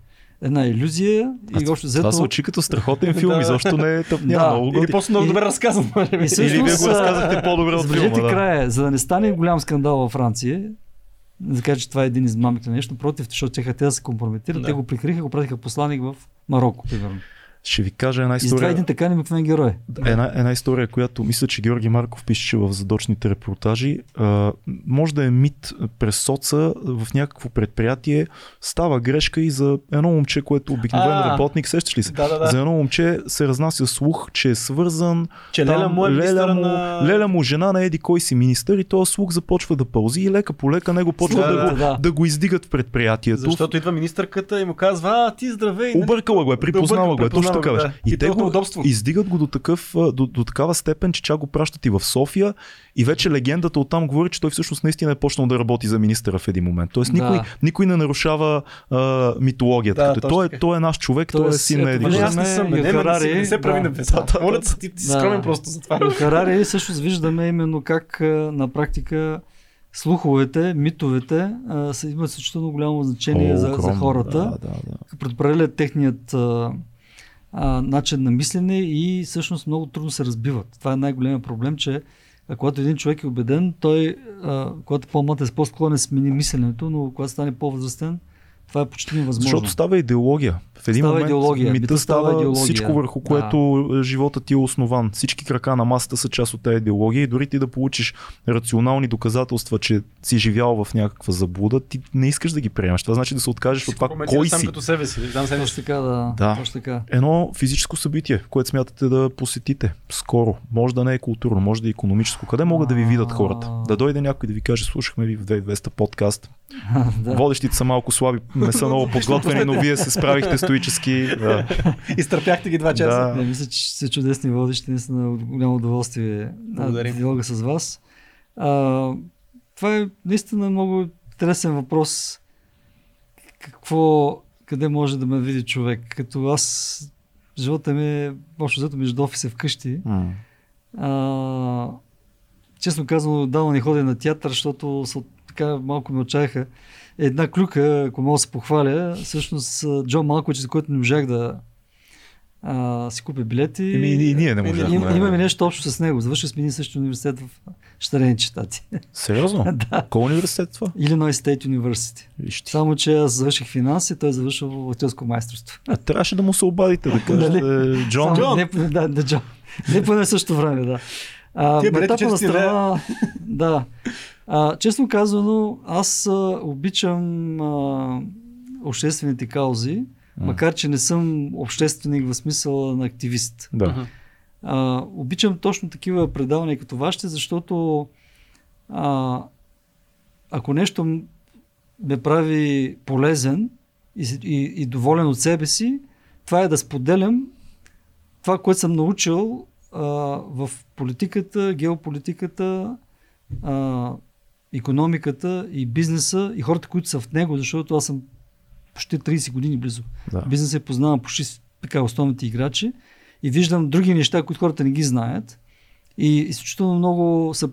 една иллюзия. А, и още взето... Това звучи като страхотен филм, изобщо не е тъпня. Да. Много Или просто много добре разказан. Или вие го разказахте по-добре от филма. Да. края, за да не стане голям скандал във Франция, да кажа, че това е един измамите нещо, против, защото те да се компрометират, да. те го прикриха, го пратиха посланик в Марокко, примерно. Ще ви кажа една история. И това е един така необикновен герой. Една, една история, която мисля, че Георги Марков пише в задочните репортажи. А, може да е мит през соца в някакво предприятие. Става грешка и за едно момче, което обикновен а, работник, сещаш ли се? Да, да, да. За едно момче се разнася слух, че е свързан. Че там, Леля му е Леля му, на... Леля му жена на еди кой си министър и този слух започва да пълзи и лека по лека него почва да, да, да, го, да. да го издигат в предприятието. Защото идва министърката и му казва, а ти здравей. Объркала го е, припознала го е, точно така Да. И, и те го удобство. издигат го до, такъв, до, до такава степен, че чак го пращат и в София и вече легендата оттам говори, че той всъщност наистина е почнал да работи за министъра в един момент. Тоест никой, да. никой не нарушава а, митологията. Да, той, е, той е наш човек, той, той е син на един. Аз не съм, не, не, не се прави на писател. Моля ти, ти си скромен просто за това. Харари също виждаме именно как на практика слуховете, митовете а, са, имат също голямо значение О, за, за хората. Да, да, да. Предопределят техният а, а, начин на мислене и всъщност много трудно се разбиват. Това е най-големият проблем, че А когато един човек е убеден, той, а, когато е по-млад е по-склонен смени мисленето, но когато стане по-възрастен, това е почти невъзможно. Защото става идеология. В един Става момент идеология. мита Мита става идеология. всичко върху което да. живота ти е основан. Всички крака на масата са част от тази идеология и дори ти да получиш рационални доказателства, че си живял в някаква заблуда, ти не искаш да ги приемаш. Това значи да се откажеш от това кой сам си. като себе си. Знам себе Точно си. така, да. Да. Точно така. Едно физическо събитие, което смятате да посетите скоро. Може да не е културно, може да е економическо. Къде могат да ви видят хората? Да дойде някой да ви каже, слушахме ви в 2200 подкаст. Водещите са малко слаби, не са много подготвени, но вие се справихте стоически. Да. Изтърпяхте ги два часа. Да. Не, мисля, че са чудесни водещи, наистина голямо удоволствие на Благодарим. диалога с вас. А, това е наистина много интересен въпрос. Какво, къде може да ме види човек? Като аз, живота ми е общо взето между офиса вкъщи. М. А, честно казано, давно не ходя на театър, защото са, така малко ме отчаяха. Една клюка, ако мога да се похваля, всъщност а, Джон Малкович, за който не можах да а, си купя билети. Еми, и, и ние не можахме. Им, имаме нещо общо с него. Завършили сме един същи университет в Штарените щати. Сериозно? да. Кой университет това? Illinois State University. Вижте. Само, че аз завърших финанси, той завършил в актьорско майсторство. А, трябваше да му се обадите да кажете, Джон. Само, не, да, да, Джон. Не по същото време, да. А, Тия на страна, да. А, честно казано, аз а, обичам а, обществените каузи, макар че не съм общественик в смисъла на активист. Да. А, обичам точно такива предавания като вашите, защото а, ако нещо ме прави полезен и, и, и доволен от себе си, това е да споделям това, което съм научил а, в политиката, геополитиката, а, економиката и бизнеса и хората, които са в него, защото аз съм почти 30 години близо. Да. Бизнеса е познавам почти така основните играчи и виждам други неща, които хората не ги знаят. И изключително много са,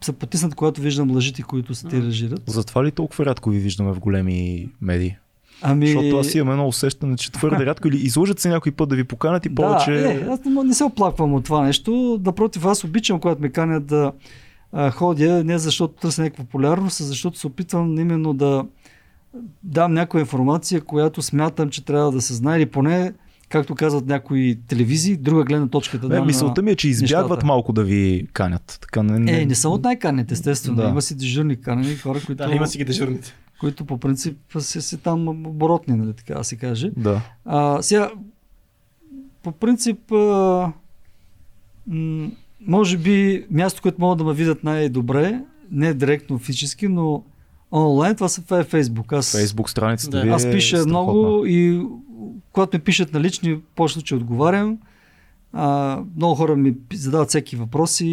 са потиснат, когато виждам лъжите, които се тиражират. Затова ли толкова рядко ви виждаме в големи медии? Ами, Защото аз имам едно усещане, че твърде рядко или излъжат се някой път да ви поканят и повече... Да, е, аз не, не се оплаквам от това нещо. Напротив, аз обичам, когато ме канят да а, ходя, не защото търся някаква популярност, а защото се опитвам именно да дам някаква информация, която смятам, че трябва да се знае, или поне, както казват някои телевизии, друга гледна точка да Не, дам мисълта ми е, че избягват нещата. малко да ви канят. Така, не, не... Е, не съм от най-канните, естествено. Да. Има си дежурни канени, хора, които, Да, има си ги дежурните. Които по принцип си, си там оборотни, нали, така да се каже. Да. А, сега, по принцип, а, м- може би място, което могат да ме видят най-добре, не директно физически, но онлайн, това, са, това е Фейсбук. Аз, Фейсбук страницата Да. ви е аз пиша страхотна. много и когато ми пишат на лични, повече случаи отговарям. А, много хора ми задават всеки въпроси.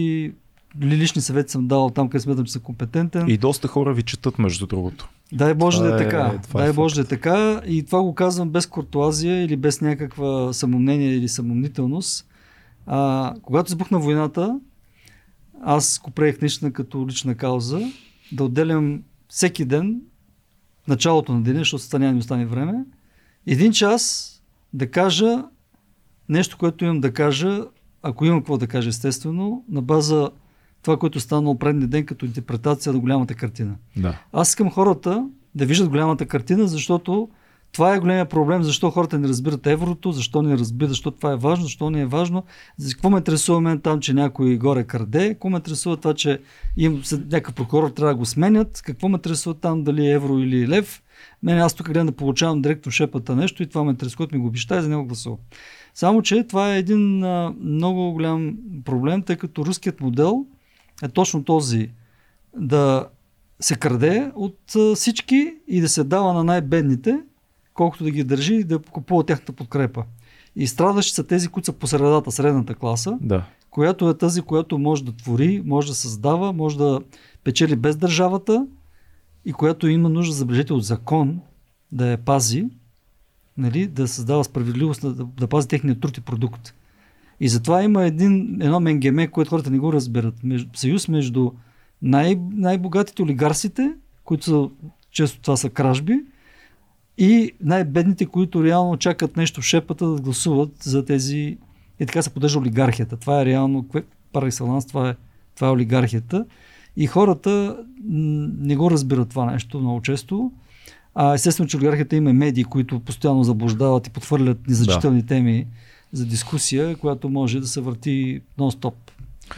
Ли- Лични съвети съм давал там, където смятам, че съм компетентен. И доста хора ви четат, между другото. Дай Боже Това да е е- така. е Дай Боже да е така. И това го казвам без куртуазия или без някаква самомнение или самомнителност. А, когато избухна войната, аз го приех наистина като лична кауза да отделям всеки ден, началото на деня, защото стане ми остане време, един час да кажа нещо, което имам да кажа, ако имам какво да кажа, естествено, на база това, което станало предния ден като интерпретация на голямата картина. Да. Аз искам хората да виждат голямата картина, защото това е големия проблем, защо хората не разбират еврото, защо не разбират, защо това е важно, защо не е важно. За какво ме интересува мен там, че някой горе краде, какво ме интересува това, че им някакъв прокурор трябва да го сменят, какво ме интересува там, дали е евро или лев. Мен аз тук гледам да получавам директно шепата нещо и това ме интересува, което ми го обеща и за него гласувам. Само, че това е един а, много голям проблем, тъй като руският модел е точно този да се краде от всички и да се дава на най-бедните, колкото да ги държи и да купува тяхната подкрепа. И страдащи са тези, които са по средата, средната класа, Да. която е тази, която може да твори, може да създава, може да печели без държавата и която има нужда, забележете, от закон да я пази, нали, да създава справедливост, да, да пази техния труд и продукт. И затова има един, едно менгеме, което хората не го разбират. Между, съюз между най- най-богатите олигарсите, които са, често това са кражби, и най-бедните, които реално чакат нещо в шепата да гласуват за тези... И така се поддържа олигархията. Това е реално, пар екселанс, това е, Това е олигархията. И хората не го разбират това нещо много често. А естествено, че олигархията има медии, които постоянно заблуждават и подхвърлят незначителни да. теми за дискусия, която може да се върти нон-стоп.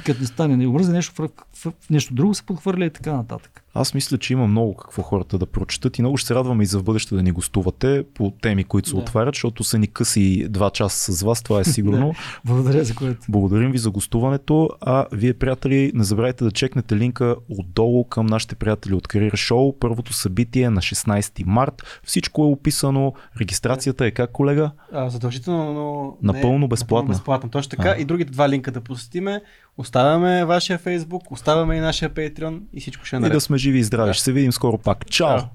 Като не стане не умръзе нещо, в, в, в нещо друго се подхвърля и така нататък. Аз мисля, че има много какво хората да прочитат и много ще се радваме и за в бъдеще да ни гостувате по теми, които се да. отварят, защото са ни къси два часа с вас, това е сигурно. Благодаря за което. Благодарим ви за гостуването, а вие, приятели, не забравяйте да чекнете линка отдолу към нашите приятели от Career Show. Първото събитие е на 16 март. Всичко е описано. Регистрацията е как, колега? А, задължително, но напълно безплатно. Напълно безплатно. Точно така. А. И другите два линка да посетиме. Оставяме вашия Facebook, оставяме и нашия Patreon и всичко ще е наред. И да сме живи и здрави. Да. Ще се видим скоро пак. Чао! Чао.